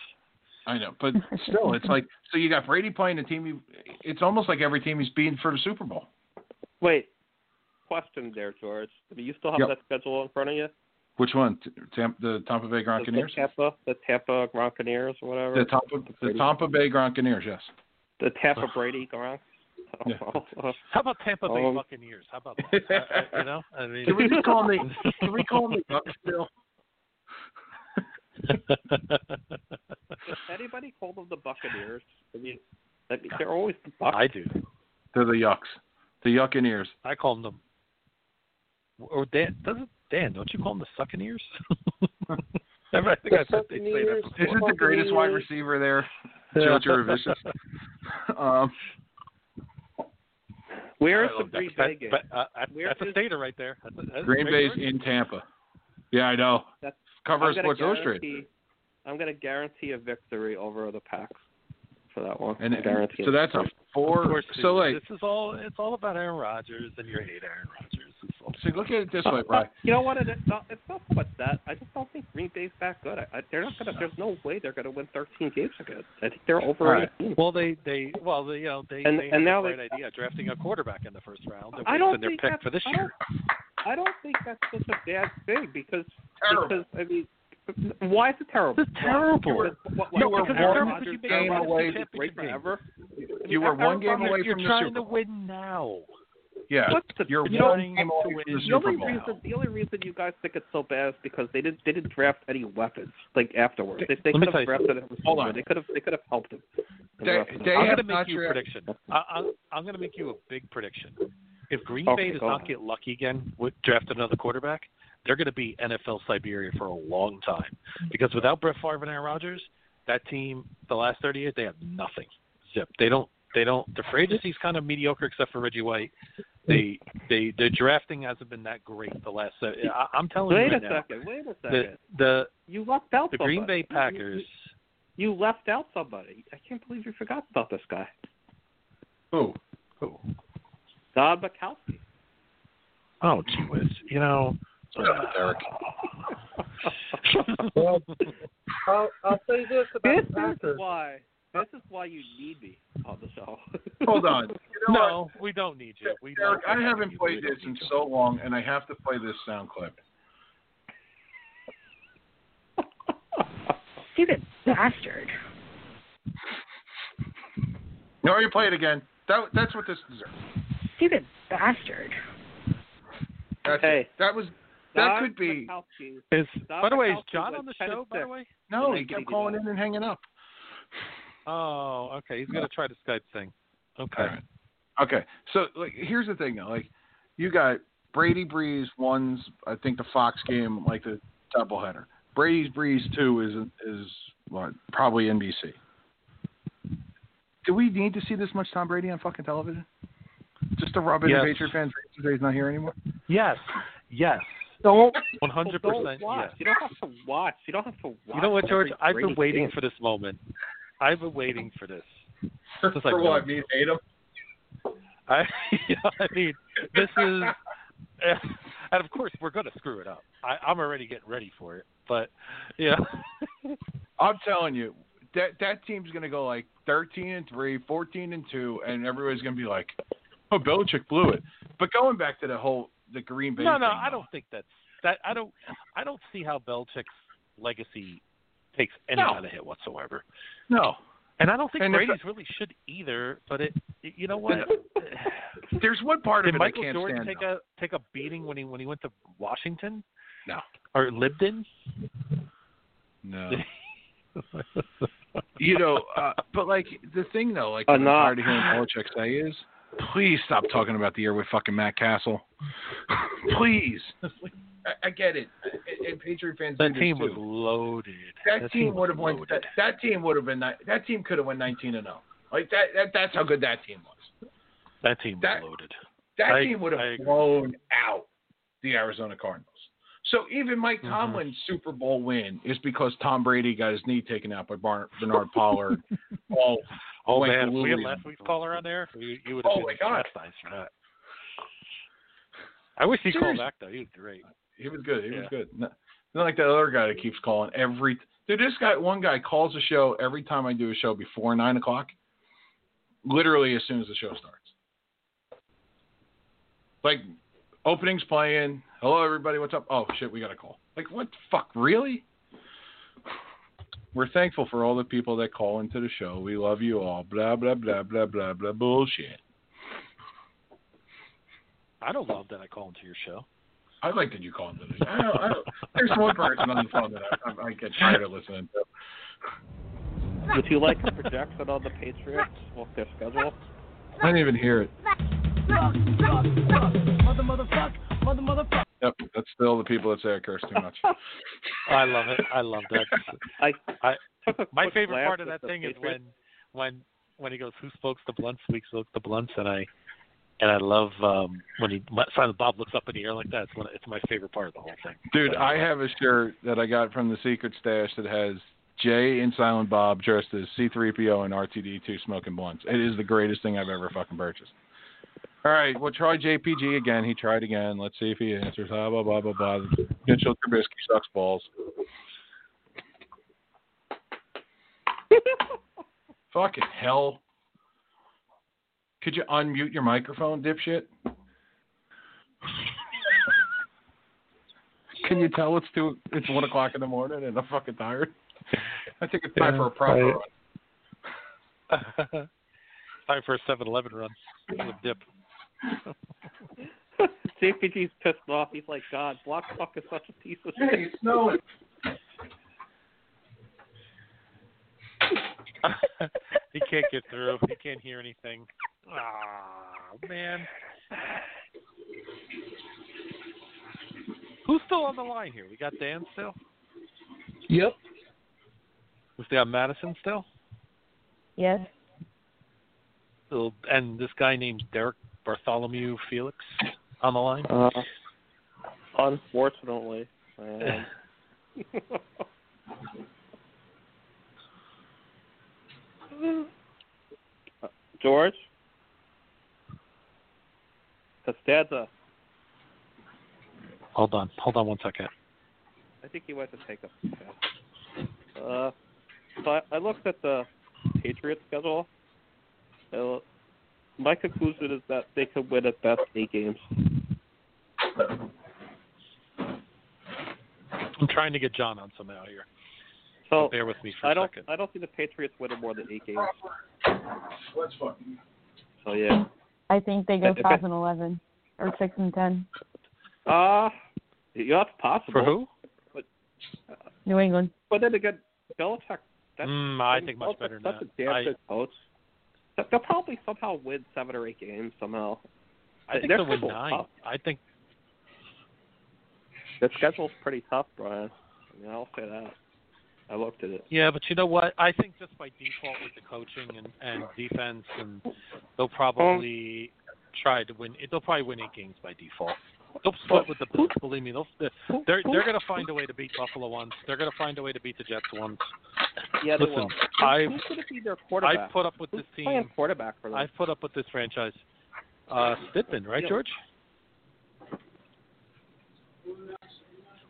I know, but still, it's like (laughs) so you got Brady playing the team. You, it's almost like every team he's beaten for the Super Bowl. Wait, question there, George. Do you still have Yep. that schedule in front of you? Which one? T- Tampa, the Tampa Bay The, the Tampa, the Tampa Gronkaneers or whatever. The Tampa, the Tampa Bay Gronkaneers. Yes. The Tampa Brady Gronk. I Yeah. (laughs) How about Tampa Bay Um, Buccaneers? How about that? I, I, you know, I mean, Can we just call them the? (laughs) Can we call them the Bucks still? Anybody call them the Buccaneers? I mean, I mean they're always the Bucks. I do. They're the Yucks. The Yuccaneers. I call them. Or Dan doesn't Dan? Don't you call them the Succaneers? (laughs) I think I said they say that Succaneers. This is the greatest wide receiver there, Joe Jurevicius. Um, Where is I the love that. Green That- Bay game? but, uh, that- Where that's a stater right there. That's a, that's Green great Bay's word. in Tampa. Yeah, I know. That's- Cover I'm gonna Sports Illustrated. guarantee- I'm going to guarantee a victory over the Packs for that one. And I guarantee so that's a four. course, So like, this is all it's all about Aaron Rodgers, and you hate Aaron Rodgers. It's all- see, look at it this way, Brian. you know what? It, it's not. It's not so much that. I just don't think Green Bay's that good. I, I, they're not gonna. There's no way they're gonna win 13 games again. I think they're over All right. 18. Well, they they well they, you know they And- they and had now the they- idea drafting a quarterback in the first round. They're I don't wasting their pick for this I year. don't, I don't think that's such a bad thing because Terrible. because I mean, why is it terrible? It's terrible. Because, what, You were because Aaron one Rodgers- game away is from the great championship game. forever. I You mean, were one game Rodgers- away You're trying to win now. Yeah, What's the, you're you know, one game away to win. the The Super only Bowl. reason the only reason you guys think it's so bad is because they didn't they didn't draft any weapons like afterwards. They, they could have drafted a Hold receiver. on. They could have they could have helped him. They- they I'm have going to make you a dra- prediction. I, I, I'm going to make you a big prediction. If Green Okay, Bay does not ahead. get lucky again with draft another quarterback, they're going to be NFL Siberia for a long time. Because without Brett Favre and Aaron Rodgers, that team the last 30 years they have nothing. Zip. They don't. They don't. Their free agency's kind of mediocre except for Reggie White. They they their drafting hasn't been that great the last. Uh, I, I'm telling Wait you a right now. second. Wait a second. the you left out the somebody. Green Bay Packers. You, you left out somebody. I can't believe you forgot about this guy. Who? Oh, Don Majkowski. oh gee whiz. You know. Shut up, Derek. (laughs) Well, I'll, I'll say this about this the is Packers. why. This is why you need me on the show. (laughs) Hold on. You know what? No, we don't need you. We Derek, don't I haven't you. played We this in you. so long, and I have to play this sound clip. Stupid bastard. No, you play it again. That, that's what this deserves. Stupid bastard. That's Hey. it. That was. That Don could be. Is by the way, is John on the show? By the way. No, Did he kept calling in and hanging up. Oh, okay. He's gonna try the Skype thing. Okay. All right. Okay. So like, here's the thing though. Like, you got Brady Brees one's I think the Fox game like the doubleheader. Brady's Brees two is is what probably NBC. Do we need to see this much Tom Brady on fucking television? Just to rub in Yes. the Patriot fans that he's not here anymore. Yes. Yes. Don't One hundred Well, don't percent. Yes. You don't have to watch. You don't have to watch. You know what, George? I've been waiting game. for this moment. I've been waiting for this. Like For no- what? Me hate him. I, (laughs) you know, I mean, this is, (laughs) and of course we're gonna screw it up. I, I'm already getting ready for it, but yeah, (laughs) I'm telling you, that that team's going to go like 13 and 3, 14 and 2 and everybody's going to be like, "Oh, Belichick blew it." But going back to the whole the Green Bay No, no, thing, I don't think that's that. I don't. I don't see how Belichick's legacy takes any No. kind of hit whatsoever. No. And I don't think And if- Brady's really should either. But it, you know what? (laughs) There's one part Did of it I Michael can't Jordan stand. take though. a take a beating when he when he went to Washington No. or Libden? No. (laughs) you know, uh, but like the thing though, like I'm Enough. tired of hearing Belichick say is, please stop talking about the year with fucking Matt Cassel. (laughs) please. I, I get it, and, and Patriot fans That team was loaded. That, team was would have won. That, that team would have been. That team could have won 19 and 0. Like that, that. That's how good that team was. That team that- was loaded. That I- team would have blown out the Arizona Cardinals. So even Mike Mhm. Tomlin's Super Bowl win is because Tom Brady got his knee taken out by Bar- Bernard Pollard. (laughs) all Oh went man, if we had delirium. last week's caller on there, you, you would have Oh, been my God. chastised for that. I wish he called Seriously. back though. He was great. He was good. He was good. Not, not like that other guy that keeps calling every. Dude, this guy, one guy calls the show every time I do a show before nine o'clock. Literally as soon as the show starts. Like openings playing. Hello everybody, what's up? Oh shit, we got a call. Like what the fuck? Really? We're thankful for all the people that call into the show. We love you all. Blah blah blah blah blah blah bullshit. I don't love that I call into your show. I like that you call into the show. I don't, I don't, there's one person on the phone that I, I, I get tired of listening to. Would you like a projection on the Patriots with their schedule? I didn't even hear it. Yep, that's still the people that say I curse too much. (laughs) I love it. I love that. I, I my favorite part of that thing is when when when he goes, "Who smokes the blunts? We smoke the blunts," and I and I love um when he Silent Bob looks up in the air like that. It's one. It's my favorite part of the whole thing. Dude, I have a shirt that I got from the Secret Stash that has Jay and Silent Bob dressed as C3PO and R2D2 smoking blunts. It is the greatest thing I've ever fucking purchased. All right, we'll try JPG again. He tried again. Let's see if he answers. Blah, blah, blah, blah, blah. Mitchell Trubisky sucks balls. (laughs) Fucking hell. Could you unmute your microphone, dipshit? Can you tell it's two? It's one o'clock in the morning and I'm fucking tired. I think it's time Yeah, for a proper right. run. (laughs) Time for a 7-Eleven run with dip. (laughs) JPG's pissed off. He's like, God, Block Fuck is such a piece of shit. Hey, it's snowing. (laughs) he can't get through. He can't hear anything. Ah, man. Who's still on the line here? We got Dan still. Yep. We still got Madison still. Yes. Still- And this guy named Derek Bartholomew Felix on the line. Uh, unfortunately. (laughs) Uh, George? Costanza. Hold on. Hold on one second. I think he went to take a Uh, so I, I looked at the Patriots schedule. My conclusion is that they could win at best eight games. I'm trying to get John on somehow here. So Bear with me for I a don't second. I don't see the Patriots winning more than eight games. Let's fucking. So yeah. I think they go If it- five and eleven or six and ten. Uh yeah, that's possible. For who? New England. But then again, Belichick. That's, Mm, I think much Belichick's better than such that. a damn I, good coach. They'll probably somehow win seven or eight games somehow. I think Their they'll win nine. tough. I think The schedule's pretty tough, Brian. I mean, I'll say that. I looked at it. Yeah, but you know what? I think just by default with the coaching and, and defense, and they'll probably try to win. They'll probably win eight games by default. They'll split with the Bills. Believe me, they'll they're, they're going to find a way to beat Buffalo once. They're going to find a way to beat the Jets once. Yeah, they Listen, will. I've Who's going to be their quarterback? I've put up with Who's this playing team. quarterback for them? I've put up with this franchise. Uh, Stidham, right, George?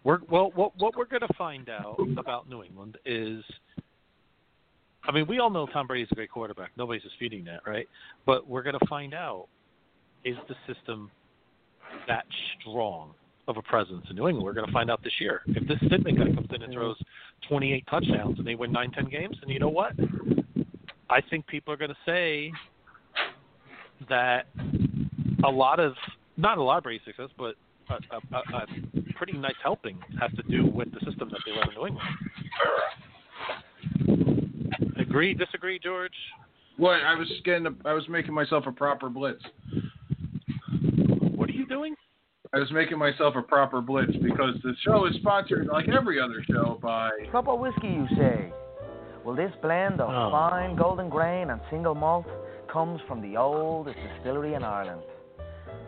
We're well. What what we're going to find out about New England is I mean, we all know Tom Brady's a great quarterback. Nobody's disputing that, right? But we're going to find out is the system that strong of a presence in New England? We're going to find out this year. If this Stidham guy comes in and throws 28 touchdowns and they win nine, ten games, and you know what? I think people are going to say that a lot of not a lot of Brady success, but a, a, a, a pretty nice helping has to do with the system that they run in New England. Agree? Disagree, George? What? I was getting. A, I was making myself a proper blitz. What are you doing? I was making myself a proper blitz because the show is sponsored, like every other show, by. Proper whiskey, you say? Well, this blend of Oh. fine golden grain and single malt comes from the oldest distillery in Ireland.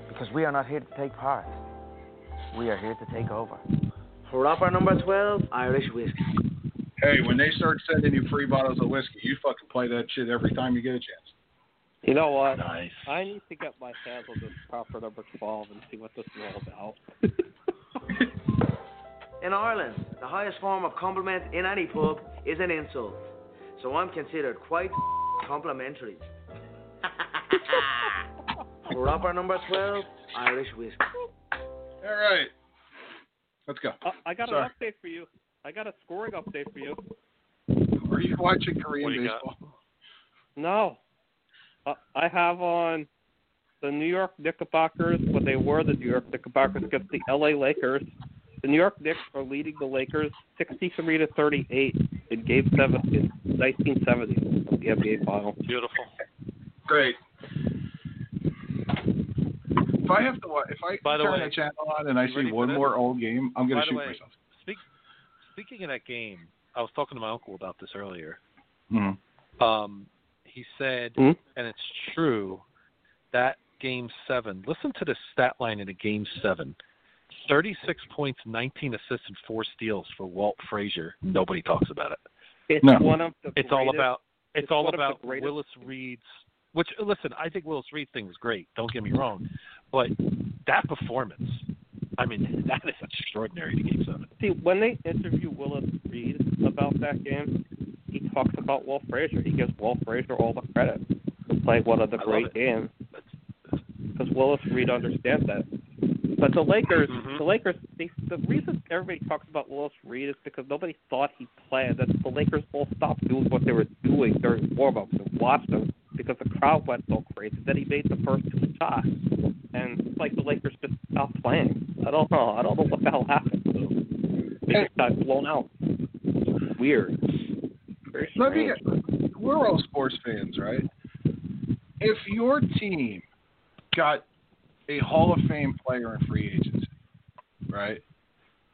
Because we are not here to take part, we are here to take over. Proper number 12, Irish whiskey. Hey, when they start sending you free bottles of whiskey, you fucking play that shit every time you get a chance. You know what? Nice. I need to get my hands on this proper number 12 and see what this is all about. (laughs) In Ireland, the highest form of compliment in any pub is an insult. So I'm considered quite (laughs) complimentary. (laughs) Proper number 12, Irish whiskey. All right, let's go. Uh, I got Sorry. an update for you. I got a scoring update for you. Are you watching Korean What do you got? baseball? No. Uh, I have on the New York Knickerbockers, when they were the New York Knickerbockers against the LA Lakers. The New York Knicks are leading the Lakers 63 to 38 in Game 7 in 1970 of the NBA Finals. Beautiful. Great. If I have to, wa- if I By the turn way, the channel on and I see one more old game, I'm gonna shoot way, myself. Speak, speaking of that game, I was talking to my uncle about this earlier. Mhm. Um, he said, Hmm? and it's true, that game seven. Listen to the stat line in a game seven: thirty-six points, nineteen assists, and four steals for Walt Frazier. Nobody talks about it. It's No. one of the It's all about. It's, it's all one of the about Willis Reed's. Which listen, I think Willis Reed thing was great. Don't get me wrong, but that performance, I mean, (laughs) that is extraordinary to game seven. See, when they interview Willis Reed about that game, he talks about Walt Frazier. He gives Walt Frazier all the credit for playing one of the I great games because Willis Reed understands that. But the Lakers, Mhm. the Lakers, they, the reason everybody talks about Willis Reed is because nobody thought he planned. That the Lakers all stopped doing what they were doing during warm-ups and watched him because the crowd went so crazy. Then he made the first two shots, and it's like the Lakers just stopped playing. I don't know. I don't know what the hell happened. They just got blown out. Weird. Very Let me strange. get, we're all sports fans, right? If your team got a Hall of Fame player in free agency, right?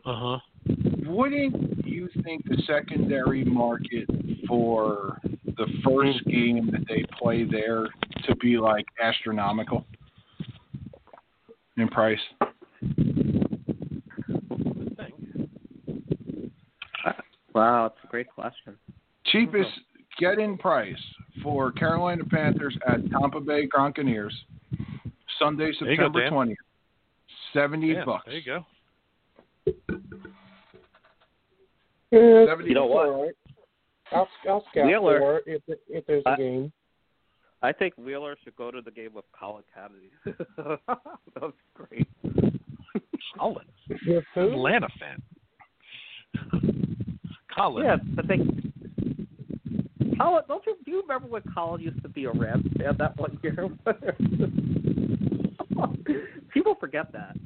Uh huh. Wouldn't you think the secondary market for the first game that they play there to be like astronomical in price? Wow, it's a great question. Cheapest get in price for Carolina Panthers at Tampa Bay Gronkaneers, Sunday, There go, September twentieth. Seventy Yeah, bucks. there you go. Seventy You know what? all right. I'll, I'll scout Wheeler. for it if, if there's a I- game. I think Wheeler should go to the game (laughs) with Colin Kennedy. that was great. Colin, Atlanta fan. (laughs) Colin. Yeah, but they. Colin, don't you do you remember when Colin used to be a Rams fan that one year? (laughs) People forget that.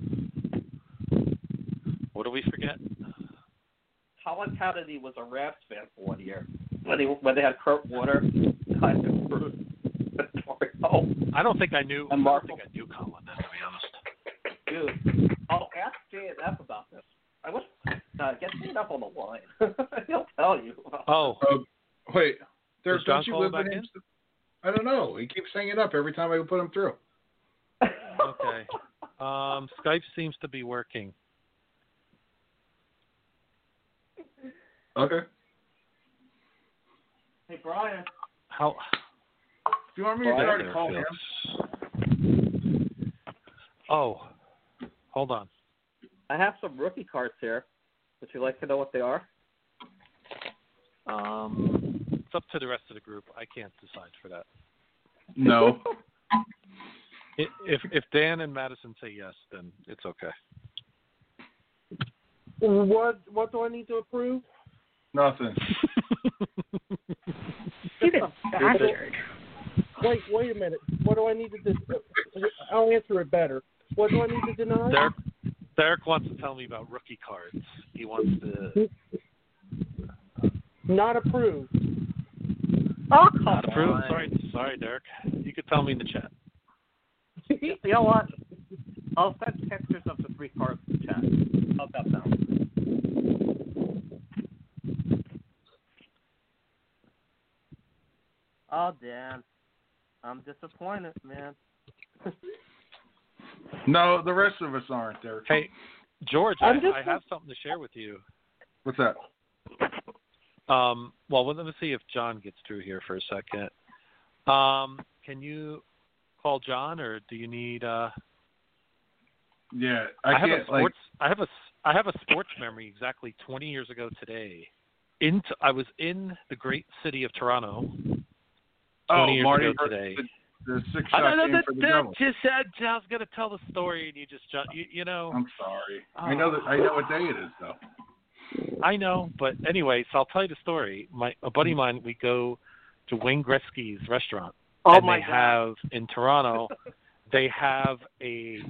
What do we forget? Colin Kennedy was a Rams fan for one year when they when they had Kurt Warner, Tyson Bruce, oh, I don't think I knew. And I don't think I knew Colin. To be honest. dude. Oh, ask J and F about this. I wish uh, get J and F on the line. (laughs) He'll tell you. Oh, Uh, wait, there, Is don't you live back in? in? I don't know. He keeps hanging up every time I put him through. okay. Um, Skype seems to be working. Okay. Hey Brian. How? Do you want me to Brian try to call him? Oh, hold on. I have some rookie cards here. Would you like to know what they are? Um, it's up to the rest of the group. I can't decide for that. No. (laughs) If if Dan and Madison say yes, then it's okay. What what do I need to approve? Nothing. (laughs) You the bastard. Wait, wait a minute. What do I need to do? I'll answer it better. What do I need to deny? Derek Derek wants to tell me about rookie cards. He wants to Not approved. Oh, not come approve. on. Sorry, sorry, Derek. You could tell me in the chat. You know what? I'll send pictures of the three cards in the chat. How's that sound? Oh Dan, I'm disappointed, man. (laughs) No, the rest of us aren't there. Hey, George, I, just- I have something to share with you. What's that? Um, well, let me see if John gets through here for a second. Um, can you call John, or do you need? Uh, Yeah, I, have can't a like. sports. I have a I have a sports memory exactly 20 years ago today. In I was in the great city of Toronto 20 Oh, years Marty ago today. The, the six I shot don't know game that, for the that Devils. just said I was going to tell the story, and you just ju- you, you know. I'm sorry. I know that. I know what day it is though. I know, but anyway, so I'll tell you the story. My a buddy of mine, we go to Wayne Gretzky's restaurant, Oh and my they god. have in Toronto, (laughs) they have a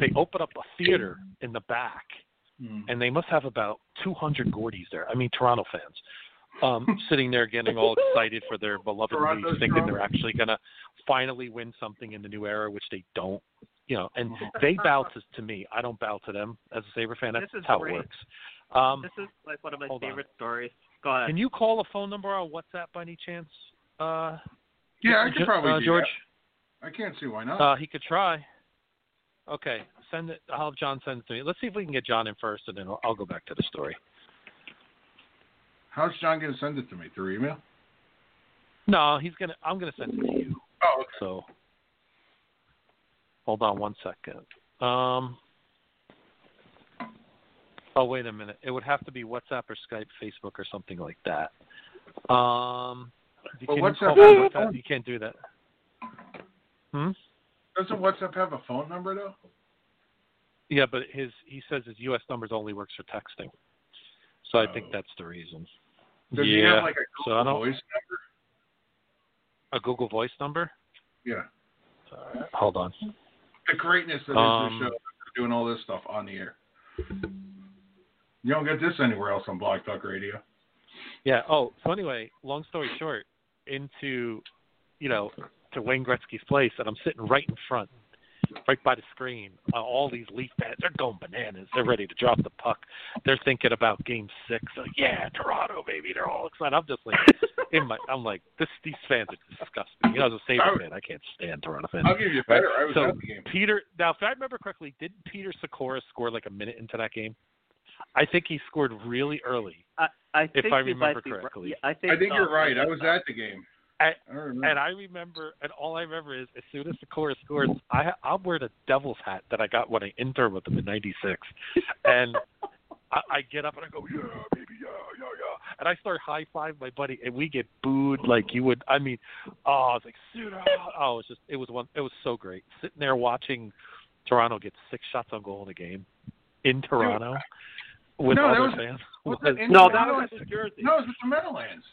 they open up a theater in the back, Hmm. and they must have about 200 Gordies there. I mean, Toronto fans. Um, (laughs) sitting there getting all excited for their beloved Toronto thinking they're actually gonna finally win something in the new era, which they don't. You know, and Mhm. they bow to, to me. I don't bow to them as a Saber fan. That's how great. it works. Um, This is like one of my hold on. favorite stories. Go ahead. can you call a phone number on WhatsApp by any chance? Uh, Yeah, I Jo- could probably uh, do George. that. I can't see why not. Uh, he could try. Okay, send it. I'll have John send it to me. Let's see if we can get John in first, and then I'll, I'll go back to the story. How's John going to send it to me through email? No, he's gonna. I'm gonna send it to you. Oh, okay. So, hold on one second. Um. Oh wait a minute. It would have to be WhatsApp or Skype, Facebook, or something like that. Um. But can you WhatsApp call has me a with that? phone. You can't do that. Hmm. Doesn't WhatsApp have a phone number though? Yeah, but his he says his U.S. numbers only works for texting. So I think Oh. that's the reason. Does yeah. he have like a so Google I don't voice number? a Google Voice number. Yeah. Hold on. The greatness that is Um, the show, doing all this stuff on the air. You don't get this anywhere else on Blog Talk Radio. Yeah. Oh, so anyway, long story short, into you know to Wayne Gretzky's place, and I'm sitting right in front, right by the screen. Uh, all these Leaf fans, they're going bananas. They're ready to drop the puck. They're thinking about Game Six. Like, yeah, Toronto, baby. They're all excited. I'm just like, in my, I'm like, this. These fans are disgusting. You know, as a Saber Oh. fan, I can't stand Toronto fans. I'll give you a better. I was So at the game. Peter, now if I remember correctly, didn't Peter Sykora score like a minute into that game? I think he scored really early. I, I If think I remember might be right. correctly. Yeah, I think, I think so. you're right. I was at the game. I- I. And I remember, and all I remember is as soon as Sykora scores, I I'll wear the Devil's hat that I got when I interned with him in '96, (laughs) and I, I get up and I go, yeah, baby, yeah, yeah, yeah, and I start high five my buddy, and we get booed like you would. I mean, oh, I was like, Suda. Oh, it was just, it was one, it was so great sitting there watching Toronto get six shots on goal in a game in Toronto with No, that other was- fans. was was- No, that was in Jersey. No, it was at the Meadowlands.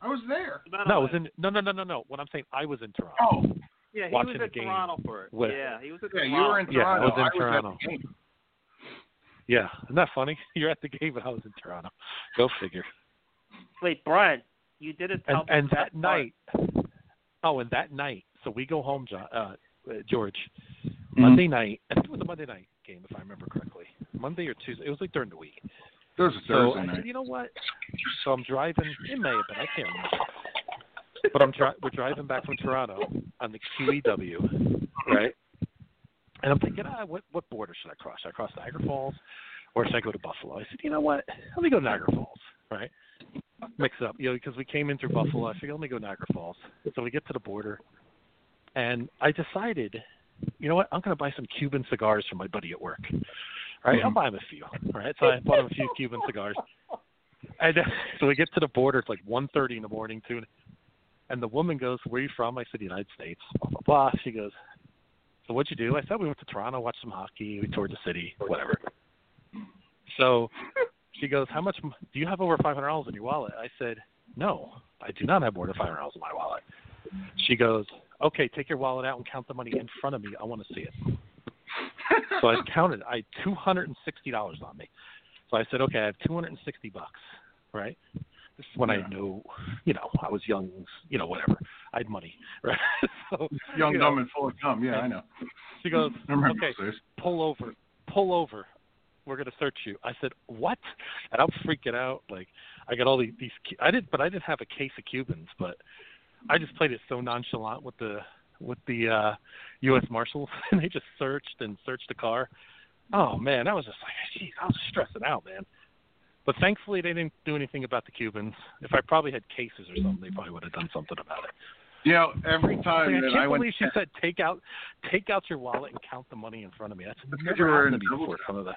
I was there. no, it was in no, no, no, no, no. What I'm saying, I was in Toronto. Oh, Yeah, he watching was the in game Toronto for it. with- yeah, he was in yeah, Toronto. you were in Toronto. Yeah, I was in at Toronto. the game. Yeah, isn't that funny? (laughs) You're at the game and I was in Toronto. Go figure. Wait, Brian, you didn't And tell and me that part. night, oh, and that night, so we go home, John, uh, uh, George. Mm-hmm. Monday night, I think it was a Monday night game if I remember correctly. Monday or Tuesday. It was like during the week. It was a So Thursday I night. said, you know what? So I'm driving. It may have been. I can't remember. But I'm dri- we're driving back from Toronto on the QEW, right? And I'm thinking, ah, what what border should I cross? Should I cross Niagara Falls, or should I go to Buffalo? I said, you know what? Let me go to Niagara Falls, right? Mix it up, you know, because we came in through Buffalo. I figured, let me go to Niagara Falls. So we get to the border, and I decided, you know what? I'm going to buy some Cuban cigars from my buddy at work. Right, mm-hmm. I'll buy him a few. Right, so I bought him a few Cuban cigars. And (laughs) then, so we get to the border. It's like 1.30 in the morning, too. And the woman goes, "Where are you from?" I said, "United States." Blah blah blah. She goes, "So what'd you do?" I said, "We went to Toronto, watched some hockey, we toured the city, whatever." So she goes, "How much do you have over five hundred dollars in your wallet?" I said, "No, I do not have more than five hundred dollars in my wallet." She goes, "Okay, take your wallet out and count the money in front of me. I want to see it." So I counted. I had two hundred and sixty dollars on me. So I said, "Okay, I have two hundred and sixty bucks." Right. This is when Yeah. I knew, you know, I was young, you know, whatever. I had money, (laughs) right? so Young, you know, dumb, and full of cum. Yeah, I know. She goes, (laughs) okay, those pull over, pull over. We're gonna search you. I said, what? And I'm freaking out. Like, I got all these. these I did, but I didn't have a case of Cubans. But I just played it so nonchalant with the with the uh U.S. Marshals, (laughs) and they just searched and searched the car. Oh man, I was just like, geez, I was stressing out, man. But thankfully, they didn't do anything about the Cubans. If I probably had cases or something, they probably would have done something about it. You know, every time I that can't I went, believe she said take out take out your wallet and count the money in front of me. That's never happened to me before. Some of that,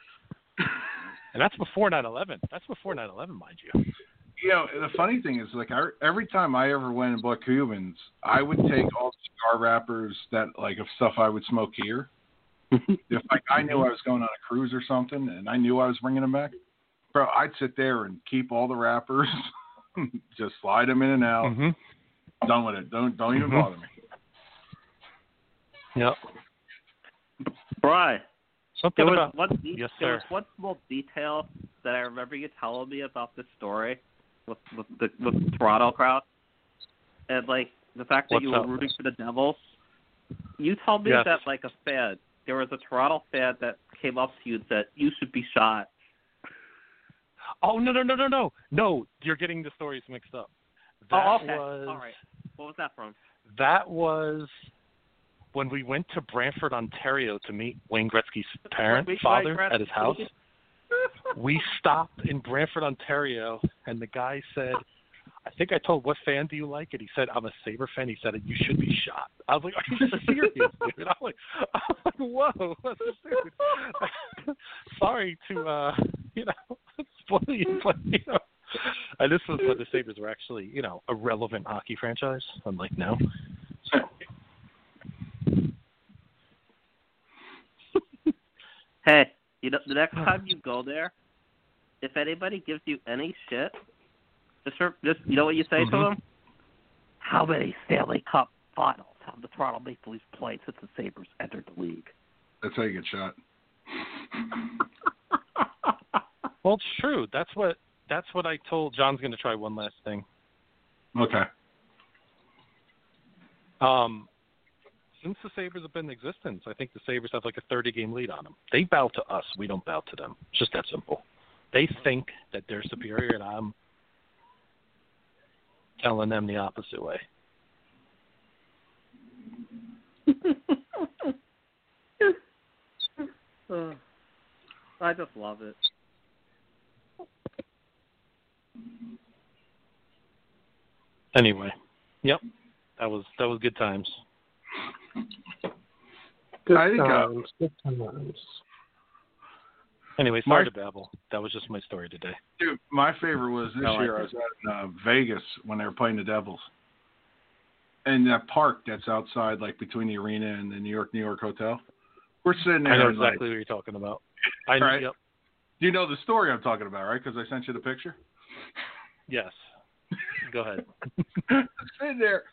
and that's before 9/11. That's before 9/11, mind you. You know, the funny thing is, like, I, every time I ever went and bought Cubans, I would take all the cigar wrappers that, like, of stuff I would smoke here. (laughs) if like I knew I was going on a cruise or something, and I knew I was bringing them back, bro, I'd sit there and keep all the wrappers, (laughs) just slide them in and out. Mm-hmm. Done with it. Don't don't even Mhm. bother me. Yep. Bry, Something there was about one de- Yes, there was one small detail that I remember you telling me about this story with with the with the Toronto crowd, and like the fact that What's you were up? rooting for the Devils. You told me Yes. that like a fan, there was a Toronto fan that came up to you and said you should be shot. Oh no no no no no no! You're getting the stories mixed up. Oh, that oh, okay. was All right. What was that from? that was when we went to Brantford, Ontario, to meet Wayne Gretzky's parent, father, at his house. We stopped in Brantford, Ontario, and the guy said, I think I told, what fan do you like? And he said, I'm a Saber fan. He said, you should be shot. I was like, are you (laughs) serious, dude? I'm like, (laughs) I'm like whoa, dude. (laughs) Sorry to, uh, you know, spoil you, but, you know. And this was when the Sabres were actually, you know, a relevant hockey franchise, unlike now. So, Hey, you know, the next time you go there, if anybody gives you any shit, just for, just you know what you say to Mhm. them? How many Stanley Cup Finals have the Toronto Maple Leafs played since the Sabres entered the league? That's how you get shot. (laughs) well, it's true. That's what that's what I told John's going to try one last thing. Okay. Um, since the Sabres have been in existence, I think the Sabres have like a 30 game lead on them. They bow to us. We don't bow to them. It's just that simple. They think that they're superior, and I'm telling them the opposite way. (laughs) Uh, I just love it. Anyway, yep, that was that was good times. Good I think, uh, times. good times. Anyway, sorry to babble. That was just my story today. Dude, my favorite was this I like year. I was at uh, Vegas when they were playing the Devils, and that park that's outside, like between the arena and the New York New York Hotel. We're sitting there. I know and, like- exactly what you're talking about. I Right. yep, you know the story I'm talking about, right? Because I sent you the picture. yes. Go ahead. (laughs) sitting there.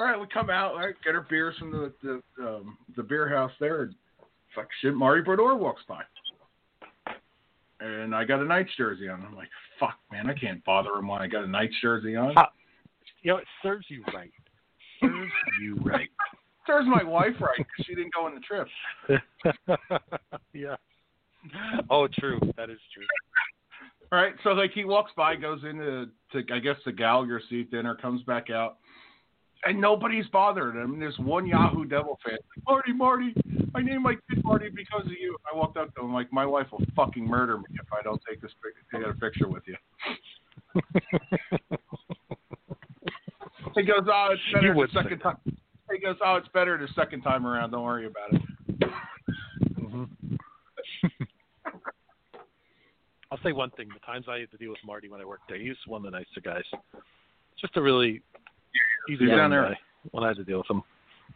All right, we come out, right, get our beers from the the um, the beer house there. And fuck shit, Marty Brodeur walks by, and I got a Knights jersey on. I'm like, fuck, man, I can't bother him when I got a Knights jersey on. Ha- You know, it serves you right. Serves you right. Serves my wife right because she didn't go on the trip. (laughs) yeah. Oh, true. That is true. All right, so like he walks by, goes into to I guess the Gallagher seat dinner, comes back out, and nobody's bothered him. There's one Yahoo Devil fan, Marty, Marty, I named my kid Marty because of you. I walked up to him like, my wife will fucking murder me if I don't take this pic- take a picture with you. He goes, oh, it's better the second time. He goes, oh, it's better the second time around. Don't worry about it. hmm (laughs) I'll say one thing. The times I had to deal with Marty when I worked there, he was one of the nicer guys. Just a really He's a He's young down there. guy. When I had to deal with him.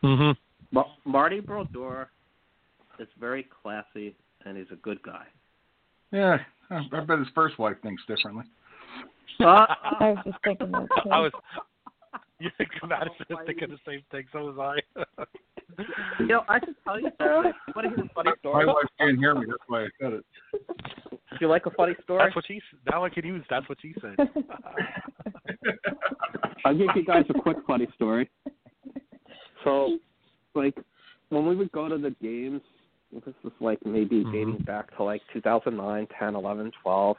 Mm-hmm. Ma- Marty Brodeur is very classy and he's a good guy. Yeah, I I bet his first wife thinks differently. Uh, I was just thinking that too. I was. You think Madison is thinking the same thing? So was I. you know, I should tell you something. You want to hear a funny story? My wife can't hear me. That's why I said it. Do you like a funny story? That's what she. s- Now I can use. That's what she said. (laughs) I'll give you guys a quick funny story. So, like, when we would go to the games, this was like maybe Mhm. dating back to like 2009, 10, 11, 12.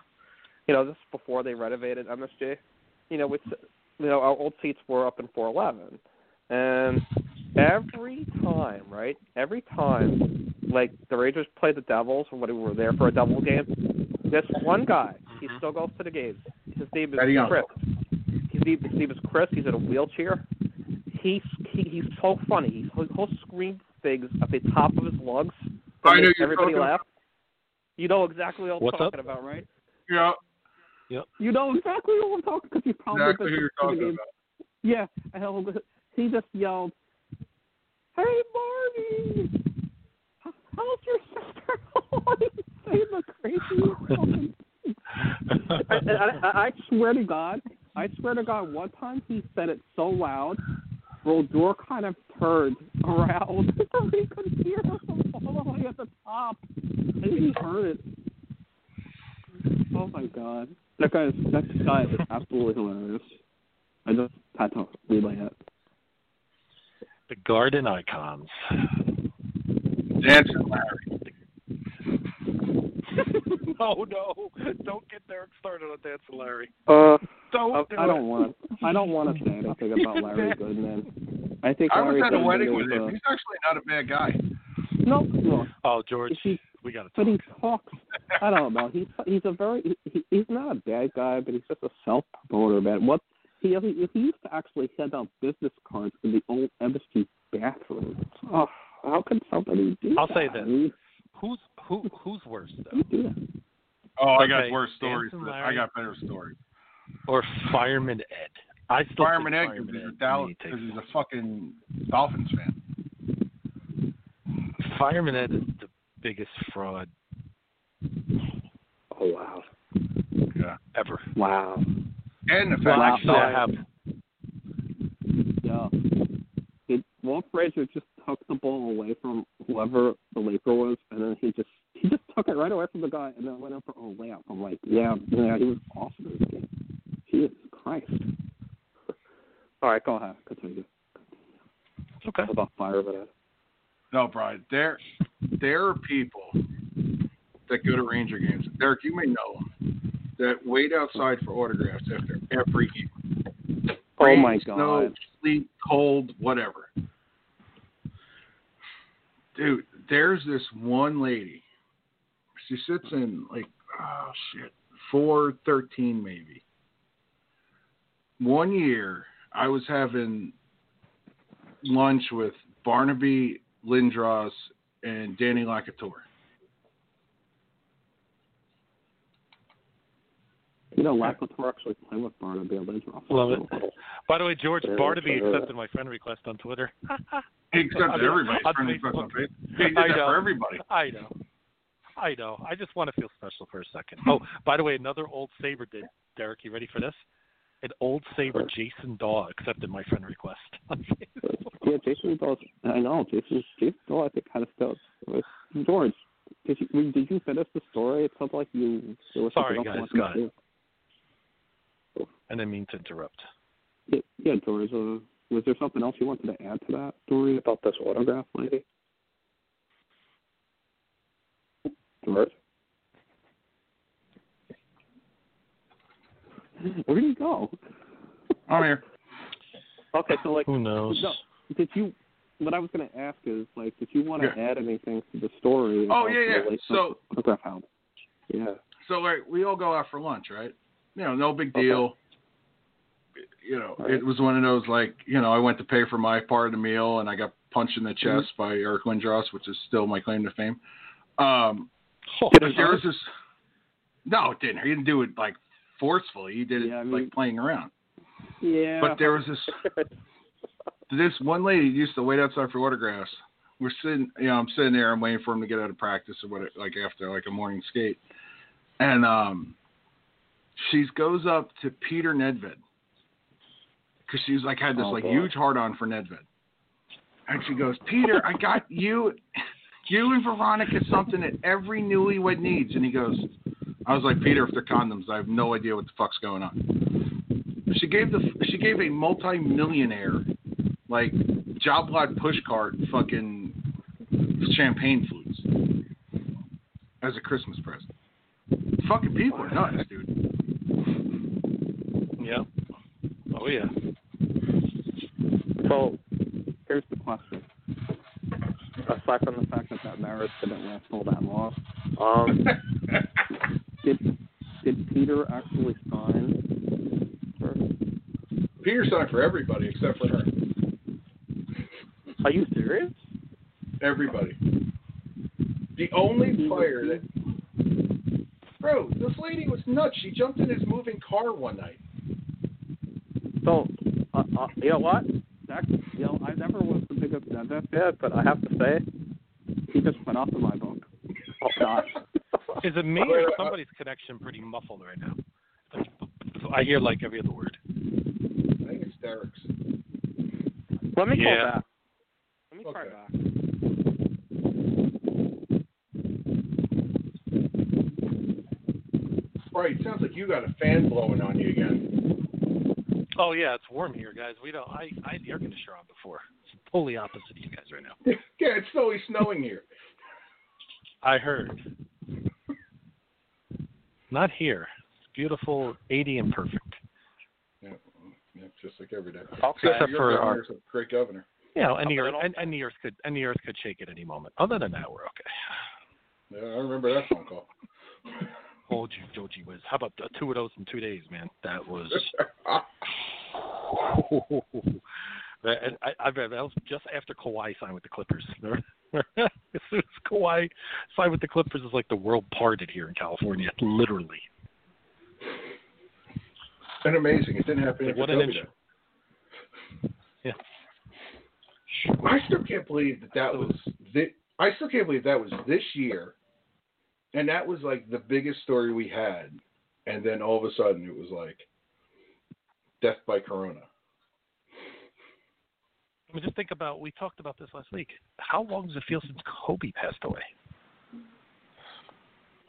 You know, this is before they renovated MSG. You know, with you know our old seats were up in 411, and every time, right? Every time, like the Rangers played the Devils, or when we were there for a Devil game, this one guy, he Mhm. still goes to the games. His name is Eddie Chris. His name, his name is Chris. He's in a wheelchair. He's he, he's so funny. He's, he'll scream things at the top of his lungs. I know you're everybody talking- laugh. You know exactly what I'm What's up? talking about, right? Yeah, Yep. You know exactly what I'm talking because you probably exactly been who you're talking game. about. Yeah, and (laughs) he'll, he just yelled, "Hey, Marty, how's your sister?" (laughs) Saying the craziest fucking I, I, I, I swear to God, I swear to God, one time he said it so loud, Brodeur kind of turned around so (laughs) he could hear him all the way at the top. And he heard it. Oh my God. That guy is, that guy is absolutely hilarious. I just had to relay it. the garden icons. Dancing Larry. (laughs) Oh no! Don't get Derek started on Dancing Larry. Uh, Don't I, do I don't want. I don't want to say (laughs) anything about Larry Goodman. I think I was Larry at a wedding with him. uh, He's actually not a bad guy. No, no. Oh, George, If he, we got to but talk. he talks. I don't know. He's he's a very he, he's not a bad guy, but he's just a self promoter, man. What he he he used to actually hand out business cards in the old embassy bathroom. Oh, how can somebody do that? I'll that? say this. I mean, Who's who? Who's worse though? do you? Oh, I got Okay, worse stories. Dancing I got better stories. Or Fireman Ed? I still Fireman Ed Fireman because he's, Ed a Dallas, because he's a fucking Dolphins fan. Fireman Ed is the biggest fraud Oh wow, Yeah. ever. wow, And the fact Well, that actually, I have. yeah. It, Walt Frazier just took the ball away from whoever the Laker was, and then he just he just took it right away from the guy, and then went up for a layup. I'm like, yeah, yeah, he was awesome in this game. Jesus Christ. All right, go ahead. Continue. Okay. About fireman. Ed. Uh, no, Brian. There, there are people that go to Ranger games. Derek, you may know them that wait outside for autographs after every game. Oh my god! Snow, God. sleet, cold, whatever. Dude, there's this one lady. She sits in like oh shit, four thirteen maybe. One year, I was having lunch with Barnaby Lindros and Danny LaCouture. You know, LaCouture actually played with Barnaby Lindros. Love it. By the way, George Yeah, Barnaby uh, accepted my friend request on Twitter. (laughs) He accepted I mean, everybody's on friend request on Facebook. Facebook. He did I that know. for everybody. I know. I know. I just want to feel special for a second. Oh, by the way, another old Saber did. Derek, you ready for this? An old Saber, Jason Dawe, accepted my friend request. (laughs) Yeah, Jason does. I know Jason. Jason Dawe, I think, kind of still. George, did you did you finish the story? It sounded like you. There was Sorry, something else guys, you go wanted to do. I didn't mean to interrupt. Yeah, yeah, George. Uh, was there something else you wanted to add to that story about this autograph lady? George. Where did you go? I'm here. Okay, so like, Who knows? no, did you? What I was going to ask is like, did you want to Yeah. add anything to the story? Oh, yeah, yeah. the late So- autograph hound? Yeah. So like we all go out for lunch, right? You know, no big deal. You know, Right. it was one of those like, you know, I went to pay for my part of the meal and I got punched in the Mm-hmm. chest by Eric Lindros, which is still my claim to fame. Um Oh, but there was this No, it didn't. He didn't do it like forcefully. He did it I mean- like playing around. Yeah. But there was this this one lady used to wait outside for autographs. We're sitting, you know, I'm sitting there. I'm waiting for him to get out of practice or what, like after like a morning skate, and um, she goes up to Peter Nedved because she's like had this Oh, like boy. huge heart on for Nedved, and she goes, Peter, I got you, you and Veronica something that every newlywed needs, and he goes, I was like, Peter, if they're condoms, I have no idea what the fuck's going on. She gave the she gave a multi-millionaire like job lot push cart fucking champagne flutes as a Christmas present. Fucking people are nuts, dude. Yeah. Oh yeah. So, here's the question. Aside from the fact that that marriage didn't last all that long, um, (laughs) did did Peter actually sign? For, Peter signed for everybody except for her. are you serious? Everybody. The only player that. Bro, this lady was nuts. She jumped in his moving car one night. So, uh, uh, you know what? That, you know, I never was the biggest Nedved fan, but I have to say, he just went off in my book. Oh (laughs) gosh. Is it me or somebody's connection pretty muffled right now? I hear like every other word. I think it's Derek's. Let me Yeah. call back. Let me try Okay. back. Right, sounds like you got a fan blowing on you again. Oh yeah, it's warm here, guys. We don't. I I had the air conditioner on before. It's totally opposite of you guys right now. (laughs) yeah, it's slowly snowing here. I heard. Not here. It's beautiful, 80 and perfect. Yeah, yeah just like every day. Okay. Except Your for our- great governor. You know, and the earth, and, and the earth could and the earth could shake at any moment. Other than that, we're okay. Yeah, I remember that phone call. Hold you, Joji Whiz. How about two of those in two days, man? That was. (laughs) (laughs) And I, I, that was just after Kawhi signed with the Clippers. (laughs) as soon as Kawhi signed with the Clippers, it's like the world parted here in California, literally. and amazing. It didn't happen. Like, what an intro. though. I still can't believe that that was. Thi- I still can't believe that was this year, and that was like the biggest story we had, and then all of a sudden it was like death by corona. I mean, just think about. We talked about this last week. How long does it feel since Kobe passed away?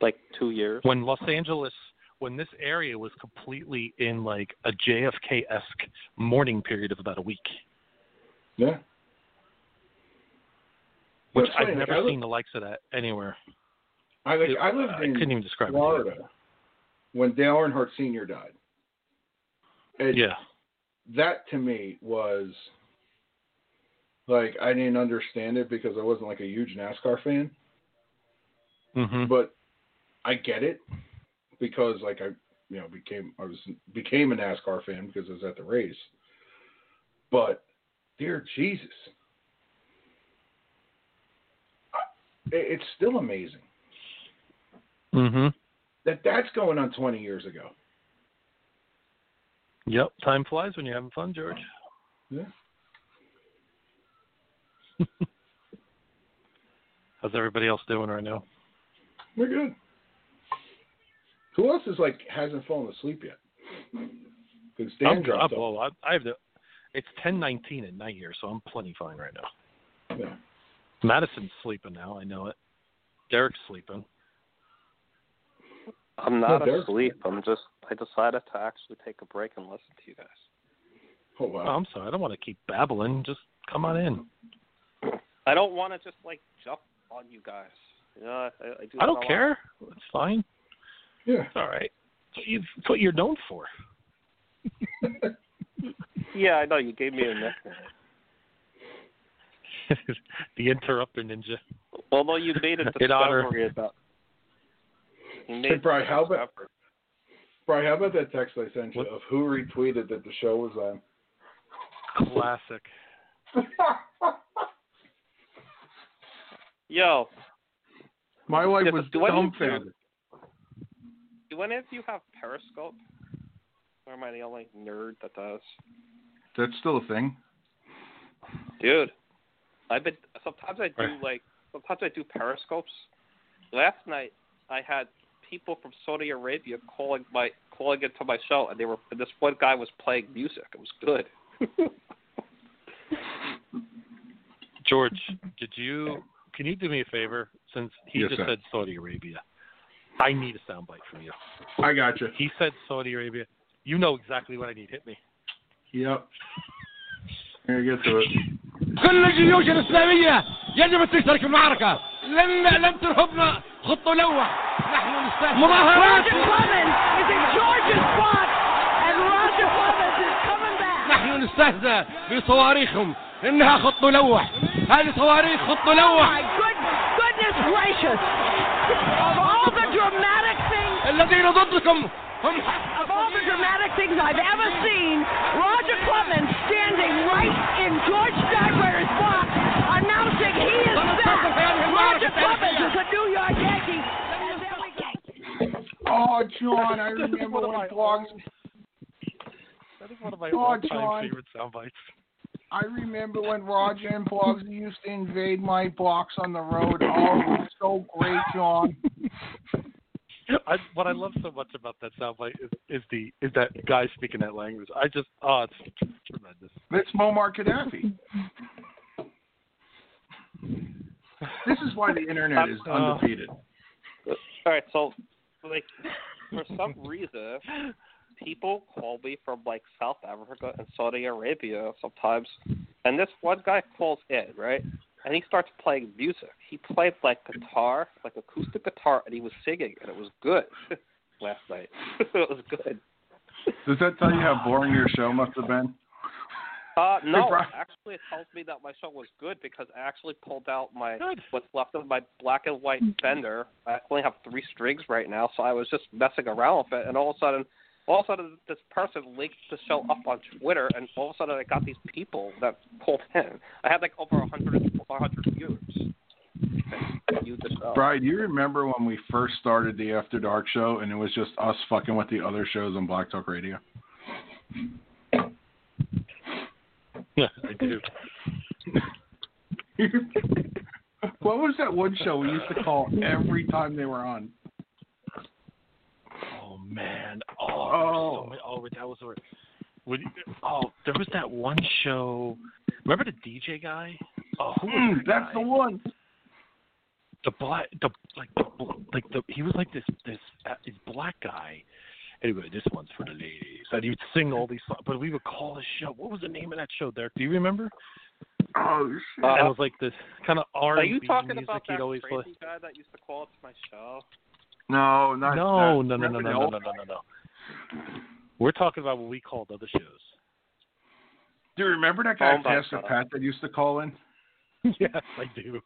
Like two years. When Los Angeles, when this area was completely in like a JFK esque mourning period of about a week, Yeah. which I've funny, like, never I seen the likes of that anywhere. I like, It- I lived I in couldn't even describe it. Florida when Dale Earnhardt Sr. died. And Yeah. that to me was like I didn't understand it because I wasn't like a huge NASCAR fan, hmm but I get it because like I you know became I was became a NASCAR fan because I was at the race. But dear Jesus, I- it's still amazing hmm that that's going on 20 years ago. Yep. Time flies when you're having fun, George. Yeah. (laughs) How's everybody else doing right now? We're good. Who else is like hasn't fallen asleep yet? Because Dan I'm, dropped I'm, well, I, I have the. It's 10:19 at night here, so I'm plenty fine right now. Yeah. Madison's sleeping now. I know it. Derek's sleeping. I'm not No, asleep. I'm just. I decided to actually take a break and listen to you guys. Oh wow. Oh, I'm sorry. I don't want to keep babbling. Just come on in. I don't want to just like jump on you guys. You know, I, I do I don't lot. care. It's fine. yeah. It's all right. It's what, you, it's what you're known for. (laughs) Yeah, I know. You gave me a nickname. (laughs) the interrupter ninja. Although you made a In honor- discovery about. You made Hey, Brian, how about- discovery. Brian, how about that text I sent you What? of who retweeted that the show was on? Classic. (laughs) Yo, My wife was do any of you- dumbfounded. do any of you have Periscope? Or am I the only nerd that does? That's still a thing. Dude, I've been. Sometimes I do Right. like. Sometimes I do periscopes. Last night I had people from Saudi Arabia calling my calling into my show, and they were. And this one guy was playing music. It was good. (laughs) George, did you? Can you do me a favor? Since he Yes, just sir. said Saudi Arabia, I need a soundbite from you. I got you. He said Saudi Arabia. You know exactly what I need. Hit me. Yep. Here, get to it. كل الجيوش الإسلامية يجب أن تشترك المعركة لن لن ترهبنا خط ملوح نحن نستهدف مظاهرات. نحن نستهزأ بصواريخهم إنها خط ملوح هذه صواريخ خط ملوح الذين ضدكم هم of all the dramatic things I've ever seen, Roger Clemens standing right in George Steinbrenner's box, announcing he is back. Roger Clemens is a New York Oh, (laughs) John, I remember one of when my blogs. That is one of my Oh, all-time John. favorite sound bites. I remember when Roger and Blogsy used to invade my box on the road. Oh, it was so great, John. (laughs) I, what I love so much about that soundbite is, is the is that guy speaking that language. I just oh, it's tremendous. It's Muammar Gaddafi. (laughs) This is why the internet is Uh, undefeated. All right, so like for some reason, people call me from like South Africa and Saudi Arabia sometimes, and this one guy calls in, right? And he starts playing music. He played like guitar, like acoustic guitar, and he was singing, and it was good (laughs) last night. (laughs) it was good. Does that tell you how boring your show must have been? Uh, no, actually, it tells me that my show was good because I actually pulled out my Good. what's left of my black and white Fender. I only have three strings right now, so I was just messing around with it, and all of a sudden, all of a sudden, this person linked the show up on Twitter, and all of a sudden, I got these people that pulled in. I had like over a hundred, hundred viewers. that viewed the show. Brian, do you remember when we first started the After Dark show and it was just us fucking with the other shows on Blog Talk Radio? Yeah, (laughs) I do. (laughs) what was that one show we used to call every time they were on? Oh man. Oh. Oh. so many- oh, that was where. Would oh, there was that one show. Remember the DJ guy? Oh, Mm, that that's guy? the one. the black the like the like the he was like this this uh, this black guy. Anyway, this one's for the ladies. And he would sing all these songs, but we would call his show. What was the name of that show, Derek? Do you remember? Oh shit. Uh, and it was like this kind of R and B talking music about he'd that always crazy play. guy that used to call into my show? no, not No, not- no, no, no, no, no, no, no, no, no. We're talking about what we called other shows. Do you remember that guy Oh, Pastor God. Pat that used to call in? (laughs) yes, I do.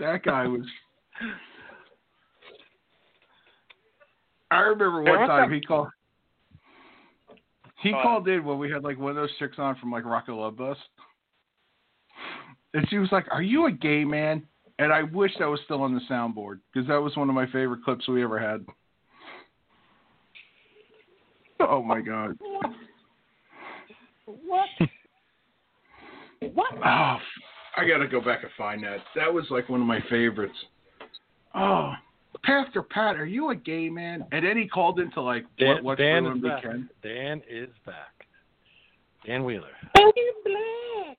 That guy was. I remember one time he called. He Go called in when we had like one of those chicks on from like Rocket Love Bus, and she was like, "Are you a gay man?" And I wish that was still on the soundboard because that was one of my favorite clips we ever had. Oh my god! What? what? (laughs) Oh, I gotta go back and find that. That was like one of my favorites. Oh, Pastor Pat, are you a gay man? And then he called into like Dan, what, what's Dan is back. Ken? Dan is back. Dan Wheeler. black.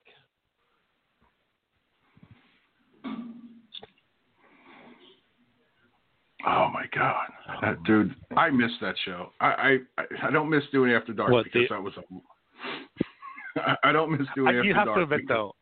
Oh my god, that um, dude! I miss that show. I I, I don't miss doing After Dark What, because the- that was a. I, (laughs) I don't miss doing I, After you have Dark. to admit because though,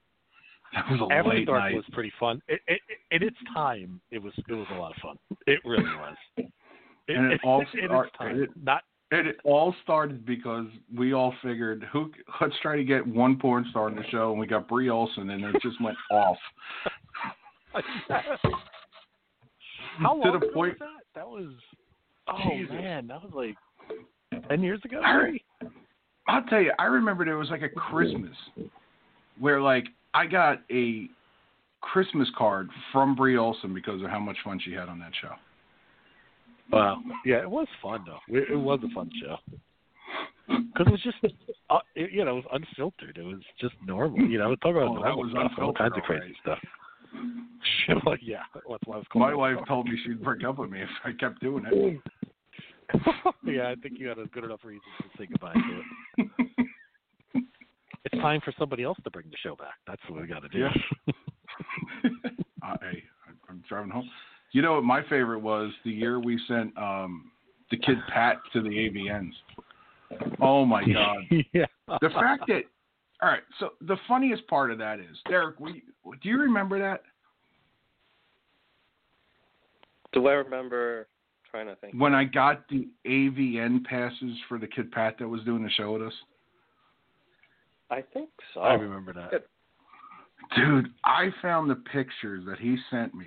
that was a After late Dark night. was pretty fun. It, it, it, in its time, it was it was a lot of fun. It really was. It, (laughs) And it all (laughs) in start- time, not it all started because we all figured, who let's try to get one porn star on the show, and we got Bree Olson, and it just went off. (laughs) how to long the ago point- was that? That was oh Jesus. man, that was like ten years ago. I, I'll tell you, I remember there was like a Christmas where like I got a Christmas card from Bree Olson because of how much fun she had on that show. Wow. Yeah, it was fun though. It, was a fun show. because it was just, uh, it, you know, it was unfiltered. It was just normal. You know, talk about Oh, normal was stuff, all kinds of crazy stuff. Shit, (laughs) well, yeah, that's why I was My calling wife it. told me she'd break up with me if I kept doing it. (laughs) yeah, I think you had a good enough reason to say goodbye to it. (laughs) it's time for somebody else to bring the show back. That's what we got to do. Yeah. (laughs) uh, hey, I'm driving home. You know what my favorite was? The year we sent um, the kid Pat to the AVNs. Oh my (laughs) god! yeah. The fact that all right. So the funniest part of that is Derek. We, do you remember that Do I remember trying to think? when I got the AVN passes for the kid Pat that was doing the show with us? I think so. I remember that. Dude, I found the pictures that he sent me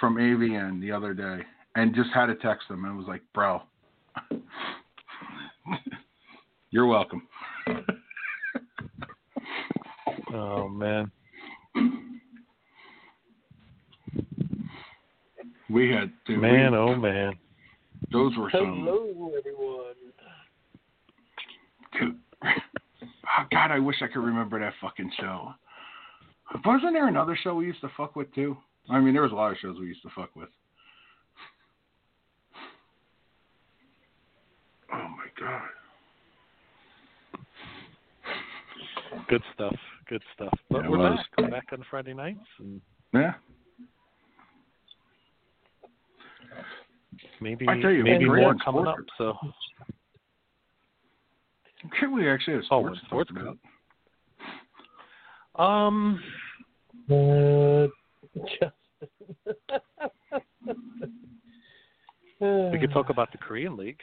from AVN the other day and just had to text him and was like, bro, (laughs) you're welcome. (laughs) Oh man. We had, dude, Man, we- oh man. those were some, Hello, everyone. dude. Oh, God, I wish I could remember that fucking show. Wasn't there another show we used to fuck with too? I mean, there was a lot of shows we used to fuck with. Oh my god. Good stuff. Good stuff. But Yeah, we're was. back. We're back on Friday nights and Yeah. maybe I tell you, maybe more coming up. So Okay, we actually have Oh, sports, when sports to talk about. um Uh, (laughs) we could talk about the Korean League.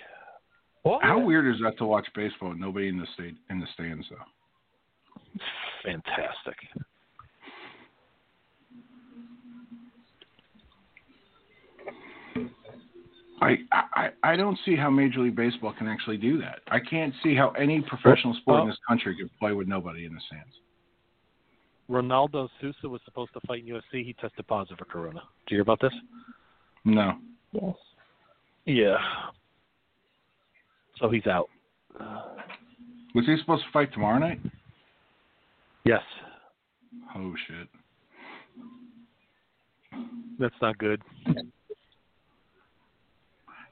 What? How weird is that to watch baseball and nobody in the state in the stands though? Fantastic. I, I I don't see how Major League Baseball can actually do that. I can't see how any professional sport in this country could play with nobody in the stands. Ronaldo Souza was supposed to fight in UFC. He tested positive for corona. Do you hear about this? No. Yes. Yeah. So he's out. Was he supposed to fight tomorrow night? Yes. Oh shit. That's not good. (laughs)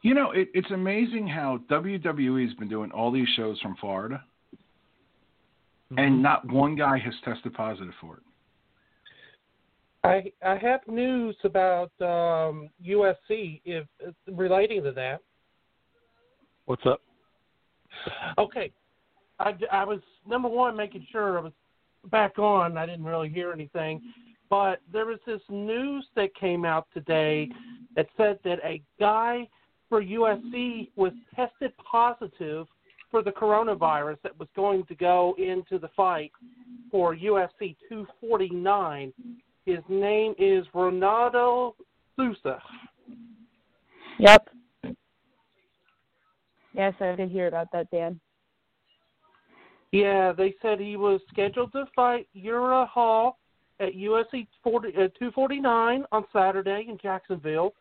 You know, it, it's amazing how WWE's been doing all these shows from Florida, and not one guy has tested positive for it. I I have news about um, UFC if relating to that. What's up? Okay, I, I was number one making sure I was back on. I didn't really hear anything, but there was this news that came out today that said that a guy for UFC was tested positive for the coronavirus that was going to go into the fight for UFC 249. His name is Ronaldo Souza. Yep. Yes, I did hear about that, Dan. Yeah, they said he was scheduled to fight Uriah Hall at UFC 40, uh, 249 on Saturday in Jacksonville.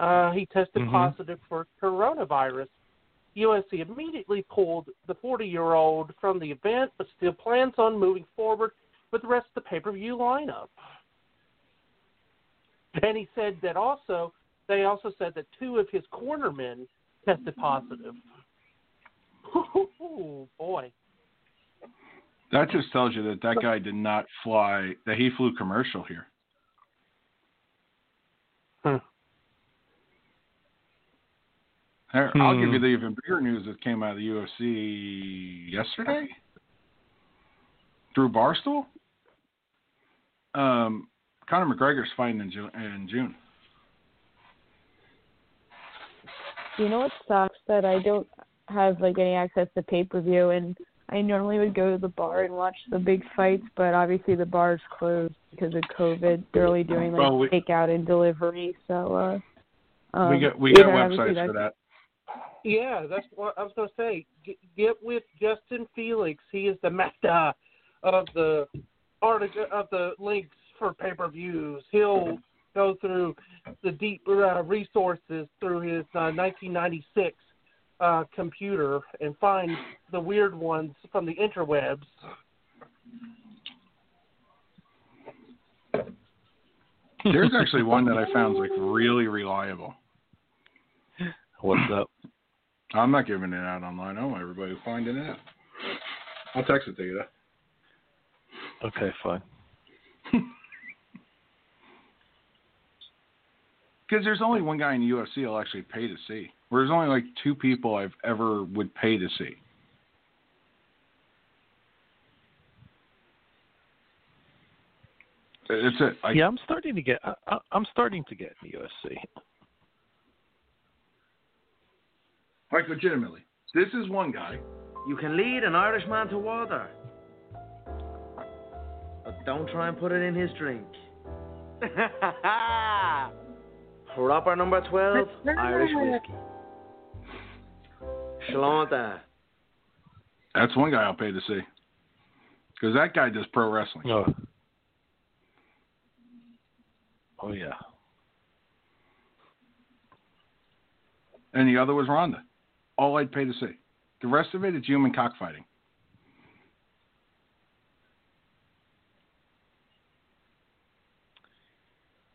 Uh, he tested Mhm. positive for coronavirus. UFC immediately pulled the 40 year old from the event, but still plans on moving forward with the rest of the pay per view lineup. And he said that also, they also said that two of his cornermen tested positive. Ooh, (laughs) boy. That just tells you that that guy did not fly. That he flew commercial here. Hmm. I'll give Hmm. you the even bigger news that came out of the UFC yesterday through Barstool. Um, Conor McGregor's fighting in June. In June. You know what sucks that I don't have like any access to pay per view, and I normally would go to the bar and watch the big fights, but obviously the bar's closed because of COVID. They're only doing like Well, we- takeout and delivery, so uh, um, we got we yeah, got websites for that. Yeah, that's what I was going to say. Get, get with Justin Felix. He is the master of the article of the links for pay per views. He'll go through the deep uh, resources through his uh, 1996 uh, computer and find the weird ones from the interwebs. There's actually one that I found like really reliable. What's up? I'm not giving it out online. I want everybody finding it out. I'll text it to you. Though. Okay, fine. (laughs) Because there's only one guy in the UFC I'll actually pay to see. Where there's only like two people I've ever would pay to see. It's it. I, yeah, I'm starting to get. I, I, I'm starting to get in the UFC. Like legitimately, this is one guy. You can lead an Irishman to water. But don't try and put it in his drink. (laughs) Proper number 12, Irish whiskey. Shalanta. That's one guy I'll pay to see. Because that guy does pro wrestling. Oh. Oh yeah. And the other was Ronda. All I'd pay to see. The rest of it's human cockfighting.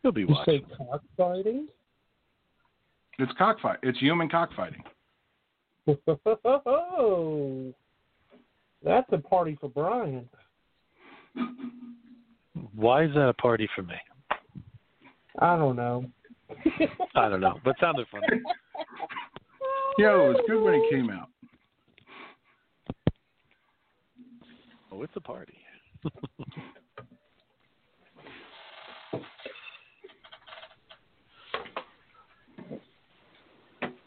You'll be watching. You say cockfighting? It's cockfight. It's human cockfighting. Oh, (laughs) that's a party for Brian. Why is that a party for me? I don't know. I don't know, but it sounded funny. (laughs) Yo, it was good when it came out. Oh, it's a party. (laughs)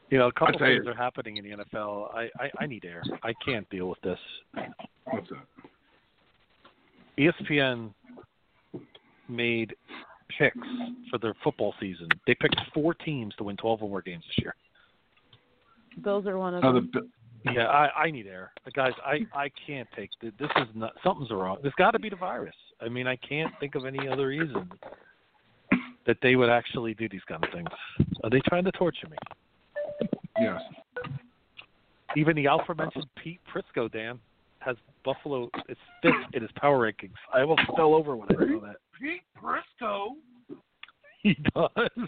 you know, a couple tell you. things are happening in the NFL. I, I I need air. I can't deal with this. What's that? ESPN made picks for their football season. They picked four teams to win 12 or more games this year. Bills are one of Oh, the, them. Bi- Yeah, I, I need air, guys. I, I can't take th- this. Is not something's wrong. There's got to be the virus. I mean, I can't think of any other reason that they would actually do these kind of things. Are they trying to torture me? yes. Even the aforementioned Pete Prisco, Dan, has Buffalo. It's fifth in his power rankings. I almost fell over when I saw that. Pete Prisco. He does.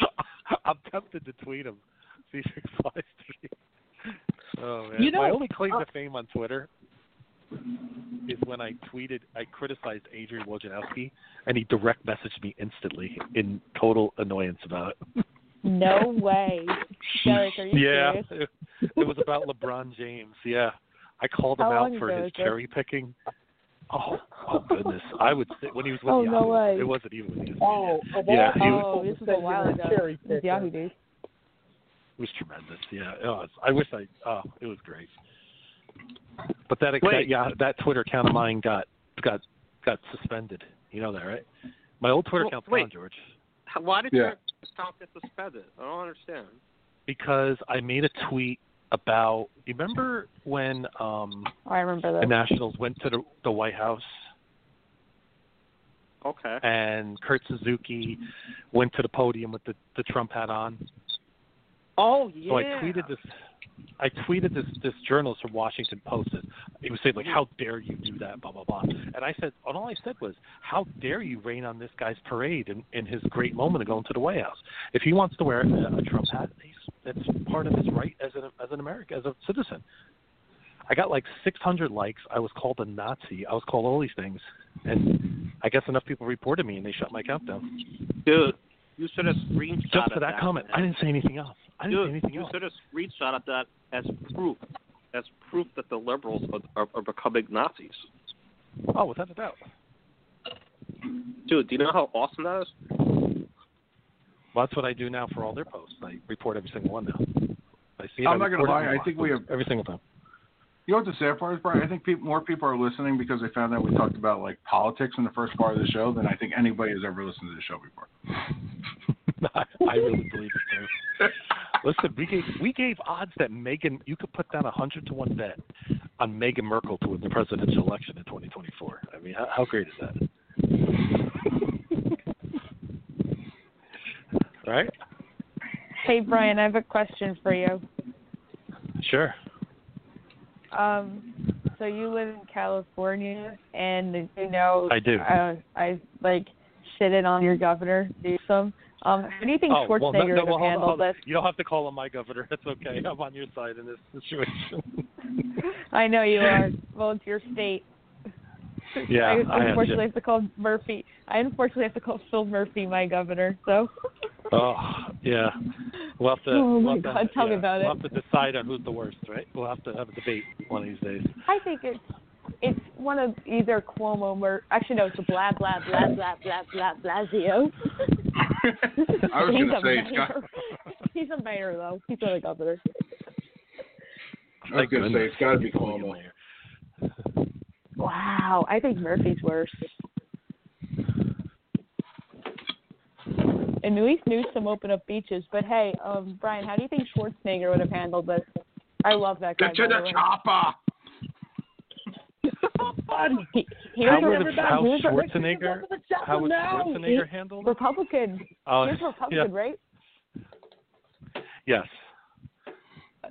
(laughs) I'm tempted to tweet him. See if he replies to me. Oh man. You know, My only claim uh, to fame on Twitter is when I tweeted I criticized Adrian Wojnarowski and he direct messaged me instantly in total annoyance about it. No way. Derek, are you yeah. serious? It, it was about LeBron James. Yeah. I called him How out for his was cherry picking. Oh, oh goodness! I would say when he was with Oh, Yahoo. no way. It wasn't even with Yahoo. Oh, Yeah, he was- Oh, people this to was a say while you're ago. cherry It was. Yahoo days. It was tremendous. Yeah, it was. I wish I. Oh, it was great. But that, that yeah, that Twitter account of mine got got got suspended. You know that, right? My old Twitter Well, account's wait. gone, George, Why did Yeah. your account get suspended? I don't understand. because I made a tweet about. You remember when um Oh, I remember that. the. Nationals went to the, the White House Okay. and Kurt Suzuki went to the podium with the the Trump hat on? Oh yeah. So I tweeted this. I tweeted this this journalist from Washington Post. and He was saying like, "How dare you do that?" Blah blah blah. And I said, and all I said was, "How dare you rain on this guy's parade in, in his great moment of going to the White House? If he wants to wear a, a Trump hat, he's, that's part of his right as an as an American as a citizen." I got like 600 likes. I was called a Nazi. I was called all these things, and I guess enough people reported me, and they shut my account down. Dude, you should have screenshot Just for that comment, I didn't say anything else. I didn't say Dude, anything you else. should have screenshotted that as proof, as proof that the liberals are, are, are becoming Nazis. Oh, without a doubt. Dude, do you know how awesome that is? Well, that's what I do now for all their posts. I report every single one now. I see it. I'm I not gonna lie, I think we have- every single time. You know what the sad part is, Brian? I think people, more people are listening because they found out we talked about like politics in the first part of the show than I think anybody has ever listened to the show before. I, (laughs) I really believe it too. Listen, we gave we gave odds that Meghan. You could put down a hundred to one bet on Meghan Markle to win the presidential election in 2024. I mean, how, how great is that? (laughs) right? Hey, Brian, I have a question for you. Sure. Um, so you live in California, and you know I do. Uh, I like shitted on your governor, Newsom. Um, how do you think oh, well, no, Schwarzenegger no, well, have handled on. this? You don't have to call him my governor. That's okay. I'm on your side in this situation. (laughs) I know you are. Well, it's your state. (laughs) Yeah, I I unfortunately to. have to call Murphy. I unfortunately have to call Phil Murphy my governor. So. (laughs) Oh, yeah. We'll have to. Oh, my we'll have to- God, tell me yeah, about we'll it. have to decide on who's the worst, right? We'll have to have a debate one of these days. I think it's it's one of either Cuomo or actually no, it's a blah blah blah blah blah blah Blasio. (laughs) I was gonna say it's mayor. He's a mayor though. He's not a governor. I was gonna say it's got to be Cuomo. Wow, I think Murphy's worse. And at least Newsom opened up beaches. But hey, um, Brian, how do you think Schwarzenegger would have handled this? I love that guy. Get to by the the way. chopper. He- Here's How a- would have- how here's a- Schwarzenegger? How would Schwarzenegger handle it? Republican. Oh, Here's Republican, yeah. right? Yes.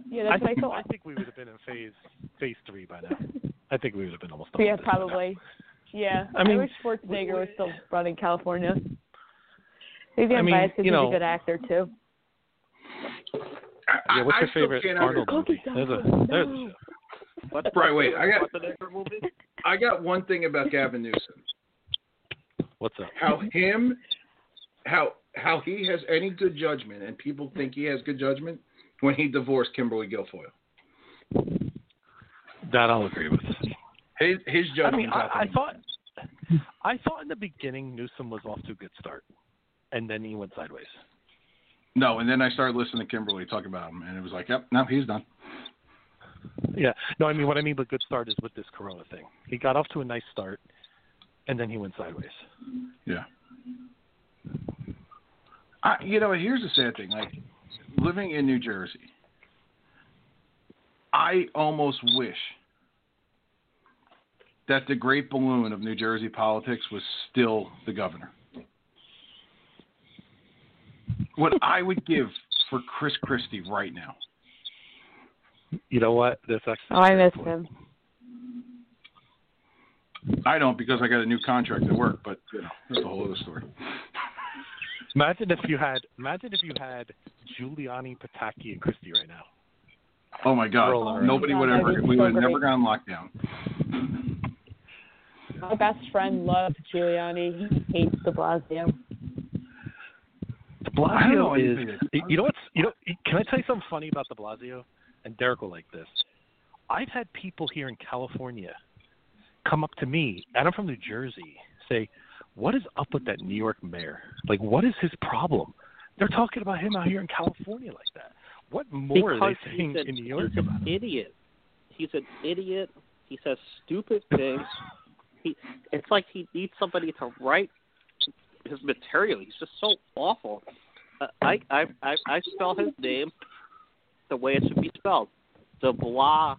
Yeah, I that's what I think, thought. I think we would have been in phase phase three by now. I think we would have been almost done. Yeah, with now. probably. Yeah, I mean- wish Schwarzenegger was still running California. Maybe I'm I mean, biased because you he's know- a good actor too. Yeah, what's I your still favorite Arnold movie? There's a there's No. What's Right, wait, I got- I got one thing about Gavin Newsom. what's up? How him, how how he has any good judgment, and people think he has good judgment when he divorced Kimberly Guilfoyle. That I'll agree with. His his I mean, I, I thought I thought in the beginning Newsom was off to a good start, and then he went sideways. no, and then I started listening to Kimberly talk about him, and it was like, yep, no, he's done. Yeah. No, I mean what I mean by good start is with this Corona thing. He got off to a nice start, and then he went sideways. Yeah. I, you know, here's the sad thing. Like living in New Jersey, I almost wish that the great balloon of New Jersey politics was still the governor. What I would give for Chris Christie right now. You know what? That's actually. Oh, I miss him. I don't because I got a new contract at work, but you know, that's a whole other story. Imagine if you had. Imagine if you had Giuliani, Pataki, and Christie right now. Oh my God! Rolling. Nobody would That'd ever. We would have great. never gone lockdown. My best friend loves Giuliani. He hates De Blasio. De I don't know Blasio is. You know what's? You know? Can I tell you something funny about De Blasio? And Derek will like this. I've had people here in California come up to me, and I'm from New Jersey, say, "What is up with that New York mayor? Like, what is his problem?" They're talking about him out here in California like that. What more because are they saying he's, an, in New York he's about an him? idiot. He's an idiot. He says stupid things. He it's like he needs somebody to write his material. He's just so awful. Uh, I, I I I spell his name the way it should be spelled. De Blasio.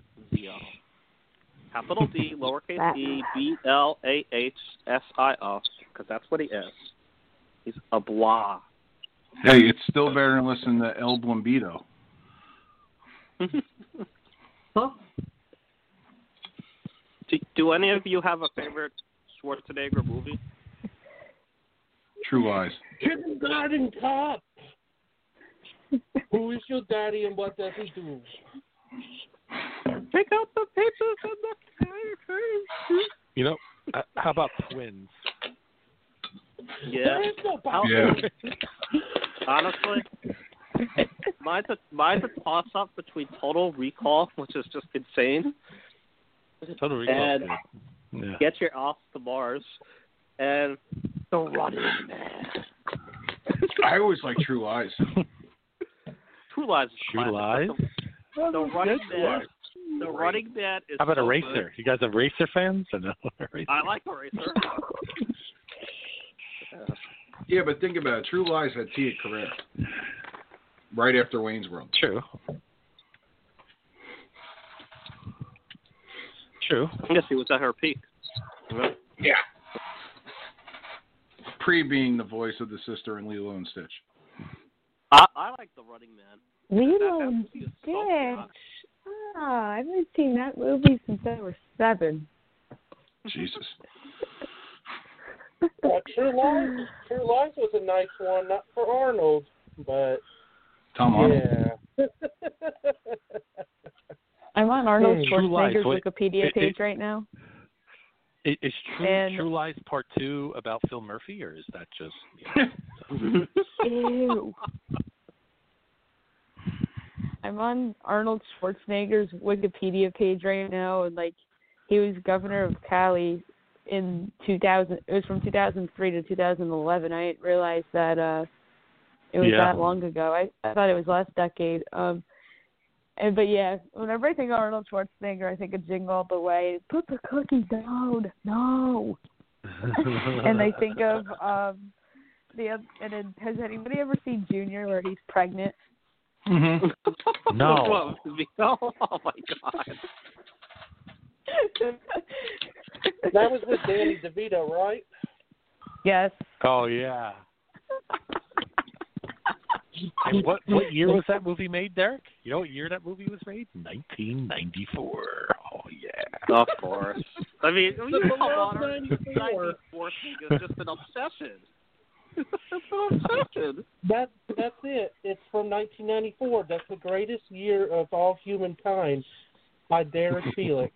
Capital D, lowercase e, B L A H S I O, because that's what he is. He's a blah. Hey, it's still better than listening to El Blambito. (laughs) Do, do any of you have a favorite Schwarzenegger movie? True Lies. Kindergarten cop. (laughs) Who is your daddy and what does he do? Take out the papers and the You know, uh, how about twins? Yeah. There is no How- Yeah. Honestly, mine's a mine's a toss up between Total Recall, which is just insane, Total Recall. and Yeah. Get Your Ass to Mars, and The Running Man. I always like True Lies. (laughs) True Lies. is True Lies. but The, the Running Man. one. The Running Man is. How about so Eraser? good. You guys have Eraser fans or no? (laughs) Eraser? I like Eraser. Yeah, but think about it. True Lies had Tia Carrere right after Wayne's World. True. True. Yes, he was at her peak. Right. Yeah. Pre being the voice of the sister in Lilo and Stitch. I, I like The Running Man. Lilo and That movie is so Stitch. chaotic. I haven't seen that movie since I was seven. Jesus. Uh, True Lies, True Lies was a nice one, not for Arnold, but Tom Arnold. yeah. (laughs) I'm on Arnold Lies, Schwarzenegger's Wikipedia it- page it- right now. I- Is True, And- True Lies Part Two about Phil Murphy, or is that just? (laughs) Ew. I'm on Arnold Schwarzenegger's Wikipedia page right now, and like, he was governor of Cali in 2000. It was from 2003 to 2011. I didn't realize that uh, it was Yeah. that long ago. I I thought it was last decade. Um, and but yeah, whenever I think of Arnold Schwarzenegger, I think of Jingle All the Way. Put the cookie down. No. (laughs) and I think of um the oth- and then, has anybody ever seen Junior where he's pregnant? Mm-hmm. (laughs) No. (laughs) oh my god. That was with Danny DeVito, right? yes. Oh yeah. And what what year was that movie made, Derek? You know what year that movie was made? 1994. Oh yeah. Of course. I mean, I mean come on, 94. 94 is just an obsession. (laughs) it's an obsession. That that's it. It's from 1994. That's the greatest year of all humankind by Derek Felix.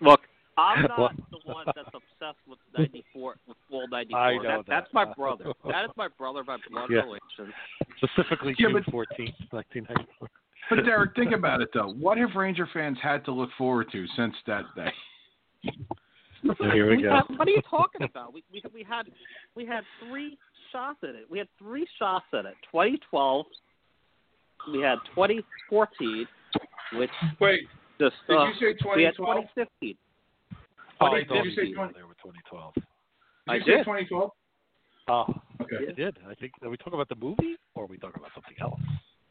Look, I'm (laughs) not Well- the one that's obsessed with 94, with full 94. I know that, that. That's my brother. That is my brother by blood Yeah. relation. Specifically Yeah, June but- 14th, 1994. But Derek, think about it though. What have Ranger fans had to look forward to since that day? Here we go. Had, what are you talking about? We, we we had we had three shots at it. We had three shots at it. 2012. We had 2014, which Wait, just did uh, you say 2012? we had 2015. Oh, I did you say you 20 they were 2012. I Did you say did. 2012? Oh, uh, Okay. I did. I think. Are we talking about the movie, or are we talking about something else?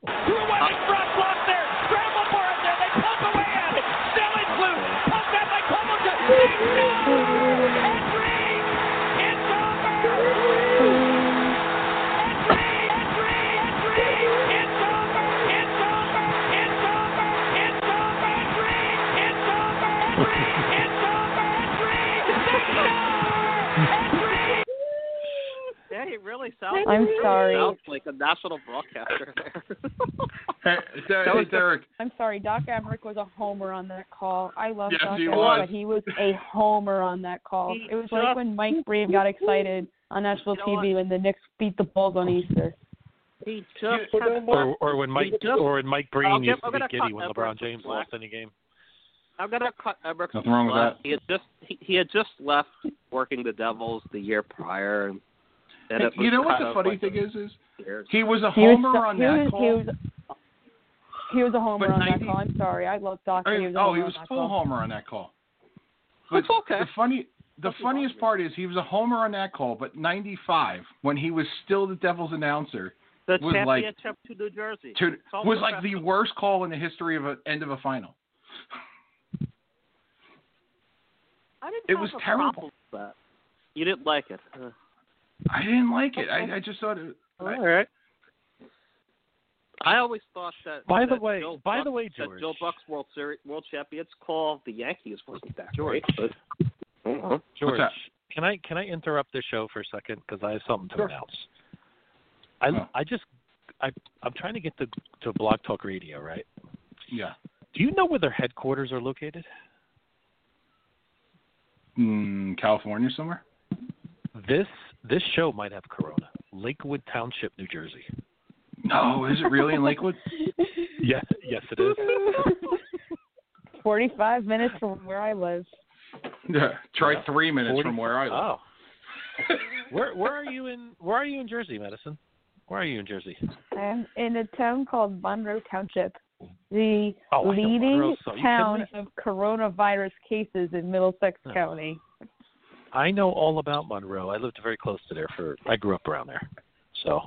Threw away, front block there. Scramble for it there. They pump away at it. Still it's loose. Pumped out by Covington. Big Yeah, he really sounds. I'm he sorry. Sounds like a national broadcaster there. (laughs) Hey, Der- That was Derek. I'm sorry, Doc Emrick was a homer on that call. I love Yes, Doc he Emrick, was. but he was a homer on that call. He it was like when Mike Breen got excited on national You know TV when the Knicks beat the Bulls on Easter. he just But had then what- Or, or when Mike, just- or when Mike I'll Breen give- used to I'm be giddy when LeBron James slack. lost any game. I'm gonna cut Emrick Nothing wrong with that. He had just he, he had just left working the Devils the year prior, and, and it was you know what the funny like thing is? Is he was a He was homer so- on he that was, call. He was, he was a homer But on 90 that call. I'm sorry, I love Doc. I he was oh, he was full call. homer on that call. But That's okay. the funny, the Nothing funniest part is he was a homer on that call, but '95 when he was still the Devils announcer the was like- championship to New Jersey. to, It's all was like the worst call in the history of an end of a final. I didn't it have was a terrible. with that. You didn't like it. I didn't like it. I, I just thought it. all right. I always thought that. By the that way- Joe by Buck- the way, that George. Joe Buck's World Series World Champions call the Yankees wasn't that George. great. But, uh-huh. George, that? can I can I interrupt the show for a second because I have something to Sure. announce. I. I just I I'm trying to get to to Blog Talk Radio, right? Yeah. Do you know where their headquarters are located? Mm, California somewhere. This this show might have corona. Lakewood Township, New Jersey. No, is it really in Lakewood? (laughs) Yes, yes, it is. (laughs) Forty-five minutes from where I live. Yeah. Try Yeah. three minutes 40 from where I live. Oh, where where are you in Where are you in Jersey, Madison? Where are you in Jersey? I'm in a town called Monroe Township, the Oh, leading Monroe, so town of coronavirus cases in Middlesex Oh. County. I know all about Monroe. I lived very close to there for. I grew up around there, so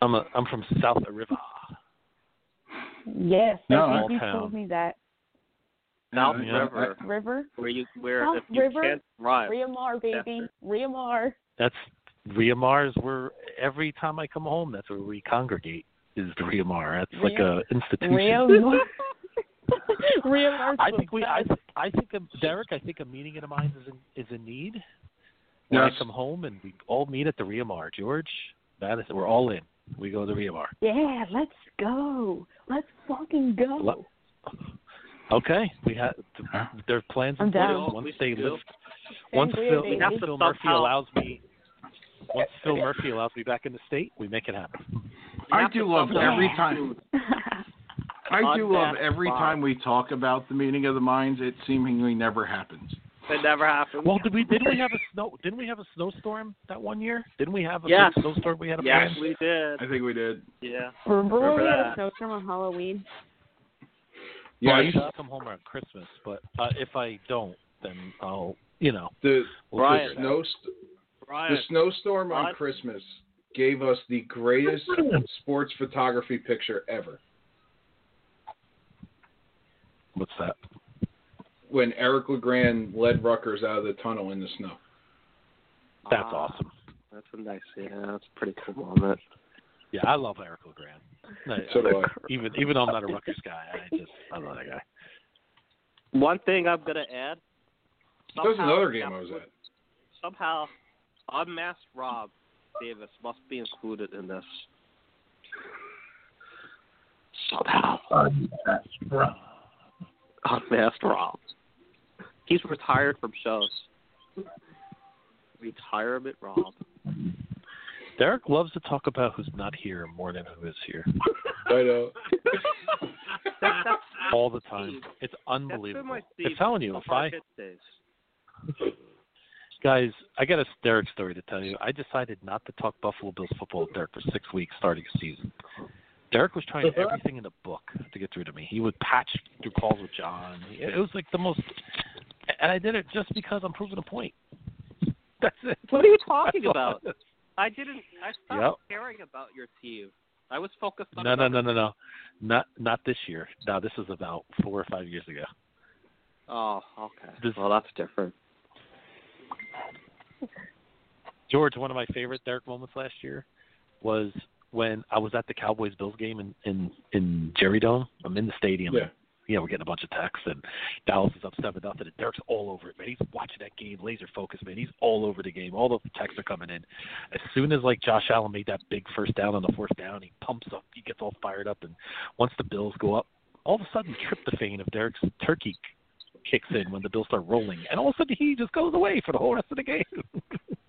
I'm a I'm from South River. Yes, No, I think Small you town. told me that. South Yeah, River, River, where you where South if you River, can't drive. Riamar, baby, Riamar. That's Riamars. Where every time I come home, that's where we congregate. is the Rio Mar. That's like a institution. Rio (laughs) (laughs) Mar. Rio Mar's I think we. I, best. I think Derek. I think a meeting of the minds is in, is a need. When Yes. I come home and we all meet at the Rio Mar, George. That is, we're all in. We go to the Rio Mar. Yeah, let's go. Let's fucking go. Lo- Okay, we have. There are plans in I'm place down. once they lift. Once Phil, baby. We have once Phil Murphy somehow- allows me. Once Phil Murphy allows me back in the state, we make it happen. I do love somehow- every time. (laughs) I do love every Bob. time we talk about the meeting of the minds. It seemingly never happens. It never happened. Well, did we? Didn't we have a snow? Didn't we have a snowstorm that one year? Didn't we have a Yes. big snowstorm we had a yes, plan? we did. I think we did. Yeah. Remember when we Remember had a that. snowstorm on Halloween? Well, I Yes. usually come home around Christmas, but uh, if I don't, then I'll, you know, The, we'll Brian. figure snow st- Brian. the snowstorm on Christmas gave us the greatest sports photography picture ever. What's that? When Eric LeGrand led Rutgers out of the tunnel in the snow. That's Ah, awesome. That's a nice. Yeah, that's a pretty cool moment. Yeah, I love Eric LeGrand. I- So do I. even even though I'm not a Rutgers guy, I just I love that guy. One thing I'm gonna add. That was another game I was at. Somehow, unmasked Rob Davis must be included in this. Somehow. Unmasked Rob. (laughs) He's retired from shows. Retirement Rob. Derek loves to talk about who's not here more than who is here (laughs) I know. That, that's, (laughs) all the time. It's unbelievable. my I'm telling you, if I guys, I got a Derek story to tell you. I decided not to talk Buffalo Bills football with Derek for six weeks starting a season. Derek was trying uh-huh. everything in the book to get through to me. He would patch through calls with John. It was like the most, and I did it just because I'm proving a point. (laughs) That's it. What are you talking That's about? I didn't. I stopped Yep. caring about your team. I was focused on. No, no, no, no, no, not not this year. No, this was about four or five years ago. Oh, okay. This- well, that's different. George, one of my favorite Derek moments last year was when I was at the Cowboys Bills game in in in Jerry Dome. I'm in the stadium. Yeah. You know, we're getting a bunch of texts, and Dallas is up seven nothing, and Derek's all over it, man. He's watching that game, laser focused, man. He's all over the game. All the texts are coming in. As soon as like Josh Allen made that big first down on the fourth down, he pumps up, he gets all fired up, and once the Bills go up, all of a sudden tryptophan of Derek's turkey kicks in when the Bills start rolling, and all of a sudden he just goes away for the whole rest of the game. (laughs)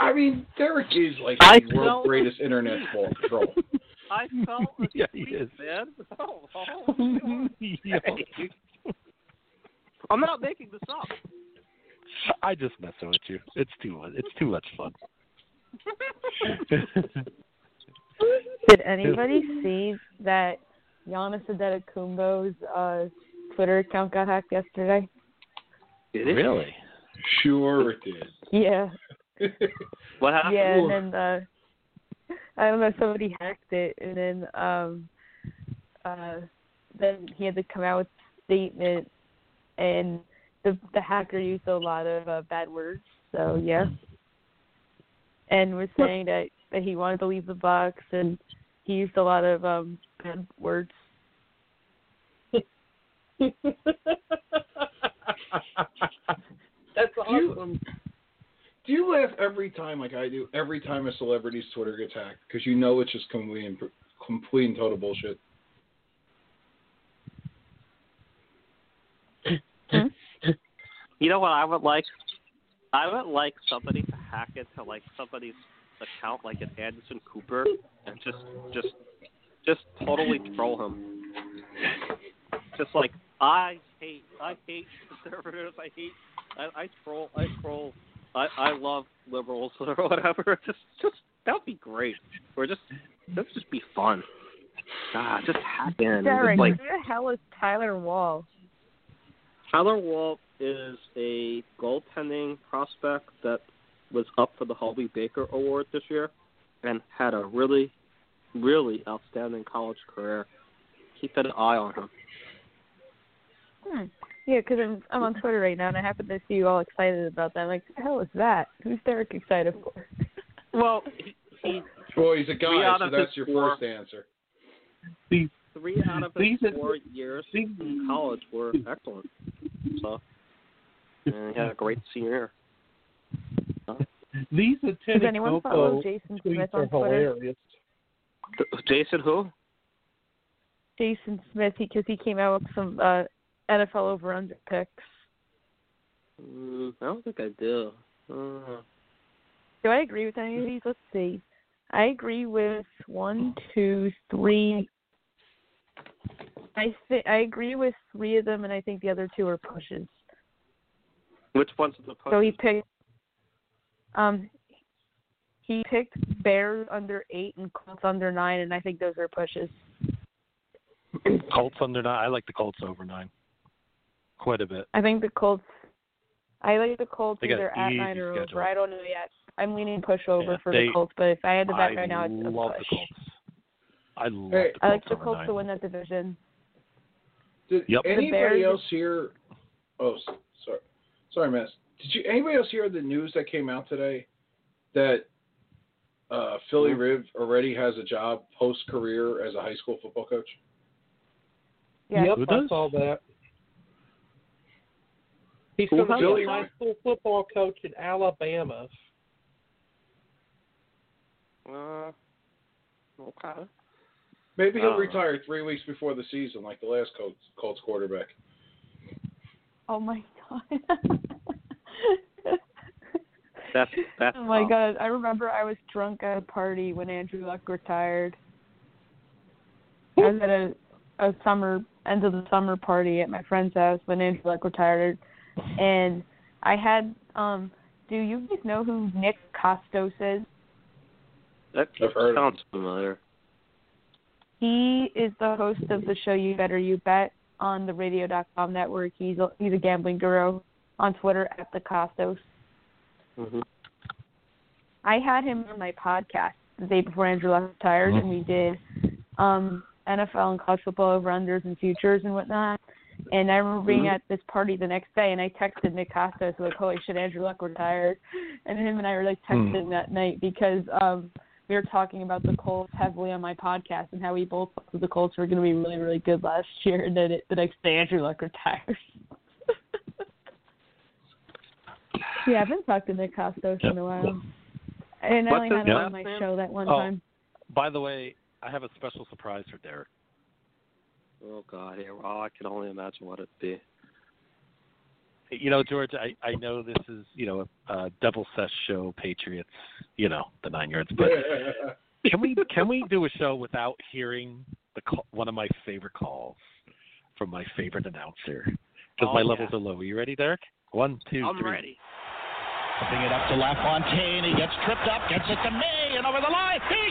I mean, Derek is like I the world's greatest internet (laughs) troll. I felt (laughs) a Yeah, he is. man. (laughs) Oh, oh. Yo, I'm not making this up. I just messing with you. It's too much. It's too much fun. Did anybody see that Giannis Antetokounmpo's uh, Twitter account got hacked yesterday? Did it? really? Sure it did. Yeah, (laughs) What happened? yeah, and then uh, I don't know, somebody hacked it, and then um, uh, then he had to come out with a statement, and the the hacker used a lot of uh, bad words. So yeah, and was saying that that he wanted to leave the box, and he used a lot of um bad words. (laughs) That's awesome. Do you laugh every time, like I do, every time a celebrity's Twitter gets hacked? Because you know it's just complete and, complete and total bullshit. (laughs) You know what I would like? I would like somebody to hack into like somebody's account, like an Anderson Cooper, and just, just, just totally troll him. Just like I hate, I hate conservatives. I hate, I, I troll, I troll. I, I love liberals (laughs) or whatever. Just, just that would be great. Or just, that would just be fun. God, just hack in. Derek, Just like who the hell is Tyler Wall? Tyler Wall is a goaltending prospect that was up for the Hobey Baker Award this year and had a really, really outstanding college career. Keep an eye on him. Hmm. Yeah, because I'm I'm on Twitter right now, and I happen to see you all excited about that. I'm like, the hell is that? Who's Derek excited for? (laughs) Well, he, he Well, he's a guy, Three so that's your four- first answer. These Three out of his These four years in college were excellent. So, and he had a great senior year. these Does attending anyone follow Jason Smith are on Twitter? hilarious. Jason who? Jason Smith, because he, came out with some uh, NFL over under picks. Mm, I don't think I do. Uh, Do I agree with any of these? Let's see. I agree with one, two, three. I th- I agree with three of them, and I think the other two are pushes. which one's are the pushes? So he picked. Um, he picked Bears under eight and Colts under nine, and I think those are pushes. Colts under nine. I like the Colts over nine. Quite a bit. I think the Colts. I like the Colts They got either at easy nine or schedule. over. I don't know yet. I'm leaning pushover Yeah, for they- the Colts, but if I had to bet I right now, it's a love push. the Colts. I love Hey, the Colts I like the over Colts nine. to win that division. Did Yep. Anybody Bears- else hear? Oh, sorry, sorry, Miss. Did you anybody else hear the news that came out today that uh, Philly Mm-hmm. Riv already has a job post career as a high school football coach? Yeah. Yep, Who I does? saw that. He's Who going to be a high Ray? school football coach in Alabama. Uh, okay. Maybe he'll Oh. retire three weeks before the season, like the last Colts, Colts quarterback. Oh my god. That's that's. (laughs) oh my tough. god. I remember I was drunk at a party when Andrew Luck retired. I was at a a summer end of the summer party at my friend's house when Andrew Luck retired and I had um do you guys know who Nick Kostos is? That I've heard of sounds familiar. He is the host of the show You Better You Bet on the radio.com network. He's a, he's a gambling guru on Twitter at the Kostos. hmm I had him on my podcast the day before Andrew Luck retired, and we did um, NFL and college football over unders and futures and whatnot. And I remember being at this party the next day, and I texted Nick Kostos like, "Holy shit, Andrew Luck retired!" And him and I were like texting that night because um, we were talking about the Colts heavily on my podcast and how we both thought the Colts were going to be really, really good last year, and then it, the next day Andrew Luck retires. (laughs) yeah, I haven't talked to Nick Kostos in a while. And I only had him on my name? show that one Oh. time. By the way, I have a special surprise for Derek. Oh God, yeah. Well, I can only imagine what it'd be. You know, George, I, I know this is, you know, a double Sesh show, Patriots, you know, the nine yards, but (laughs) can we can we do a show without hearing the call, one of my favorite calls from my favorite announcer? Because Oh, my yeah. levels are low. Are you ready, Derek? One, two, I'm three. ready. Putting it up to LaFontaine. He gets tripped up, gets it to May, and over the line. Here's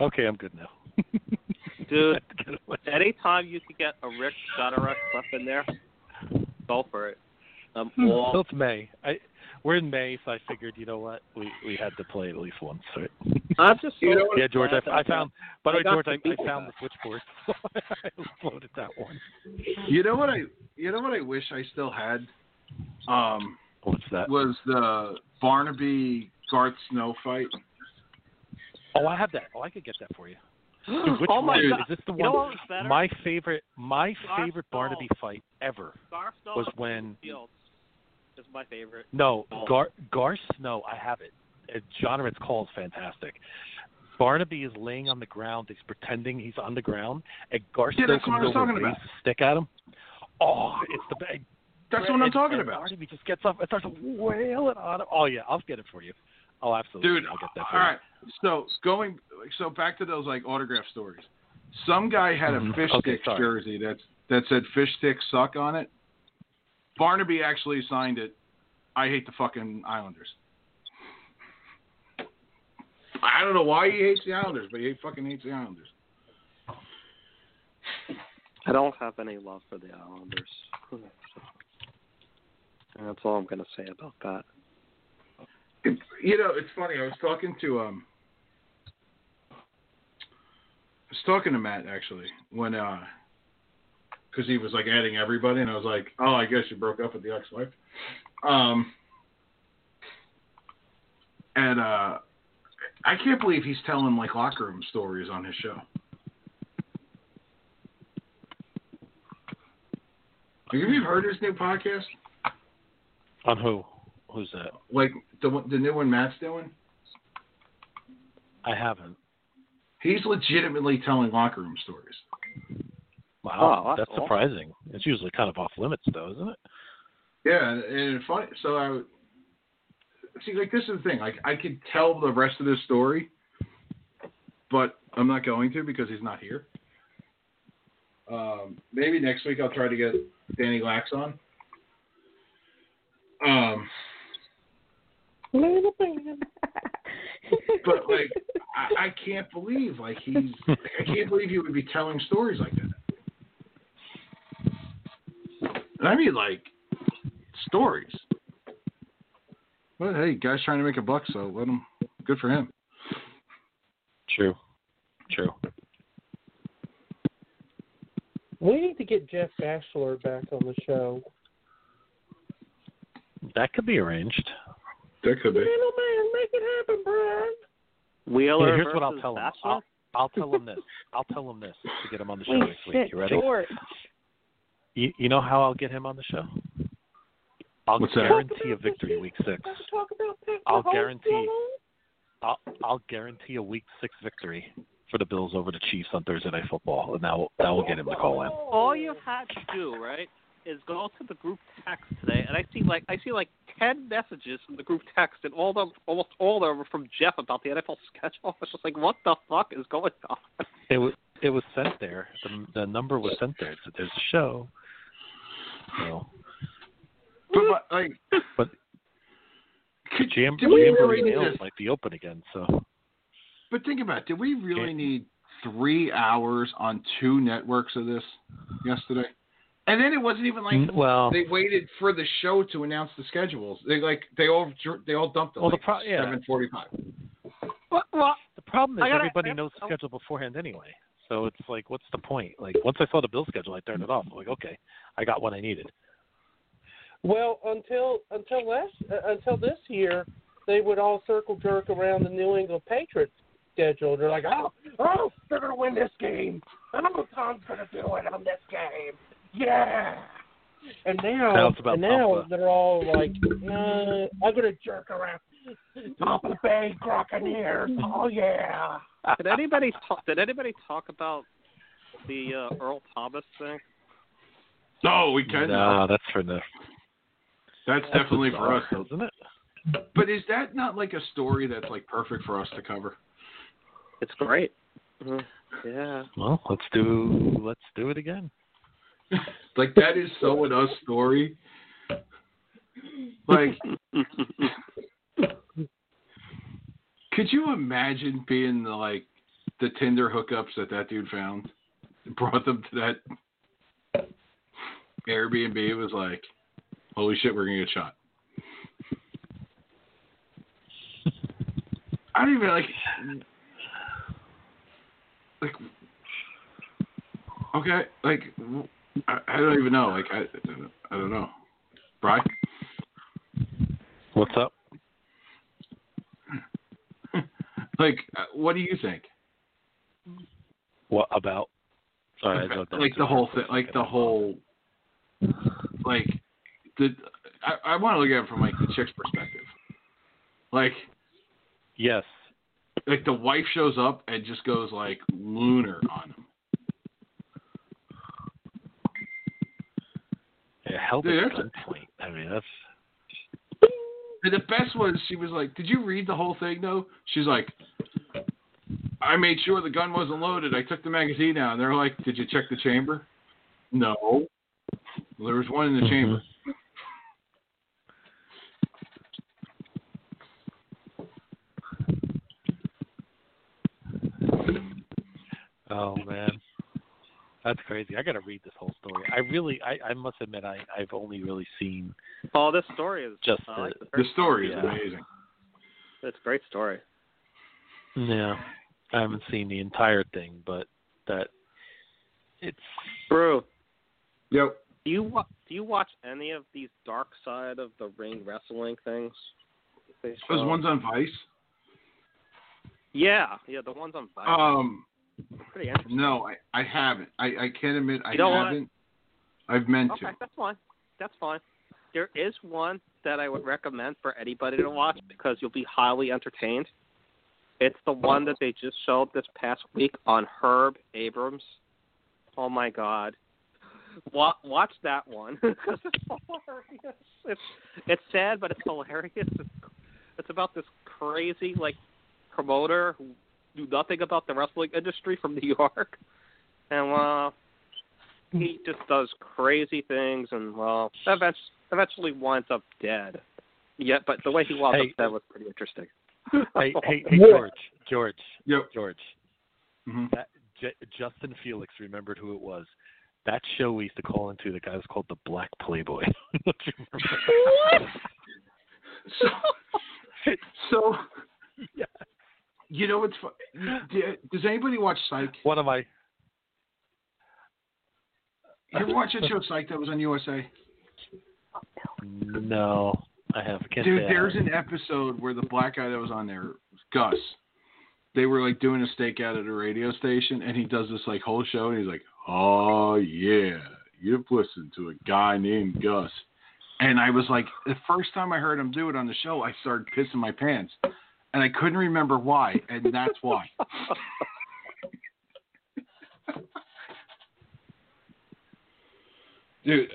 Okay, I'm good now. (laughs) Dude, (laughs) Get anytime you could get a Rick Jeanneret clip in there, go for it. I'm So all it's May. I we're in May, so I figured, you know what, we we had to play at least once, right? (laughs) I'm just so You know yeah, George, I, I found. By the way, George, I, I found that. the switchboard, so I loaded that one. you know what I? You know what I wish I still had? Um, What's that? was the Barnaby Garth Snow fight. Oh, I have that. Oh, I could get that for you. (gasps) Dude, which oh my one? God. Is this the You know one? what was? My favorite, my Garth favorite Snow. Barnaby fight ever Scar was when Fields is my favorite. no. Gar Gar Snow. I have it. John Ritt's call is fantastic. Barnaby is laying on the ground. He's pretending he's on the ground, and Gar Yeah, Snow that's what I comes over and about. a stick at him. Oh, it's the best. That's what I'm talking and about. Barnaby just gets up and starts wailing on him. Oh yeah, I'll get it for you. Oh, absolutely. Dude, I'll get that all for So going, so back to those like autograph stories. Some guy had a mm-hmm. fish Okay, sticks sorry. jersey that that said "fish sticks suck" on it. Barnaby actually signed it. I hate the fucking Islanders. I don't know why he hates the Islanders, but he fucking hates the Islanders. I don't have any love for the Islanders. And (laughs) that's all I'm gonna say about that. You know, it's funny. I was talking to um, I was talking to Matt actually when uh, because he was like adding everybody, and I was like, oh, I guess you broke up with the ex-wife. Um, and uh, I can't believe he's telling like locker room stories on his show. Have you heard his new podcast? On who? Who's that? Like the the new one Matt's doing? I haven't. He's legitimately telling locker room stories. Wow, Oh, that's that's awesome. surprising. It's usually kind of off limits, though, isn't it? Yeah, and, and funny. So I see, like this is the thing. Like I could tell the rest of this story, but I'm not going to because he's not here. Um, maybe next week I'll try to get Danny Lax on. Um, Little man. but like I, I can't believe like he's like, I can't believe he would be telling stories like that. And I mean like stories. But hey, guy's trying to make a buck, so let him. Good for him. True. True. We need to get Jeff Bachelor back on the show. That could be arranged. That could be. Little man, make it happen, Brian. Wheeler Here- here's what I'll tell him. I'll, I'll tell him this. I'll tell him this to get him on the show Wait, next week. You ready? George. You, you know how I'll get him on the show? I'll What's that? guarantee a victory week six. Talk about Pat I'll guarantee. I'll, I'll guarantee a week six victory for the Bills over the Chiefs on Thursday Night Football, and that will that will get him to call in. All you have to do, right, is go to the group text today, and I see like I see like ten messages from the group text, and all them, almost all of them were from Jeff about the NFL schedule. It's just like, what the fuck is going on? (laughs) It was it was sent there. The, the number was sent there. So there's a show. So, But, but like, but could, Jam, did Jamboree really Nails might be open again. So But think about it. Did we really Yeah. need three hours on two networks of this yesterday? And then it wasn't even like Mm, well, they waited for the show to announce the schedules. They like they all they all dumped it. Well, the like pro- yeah. seven forty-five. Well, well the problem is gotta- everybody knows the schedule beforehand anyway. So it's like, what's the point? Like once I saw the bill schedule, I turned it off. I'm like, okay, I got what I needed. Well, until until last uh, until this year, they would all circle jerk around the New England Patriots schedule. They're like, oh, oh, they're gonna win this game. Oh, Tom's gonna do it on this game. Yeah. And now, Now and now Tampa. they're all like, nah, I'm gonna jerk around. Tampa Bay Buccaneers. Oh yeah. did anybody talk? Did anybody talk about the uh, Earl Thomas thing? No, we can. No, that's for the. That's definitely for us. bizarre, isn't it? But is that not like a story that's like perfect for us to cover? It's great. Yeah. Well, let's do let's do it again. (laughs) Like that is so an us story. Like, (laughs) could you imagine being the like the Tinder hookups that that dude found, and brought them to that Airbnb? It was like, holy shit, we're gonna get shot. I don't even like, like, okay, like, I, I don't even know. Like, I, I don't know. Bry? What's up? (laughs) Like, uh, what do you think? What about? Sorry, I don't like the whole thing, like the whole, like the. I, I want to look at it from like the chick's perspective. Like, Yes. like the wife shows up and just goes like lunar on him. Yeah, held Dude, at gunpoint. I mean, that's And the best one, she was like, "Did you read the whole thing though?" She's like, "I made sure the gun wasn't loaded. I took the magazine out." And they're like, "Did you check the chamber?" No. Well, there was one in the mm-hmm. chamber. Oh man, that's crazy. I got to read this whole story. I really, I, I must admit, I, I've only really seen Oh, this story is just I the, like The story is Yeah. amazing. It's a great story. Yeah, I haven't seen the entire thing, but that it's Brew. Yep. Do you wa- do you watch any of these dark side of the ring wrestling things? Those ones on Vice. Yeah, yeah, the ones on Vice. Um, Pretty interesting. no, I, I haven't. I, I can't admit I You know what? haven't. I've meant Okay, to. that's fine. That's fine. There is one that I would recommend for anybody to watch because you'll be highly entertained. It's the one that they just showed this past week on Herb Abrams. Oh my God! Wa- watch that one because it's (laughs) hilarious. It's it's sad, but it's hilarious. It's, it's about this crazy like promoter who knew nothing about the wrestling industry from New York, and well, he just does crazy things, and well, eventually, eventually winds up dead. Yeah, but the way he wound Hey. up dead was pretty interesting. hey, hey, (laughs) hey, George, George, Yep. George. Mhm. That J- Justin Felix remembered who it was. That show we used to call into the guy was called the Black Playboy. (laughs) Don't you remember? (laughs) So, so yeah. You know what's fu- (gasps) Does anybody watch Psych? One of my You ever watch that show Psych that was on USA? no, I have. Can't Dude, say there's an episode where the black guy that was on there, Gus, they were like doing a stakeout at a radio station, and he does this like whole show, and he's like, "Oh yeah, you've listened to a guy named Gus," and I was like, the first time I heard him do it on the show, I started pissing my pants, and I couldn't remember why, and that's why. Dude,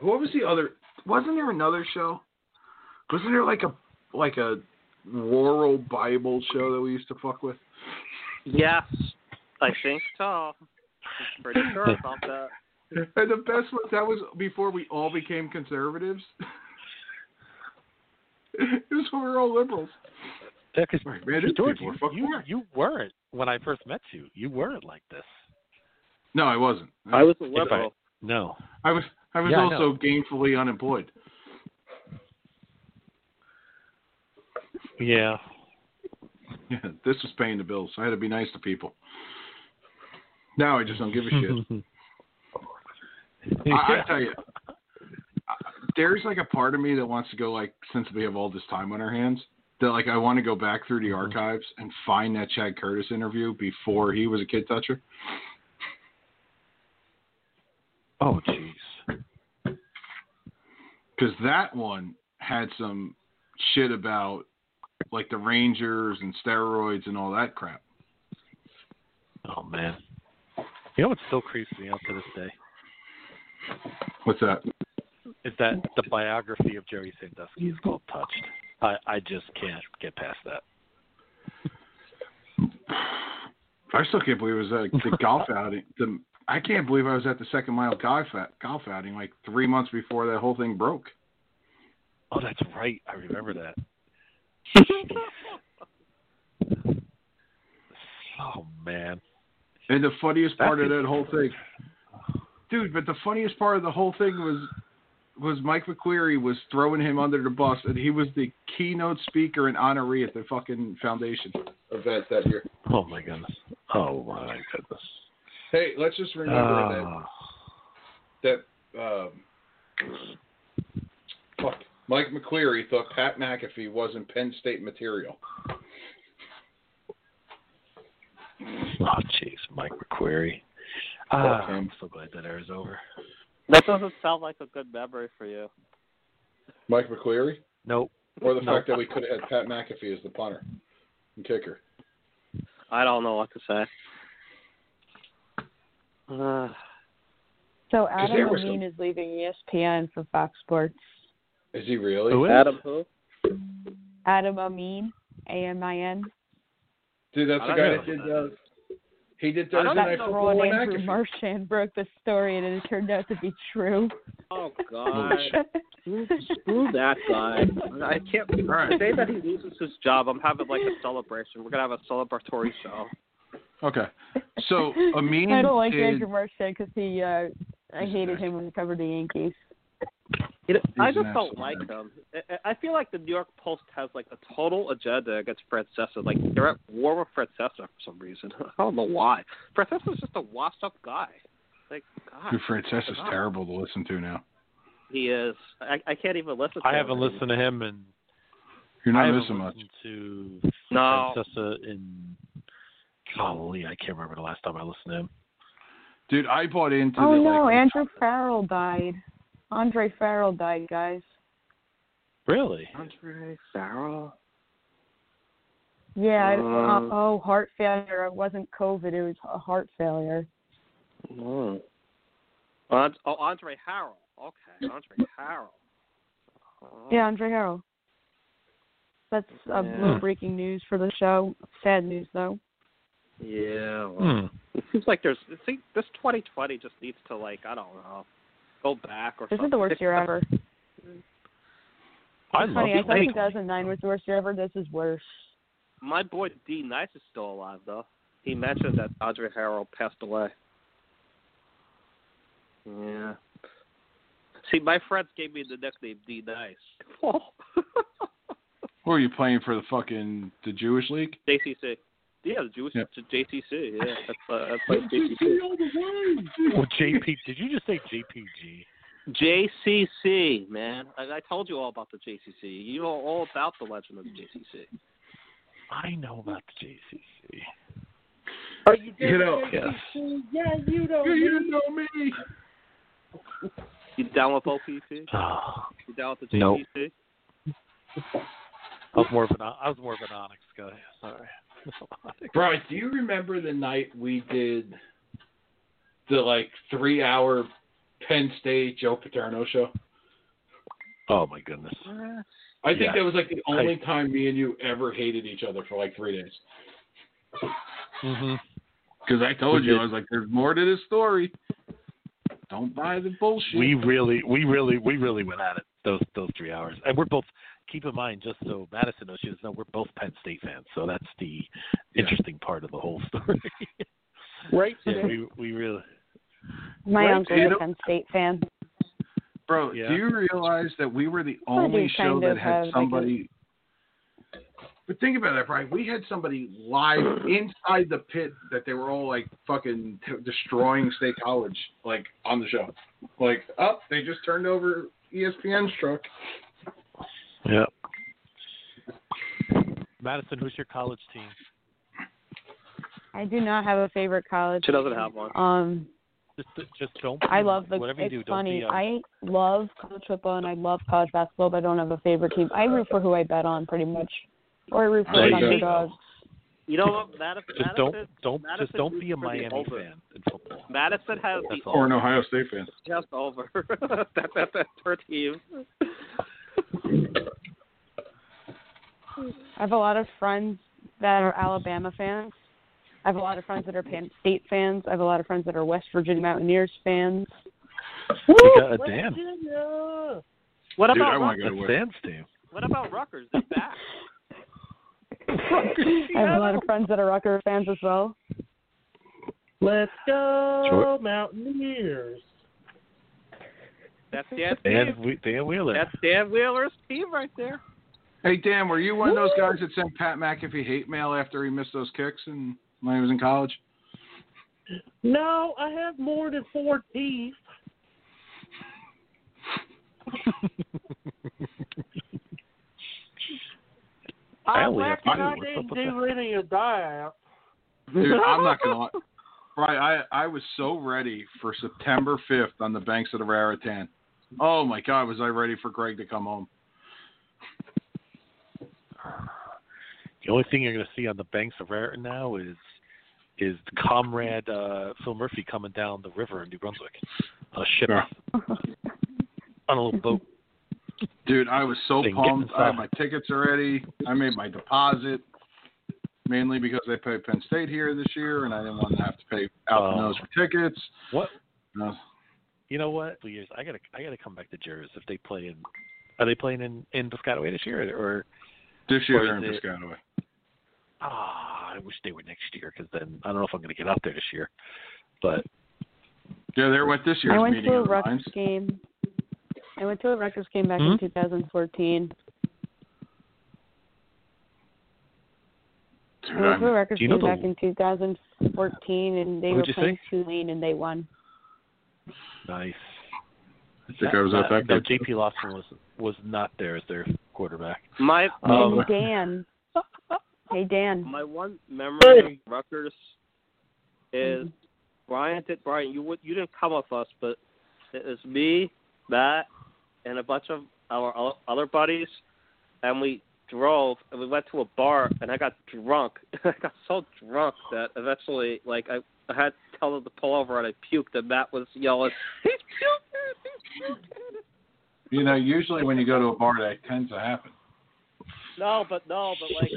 what was the other? Wasn't there another show? Wasn't there like a like a rural Bible show that we used to fuck with? Yes, I think so. I'm pretty sure about that. And the best was that was before we all became conservatives. (laughs) it was when we were all liberals. Yeah, 'cause- Right, man, these George, you, you, you weren't when I first met you. You weren't like this. No, I wasn't. I was a If liberal. No. I was I was Yeah, also know. gainfully unemployed. Yeah. Yeah, this was paying the bills. I had to be nice to people. Now I just don't give a shit. (laughs) I, I tell you, uh, there's like a part of me that wants to go like, since we have all this time on our hands, that like I want to go back through the mm-hmm. archives and find that Chad Curtis interview before he was a kid toucher. Oh, jeez. Because that one had some shit about like the Rangers and steroids and all that crap. Oh man. You know what still creeps me out to this day What's that? is that the biography of Jerry Sandusky is called Touched. I I just can't get past that. I still can't believe it was at the golf (laughs) outing. The, I can't believe I was at the second mile golf golf outing like three months before that whole thing broke. Oh, that's right. I remember that. (laughs) oh man. And the funniest part of that whole thing, (laughs) dude. But the funniest part of the whole thing was was Mike McQueary was throwing him under the bus, and he was the keynote speaker and honoree at the fucking foundation event that year. Oh my goodness. Oh my goodness. Hey, let's just remember Ah. that that um, fuck Mike McQueary thought Pat McAfee wasn't Penn State material. Oh jeez, Mike McQueary. Ah, I'm so glad that era's over. That doesn't sound like a good memory for you. Mike McQueary, Nope. or the No. fact that we could have had Pat McAfee as the punter and kicker. I don't know what to say. Uh, So Adam was Levine is leaving ESPN for Fox Sports. Is he really? Who is? Adam who? Adam Amin, A M I N. Dude, that's I the guy know. that did. Uh, he did I Thursday don't Night know. Football Ron Andrew McAfee. Marchand broke the story, and it turned out to be true. Oh (laughs) God. Screw screw that guy. I can't. right. The day that he loses his job, I'm having like a celebration. We're gonna have a celebratory show. Okay, so (laughs) Amin I don't like did, Andrew Marchand because he. Uh, I hated him when he covered the Yankees. You know, I just don't like dick. him. I- I feel like the New York Post has like a total agenda against Francesa. Like they're at war with Francesa for some reason. (laughs) I don't know why. Francesa's just a washed up guy. Like God, Dude, Francesa's God. terrible to listen to now. he is. I, I can't even listen. to I him haven't anymore. listened to him and You're not haven't missing much. listened to No. Francesa in golly, I can't remember the last time I listened to him. Dude, I bought into Oh the no, like Andrew Farrell died. Andre Farrell died, guys. Really? Andre Farrell. Yeah. I- Uh. uh, oh, heart failure. It wasn't COVID. It was a heart failure. No. Oh, oh, Andre Harrell. Okay, Andre Harrell. Oh. Yeah, Andre Harrell. That's uh, Yeah. little breaking news for the show. Sad news though. Yeah. Well, Hmm. It seems like there's. It seems, this 2020 just needs to like I don't know, go back or This something. is the worst year ever. I It's love funny. I thought 2009 was the worst year ever. This is worse. My boy D Nice is still alive though. He mentioned that Andre Harrell passed away. Yeah. See, my friends gave me the nickname D Nice. (laughs) Who are you playing for the fucking the Jewish League? JCC. Yeah, the Jewish Yep. JCC. Yeah, (laughs) that's uh, that's like JCC. Well, JP, did you just say JPG? JCC, man. I, I told you all about the JCC. You know all about the legend of the JCC. I know about the JCC. Are you You know, Yes. Yeah, you know. you know me. You down with OPP? Oh, You down with the Nope. JCC? I was more of an I was more of an Onyx guy. Sorry. Onyx. Bro, do you remember the night we did the like three hour Penn State Joe Paterno show? Oh my goodness. I think Yes. that was like the only time me and you ever hated each other for like three days. hmm Because I told We you, did. I was like, there's more to this story. Don't buy the bullshit. We really, we really, we really went at it those those three hours, and we're both. Keep in mind, just so Madison knows, she doesn't know we're both Penn State fans, so that's the Yeah. interesting part of the whole story. (laughs) Right yeah, we we really. My Right, uncle's you a Penn State fan. Bro, Yeah. do you realize that we were the only show that had have, like, somebody? But think about that, Brian. We had somebody live (clears throat) inside the pit that they were all like fucking t- destroying State College, like on the show. Like, up, they just turned over ESPN's truck. Yeah. Madison, who's your college team? I do not have a favorite college. She doesn't have one. Um, Just just don't. I love the. whatever you it's do. Don't funny. be. Um, I love college football and I love college basketball, but I don't have a favorite team. I root for who I bet on, pretty much, or I root for There the you underdogs. You know what? Madison, just don't don't Madison just don't be a roots for the Miami over. fan in football. Madison has That's the. Or an Ohio State fan. just over. (laughs) that, that, that's her team. (laughs) I have a lot of friends that are Alabama fans. I have a lot of friends that are Penn State fans. I have a lot of friends that are West Virginia Mountaineers fans. You got a Dan. Virginia. What Dude, about I want Rutgers? to go to That's work. Dan's team. What about Rutgers? They're back. (laughs) I have a lot of friends that are Rutgers fans as well. Let's go, Sure. Mountaineers. That's Dan's Dan, team. Dan Wheeler. That's Dan Wheeler's team right there. Hey, Dan, were you one of those guys that sent Pat McAfee hate mail after he missed those kicks and when he was in college? No, I have more than four teeth. (laughs) I I only have reckon two. I didn't with do any of that. Dude, I'm not gonna lie. (laughs) Right, I I was so ready for September 5th on the banks of the Raritan. Oh my God, was I ready for Greg to come home? The only thing you're going to see on the banks of Raritan now is is the comrade uh, Phil Murphy coming down the river in New Brunswick on a ship, Yeah. (laughs) on a little boat. Dude, I was so They pumped. I had my tickets already. I made my deposit mainly because they played Penn State here this year, and I didn't want to have to pay out the nose for tickets. What? No. You know what? For years, I gotta I gotta come back to Jers if they play in. Are they playing in in Piscataway this year or? This year they're in is it- Piscataway. Ah, I wish they were next year because then I don't know if I'm going to get out there this year. But Yeah, they're what this I went to a of Rutgers game. I went to a Rutgers game back Hmm? in 2014. Dude, I went to a I'm- Rutgers Do you know game the- back in 2014, and they Who'd were playing say? Tulane, and they won. Nice. I think I was at that No, game. JP Lawson was was not there as their quarterback. My Um, and Dan. (laughs) Hey Dan. my one memory of Rutgers is Brian did Brian you would you didn't come with us but it was me Matt and a bunch of our o- other buddies and we drove and we went to a bar and I got drunk (laughs) I got so drunk that eventually like I, I had to tell them to pull over and I puked and Matt was yelling he's puking he's puking You know, usually when you go to a bar, that tends to happen. no but no but like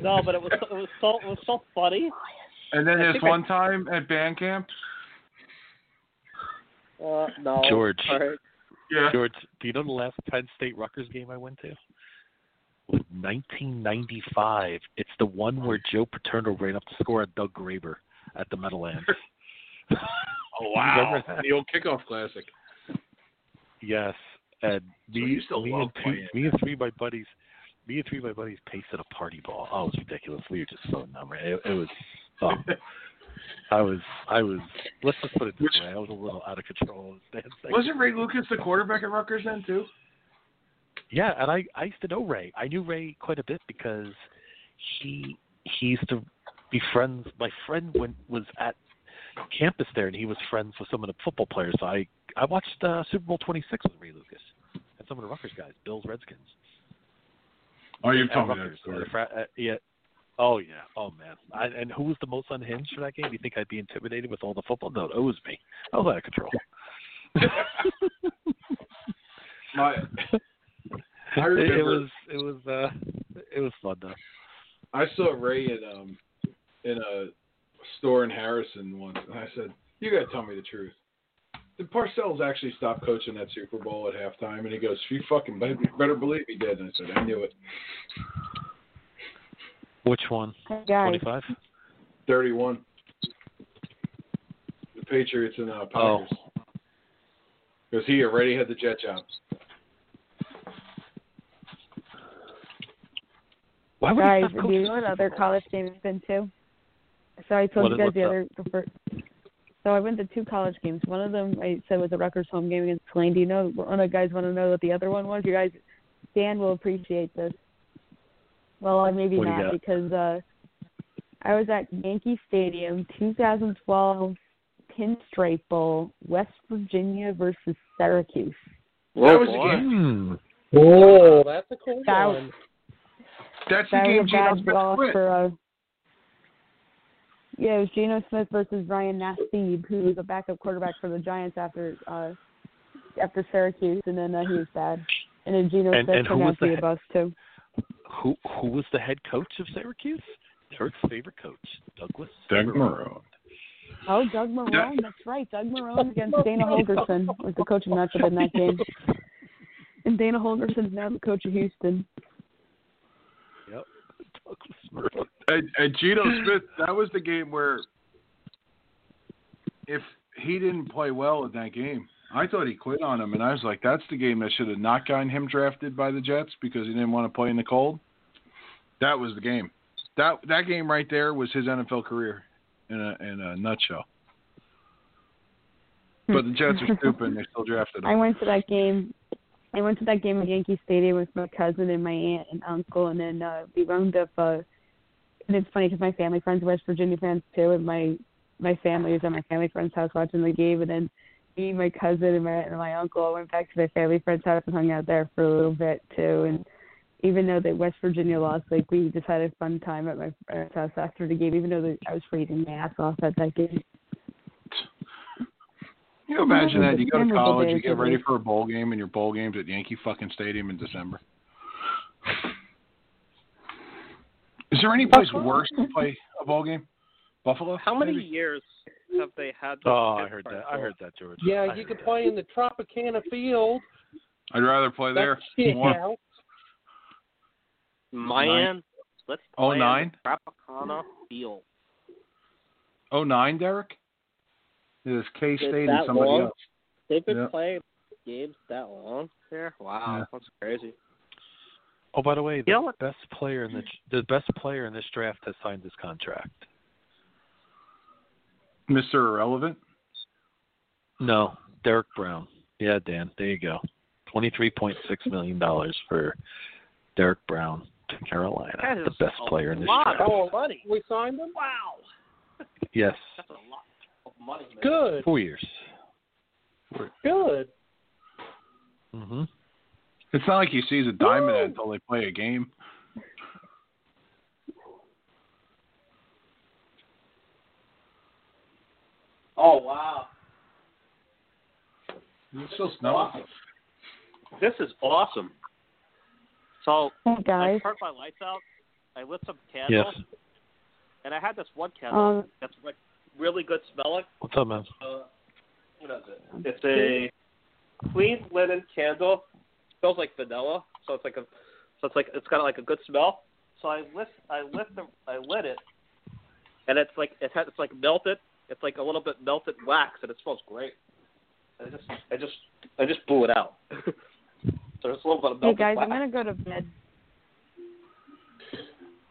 no but it was it was so it was so funny And then there's think I- one time at band camp. uh no George. All right. Yeah. George, do you know the last Penn State Rutgers game I went to? Was 1995. It's the one where Joe Paterno ran up to score on Doug Graber at the Meadowlands. (laughs) Oh (laughs) Remember that? The old kickoff classic. Yes, and So me, still me and two, me and three of my buddies, me and three of my buddies pasted a party ball. Oh, it was ridiculous. We were just so numb. It, it was. Oh, (laughs) I was. I was. Let's just put it this way. I was a little out of control. as Wasn't Ray Lucas the quarterback at Rutgers then too? Yeah, and I I used to know Ray. I knew Ray quite a bit because he he used to be friends. My friend went was at campus there, and he was friends with some of the football players. So I I watched uh, Super Bowl 26 with Ray Lucas and some of the Rutgers guys, Bills, Redskins. Oh, you've told me that Rutgers, story. fra- uh, yeah. Oh yeah. Oh man. I, and who was the most unhinged for that game? You think I'd be intimidated with all the football? No, it was me. I was out of control. (laughs) My, I (laughs) it, remember it was it was uh it was fun though. I saw Ray in um in a store in Harrison once, and I said, "You got to tell me the truth." Did Parcells actually stop coaching that Super Bowl at halftime? And he goes, "You fucking better, better believe he did." And I said, "I knew it." Which one? Hey. Twenty five. Thirty-one. The Patriots and uh, Oh. Packers. Because he already had the jet job. Why would Guys, he stop do you coaching? know what other college game I've been to? So I told What- you guys the up? other the first. So I went to two college games. One of them I said was a Rutgers home game against Tulane. Do you know? One of you guys want to know what the other one was? You guys, Dan will appreciate this. Well, maybe What do not because uh, I was at Yankee Stadium, 2012 Pinstripe Bowl, West Virginia versus Syracuse. that was boy. the game. Hmm. Oh, that's a cool That- one. That's the That game was a Geno bad Smith loss for uh yeah, it was Geno Smith versus Ryan Nassib, who was a backup quarterback for the Giants after uh after Syracuse, and then uh, he was bad. And then Geno And- Smith and turned was out to be the a bust too. Who who was the head coach of Syracuse? Derek's favorite coach, Douglas. Doug Marrone. Marrone. Oh, Doug Marrone, that's right. Doug Marrone against Dana Holgorsen was the coaching matchup in that game. (laughs) And Dana Holgorsen's now the coach of Houston. And, Geno Smith, that was the game where if he didn't play well in that game, I thought he quit on him, and I was like, that's the game that should have not gotten him drafted by the Jets because he didn't want to play in the cold. That was the game. That that game right there was his NFL career in a in a nutshell. But the Jets are (laughs) stupid; and they still drafted him. I went to that game. I went to that game at Yankee Stadium with my cousin and my aunt and uncle, and then uh, we wound up. Uh, and it's funny because my family friends are West Virginia fans too, and my my family was at my family friend's house watching the game, and then me, my cousin, and my and my uncle went back to my family friend's house and hung out there for a little bit too. And even though that West Virginia lost, like we just had a fun time at my friend's house after the game, even though the, I was freezing my ass off at that game. Can you imagine that? You go to Memorable college, you get ready for a bowl game, and your bowl game's at Yankee fucking Stadium in December. Is there any place worse to play a bowl game? Buffalo? How many maybe? years have they had? Oh, I heard Pittsburgh that. I heard that, George. Yeah, I you could that. play in the Tropicana Field. I'd rather play there. That shit More. counts. Mayan. Let's Oh, play nine? on the Tropicana Field. Oh nine, Derek? It is K State and somebody long? else. They've been Yeah. playing games that long there? Wow, Yeah. that's crazy. Oh, by the way, the You know best player in the the best player in this draft has signed his contract. Mr. Irrelevant. No, Derrick Brown. Yeah, Dan, there you go. Twenty-three point six million dollars for Derrick Brown to Carolina, That the best a player in this lot draft. of money. We signed him. Wow, Yes, that's a lot of money. Man. Good. four years. Good. hmm It's not like he sees a diamond until they play a game. Oh wow, It's still snowing. this is awesome. So Hey I guys. turned my lights out. I lit some candles, Yes. and I had this one candle Um, that's like really good smelling. What's up, man? Uh, what is it? It's a clean linen candle. smells like vanilla, so it's like a, so it's like it's got like a good smell. So I lit, I lit the, I lit it, and it's like it has, it's like melted. It's like a little bit melted wax, and it smells great. I just, I just, I just blew it out. (laughs) so there's a little bit of hey guys, wax. I'm gonna go to bed.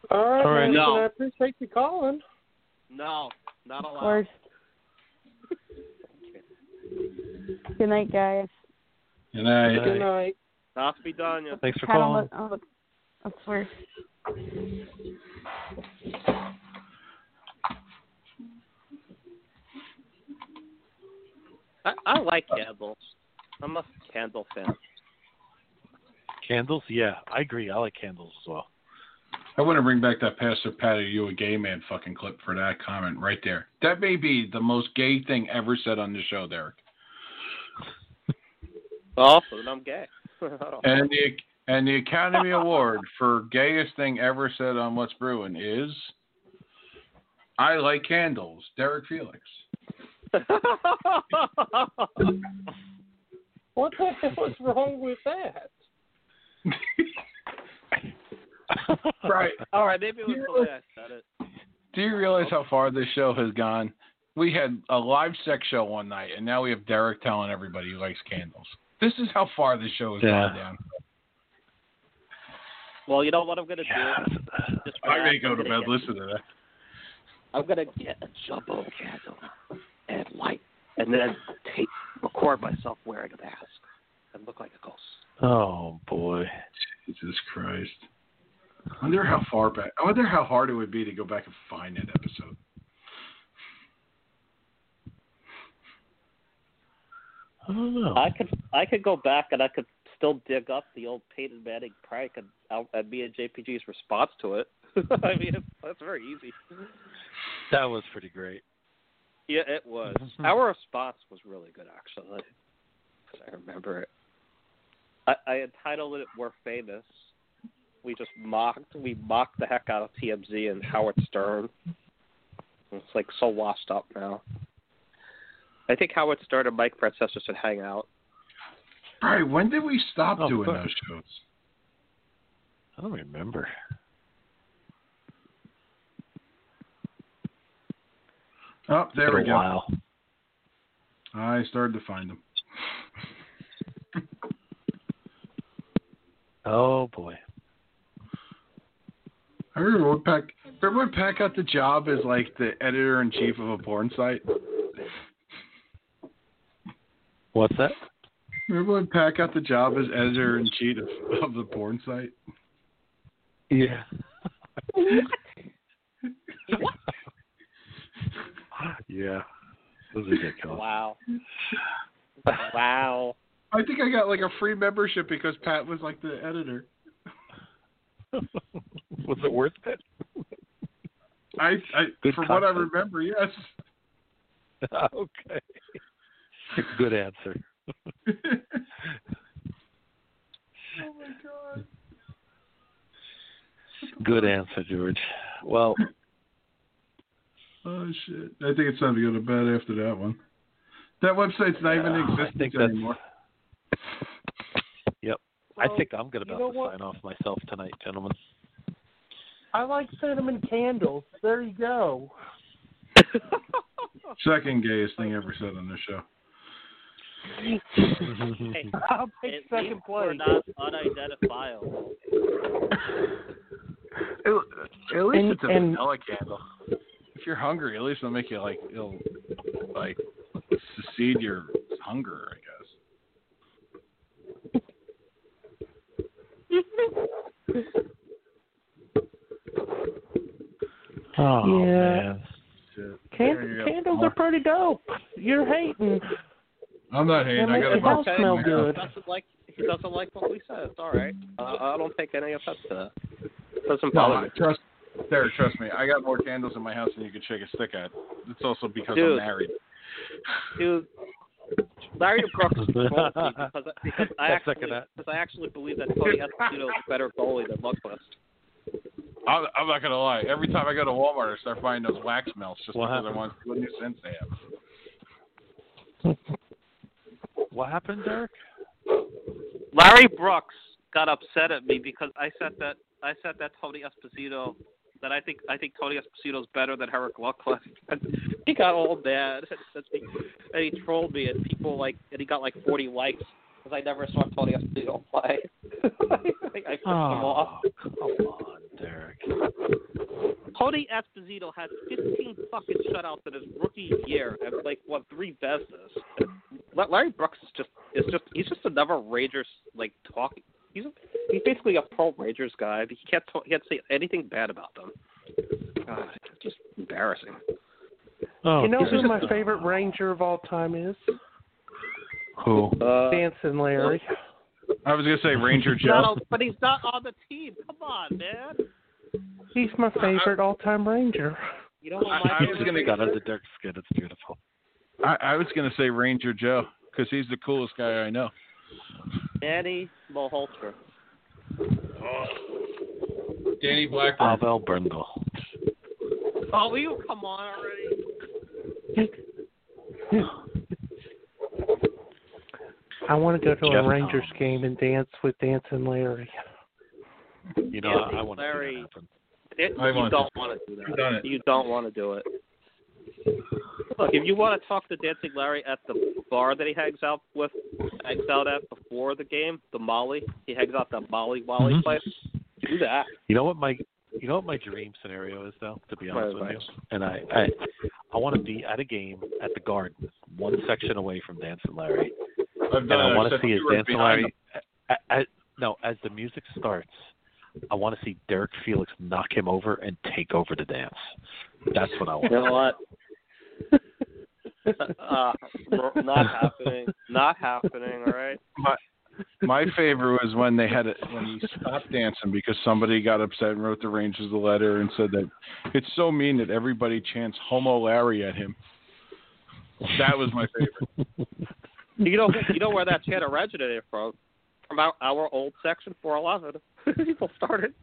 All right, All right. man. No. I appreciate you calling. No, not Of course. Good night, guys. And I, Good Good night. Not to be done yet. Thanks for Pat, I'll calling. look, I'll look, I swear. I, I like candles. I'm a candle fan. Candles? Yeah, I agree. I like candles as well. I want to bring back that Pastor Pat, are you a gay man fucking clip for that comment right there. That may be the most gay thing ever said on the show, Derek. Then I'm gay. (laughs) And the and the Academy Award for gayest thing ever said on What's Brewing is I like candles, Derek Felix. (laughs) What the hell is wrong with that? (laughs) (laughs) right. All right, maybe it was the way I said it. Do you realize how far this show has gone? We had a live sex show one night, and now we have Derek telling everybody he likes candles. This is how far this show has Yeah. gone down. Well, you know what I'm gonna do? Just I may that, go I'm to gonna bed get- listen to that. I'm gonna get a jumbo candle and light, and then tape, record myself wearing a mask and look like a ghost. Oh boy. Jesus Christ. I wonder how far back. I wonder how hard it would be to go back and find that episode. I don't know. I could I could go back and I could still dig up the old Peyton Manning prank and, and me and JPG's response to it. (laughs) I mean, it's, that's very easy. That was pretty great. Yeah, it was. Mhm. Our response was really good, actually. I remember it. I, I entitled it "We're Famous." We just mocked. We mocked the heck out of TMZ and Howard Stern. It's like so washed up now. I think Howard Stern and Mike Francesa should hang out. All right, when did we stop Oh, doing fuck. those shows? I don't remember. Oh, there we go. while. I started to find them. Oh boy. I remember when Pat. Remember when Pat got the job as like the editor in chief of a porn site? What's that? Remember when Pat got the job as editor in chief of, of the porn site? Yeah. (laughs) yeah. It was ridiculous. Wow. wow. I think I got like a free membership because Pat was like the editor. (laughs) was it worth it? I, I Good from what I remember, yes. (laughs) okay. Good answer. (laughs) oh my god. Good answer, George. Well, Oh shit! I think it's time to go to bed after that one. That website's not even in I existence think that's- anymore. Yep. I think I'm gonna you about to what? sign off myself tonight, gentlemen. I like cinnamon candles. There you go. (laughs) Second gayest thing ever said on this show. Hey, I'll take at second least we're place. not unidentifiable. At, at least And- it's a and- vanilla candle. If you're hungry, at least it'll make you like it'll like secede your hunger, I guess. Oh Yeah. man. Shit. Can- There you go. candles are pretty dope. You're hating. I'm not hating. They I got the a box house in smell (laughs) good. He doesn't like he doesn't like what we said. It's all right. Uh, I don't take any offense to that. Doesn't No, me. trust, Derek, trust me. I got more candles in my house than you could shake a stick at. It's also because I'm married. Dude, Larry Brooks trolled me because, because I I actually second that. because I actually believe that Tony Esposito is a better goalie than Lundqvist. I'm, I'm not gonna lie. Every time I go to Walmart, I start buying those wax melts just What because I want to see what new scents they have. What happened, Derek? Larry Brooks got upset at me because I said that I said that Tony Esposito that I think I think Tony Esposito is better than Henrik Lundqvist. (laughs) He got all mad and he, and he trolled me and people like and he got like 40 likes because I never saw Tony Esposito play. (laughs) I think I pissed him oh, off. Oh, come on, Derek. Tony Esposito had 15 fucking shutouts in his rookie year and like won three Vezinas. Larry Brooks is just is just he's just another Rangers like talking. He's he's basically a pro Rangers guy. But he can't talk, he can't say anything bad about them. God, it's just embarrassing. Oh, you know who my favorite Ranger of all time is? Who? Uh, Dancing Larry. I was gonna say Ranger (laughs) Joe. on- but he's not on the team. Come on, man. He's my favorite all-time Ranger. You know what I- my I was gonna- thing got is? under Derek's skin. It's beautiful. I, I was gonna say Ranger Joe because he's the coolest guy I know. Danny Mulholster. Danny Blackburn. Pavel Brendl. Oh, will you come on already? I want to go to Jeff a Rangers Tom. game and dance with Dancing Larry. You know, Yeah, I, I want to see Larry. that happen. It, I you want don't to. want to do that. I've done it. You don't want to do it. Look, if you want to talk to Dancing Larry at the bar that he hangs out with, hangs out at before the game, the Molly, he hangs out at the Molly Wally Mhm. place. Do that. You know what my you know what my dream scenario is though, to be honest What with is you? And I I, I want to be at a game at the Garden, one section away from Dancing Larry, I've and done I it. want to see said as you were Dancing behind Larry. a- a- no, as the music starts, I want to see Derek Felix knock him over and take over the dance. That's what I want. You know what? (laughs) uh, not happening. Not happening. All right. My my favorite was when they had it when he stopped dancing because somebody got upset and wrote the Rangers a letter and said that it's so mean that everybody chants "Homo Larry" at him. That was my favorite. (laughs) You know, you know where that chant originated from? From our, our old section 411. People started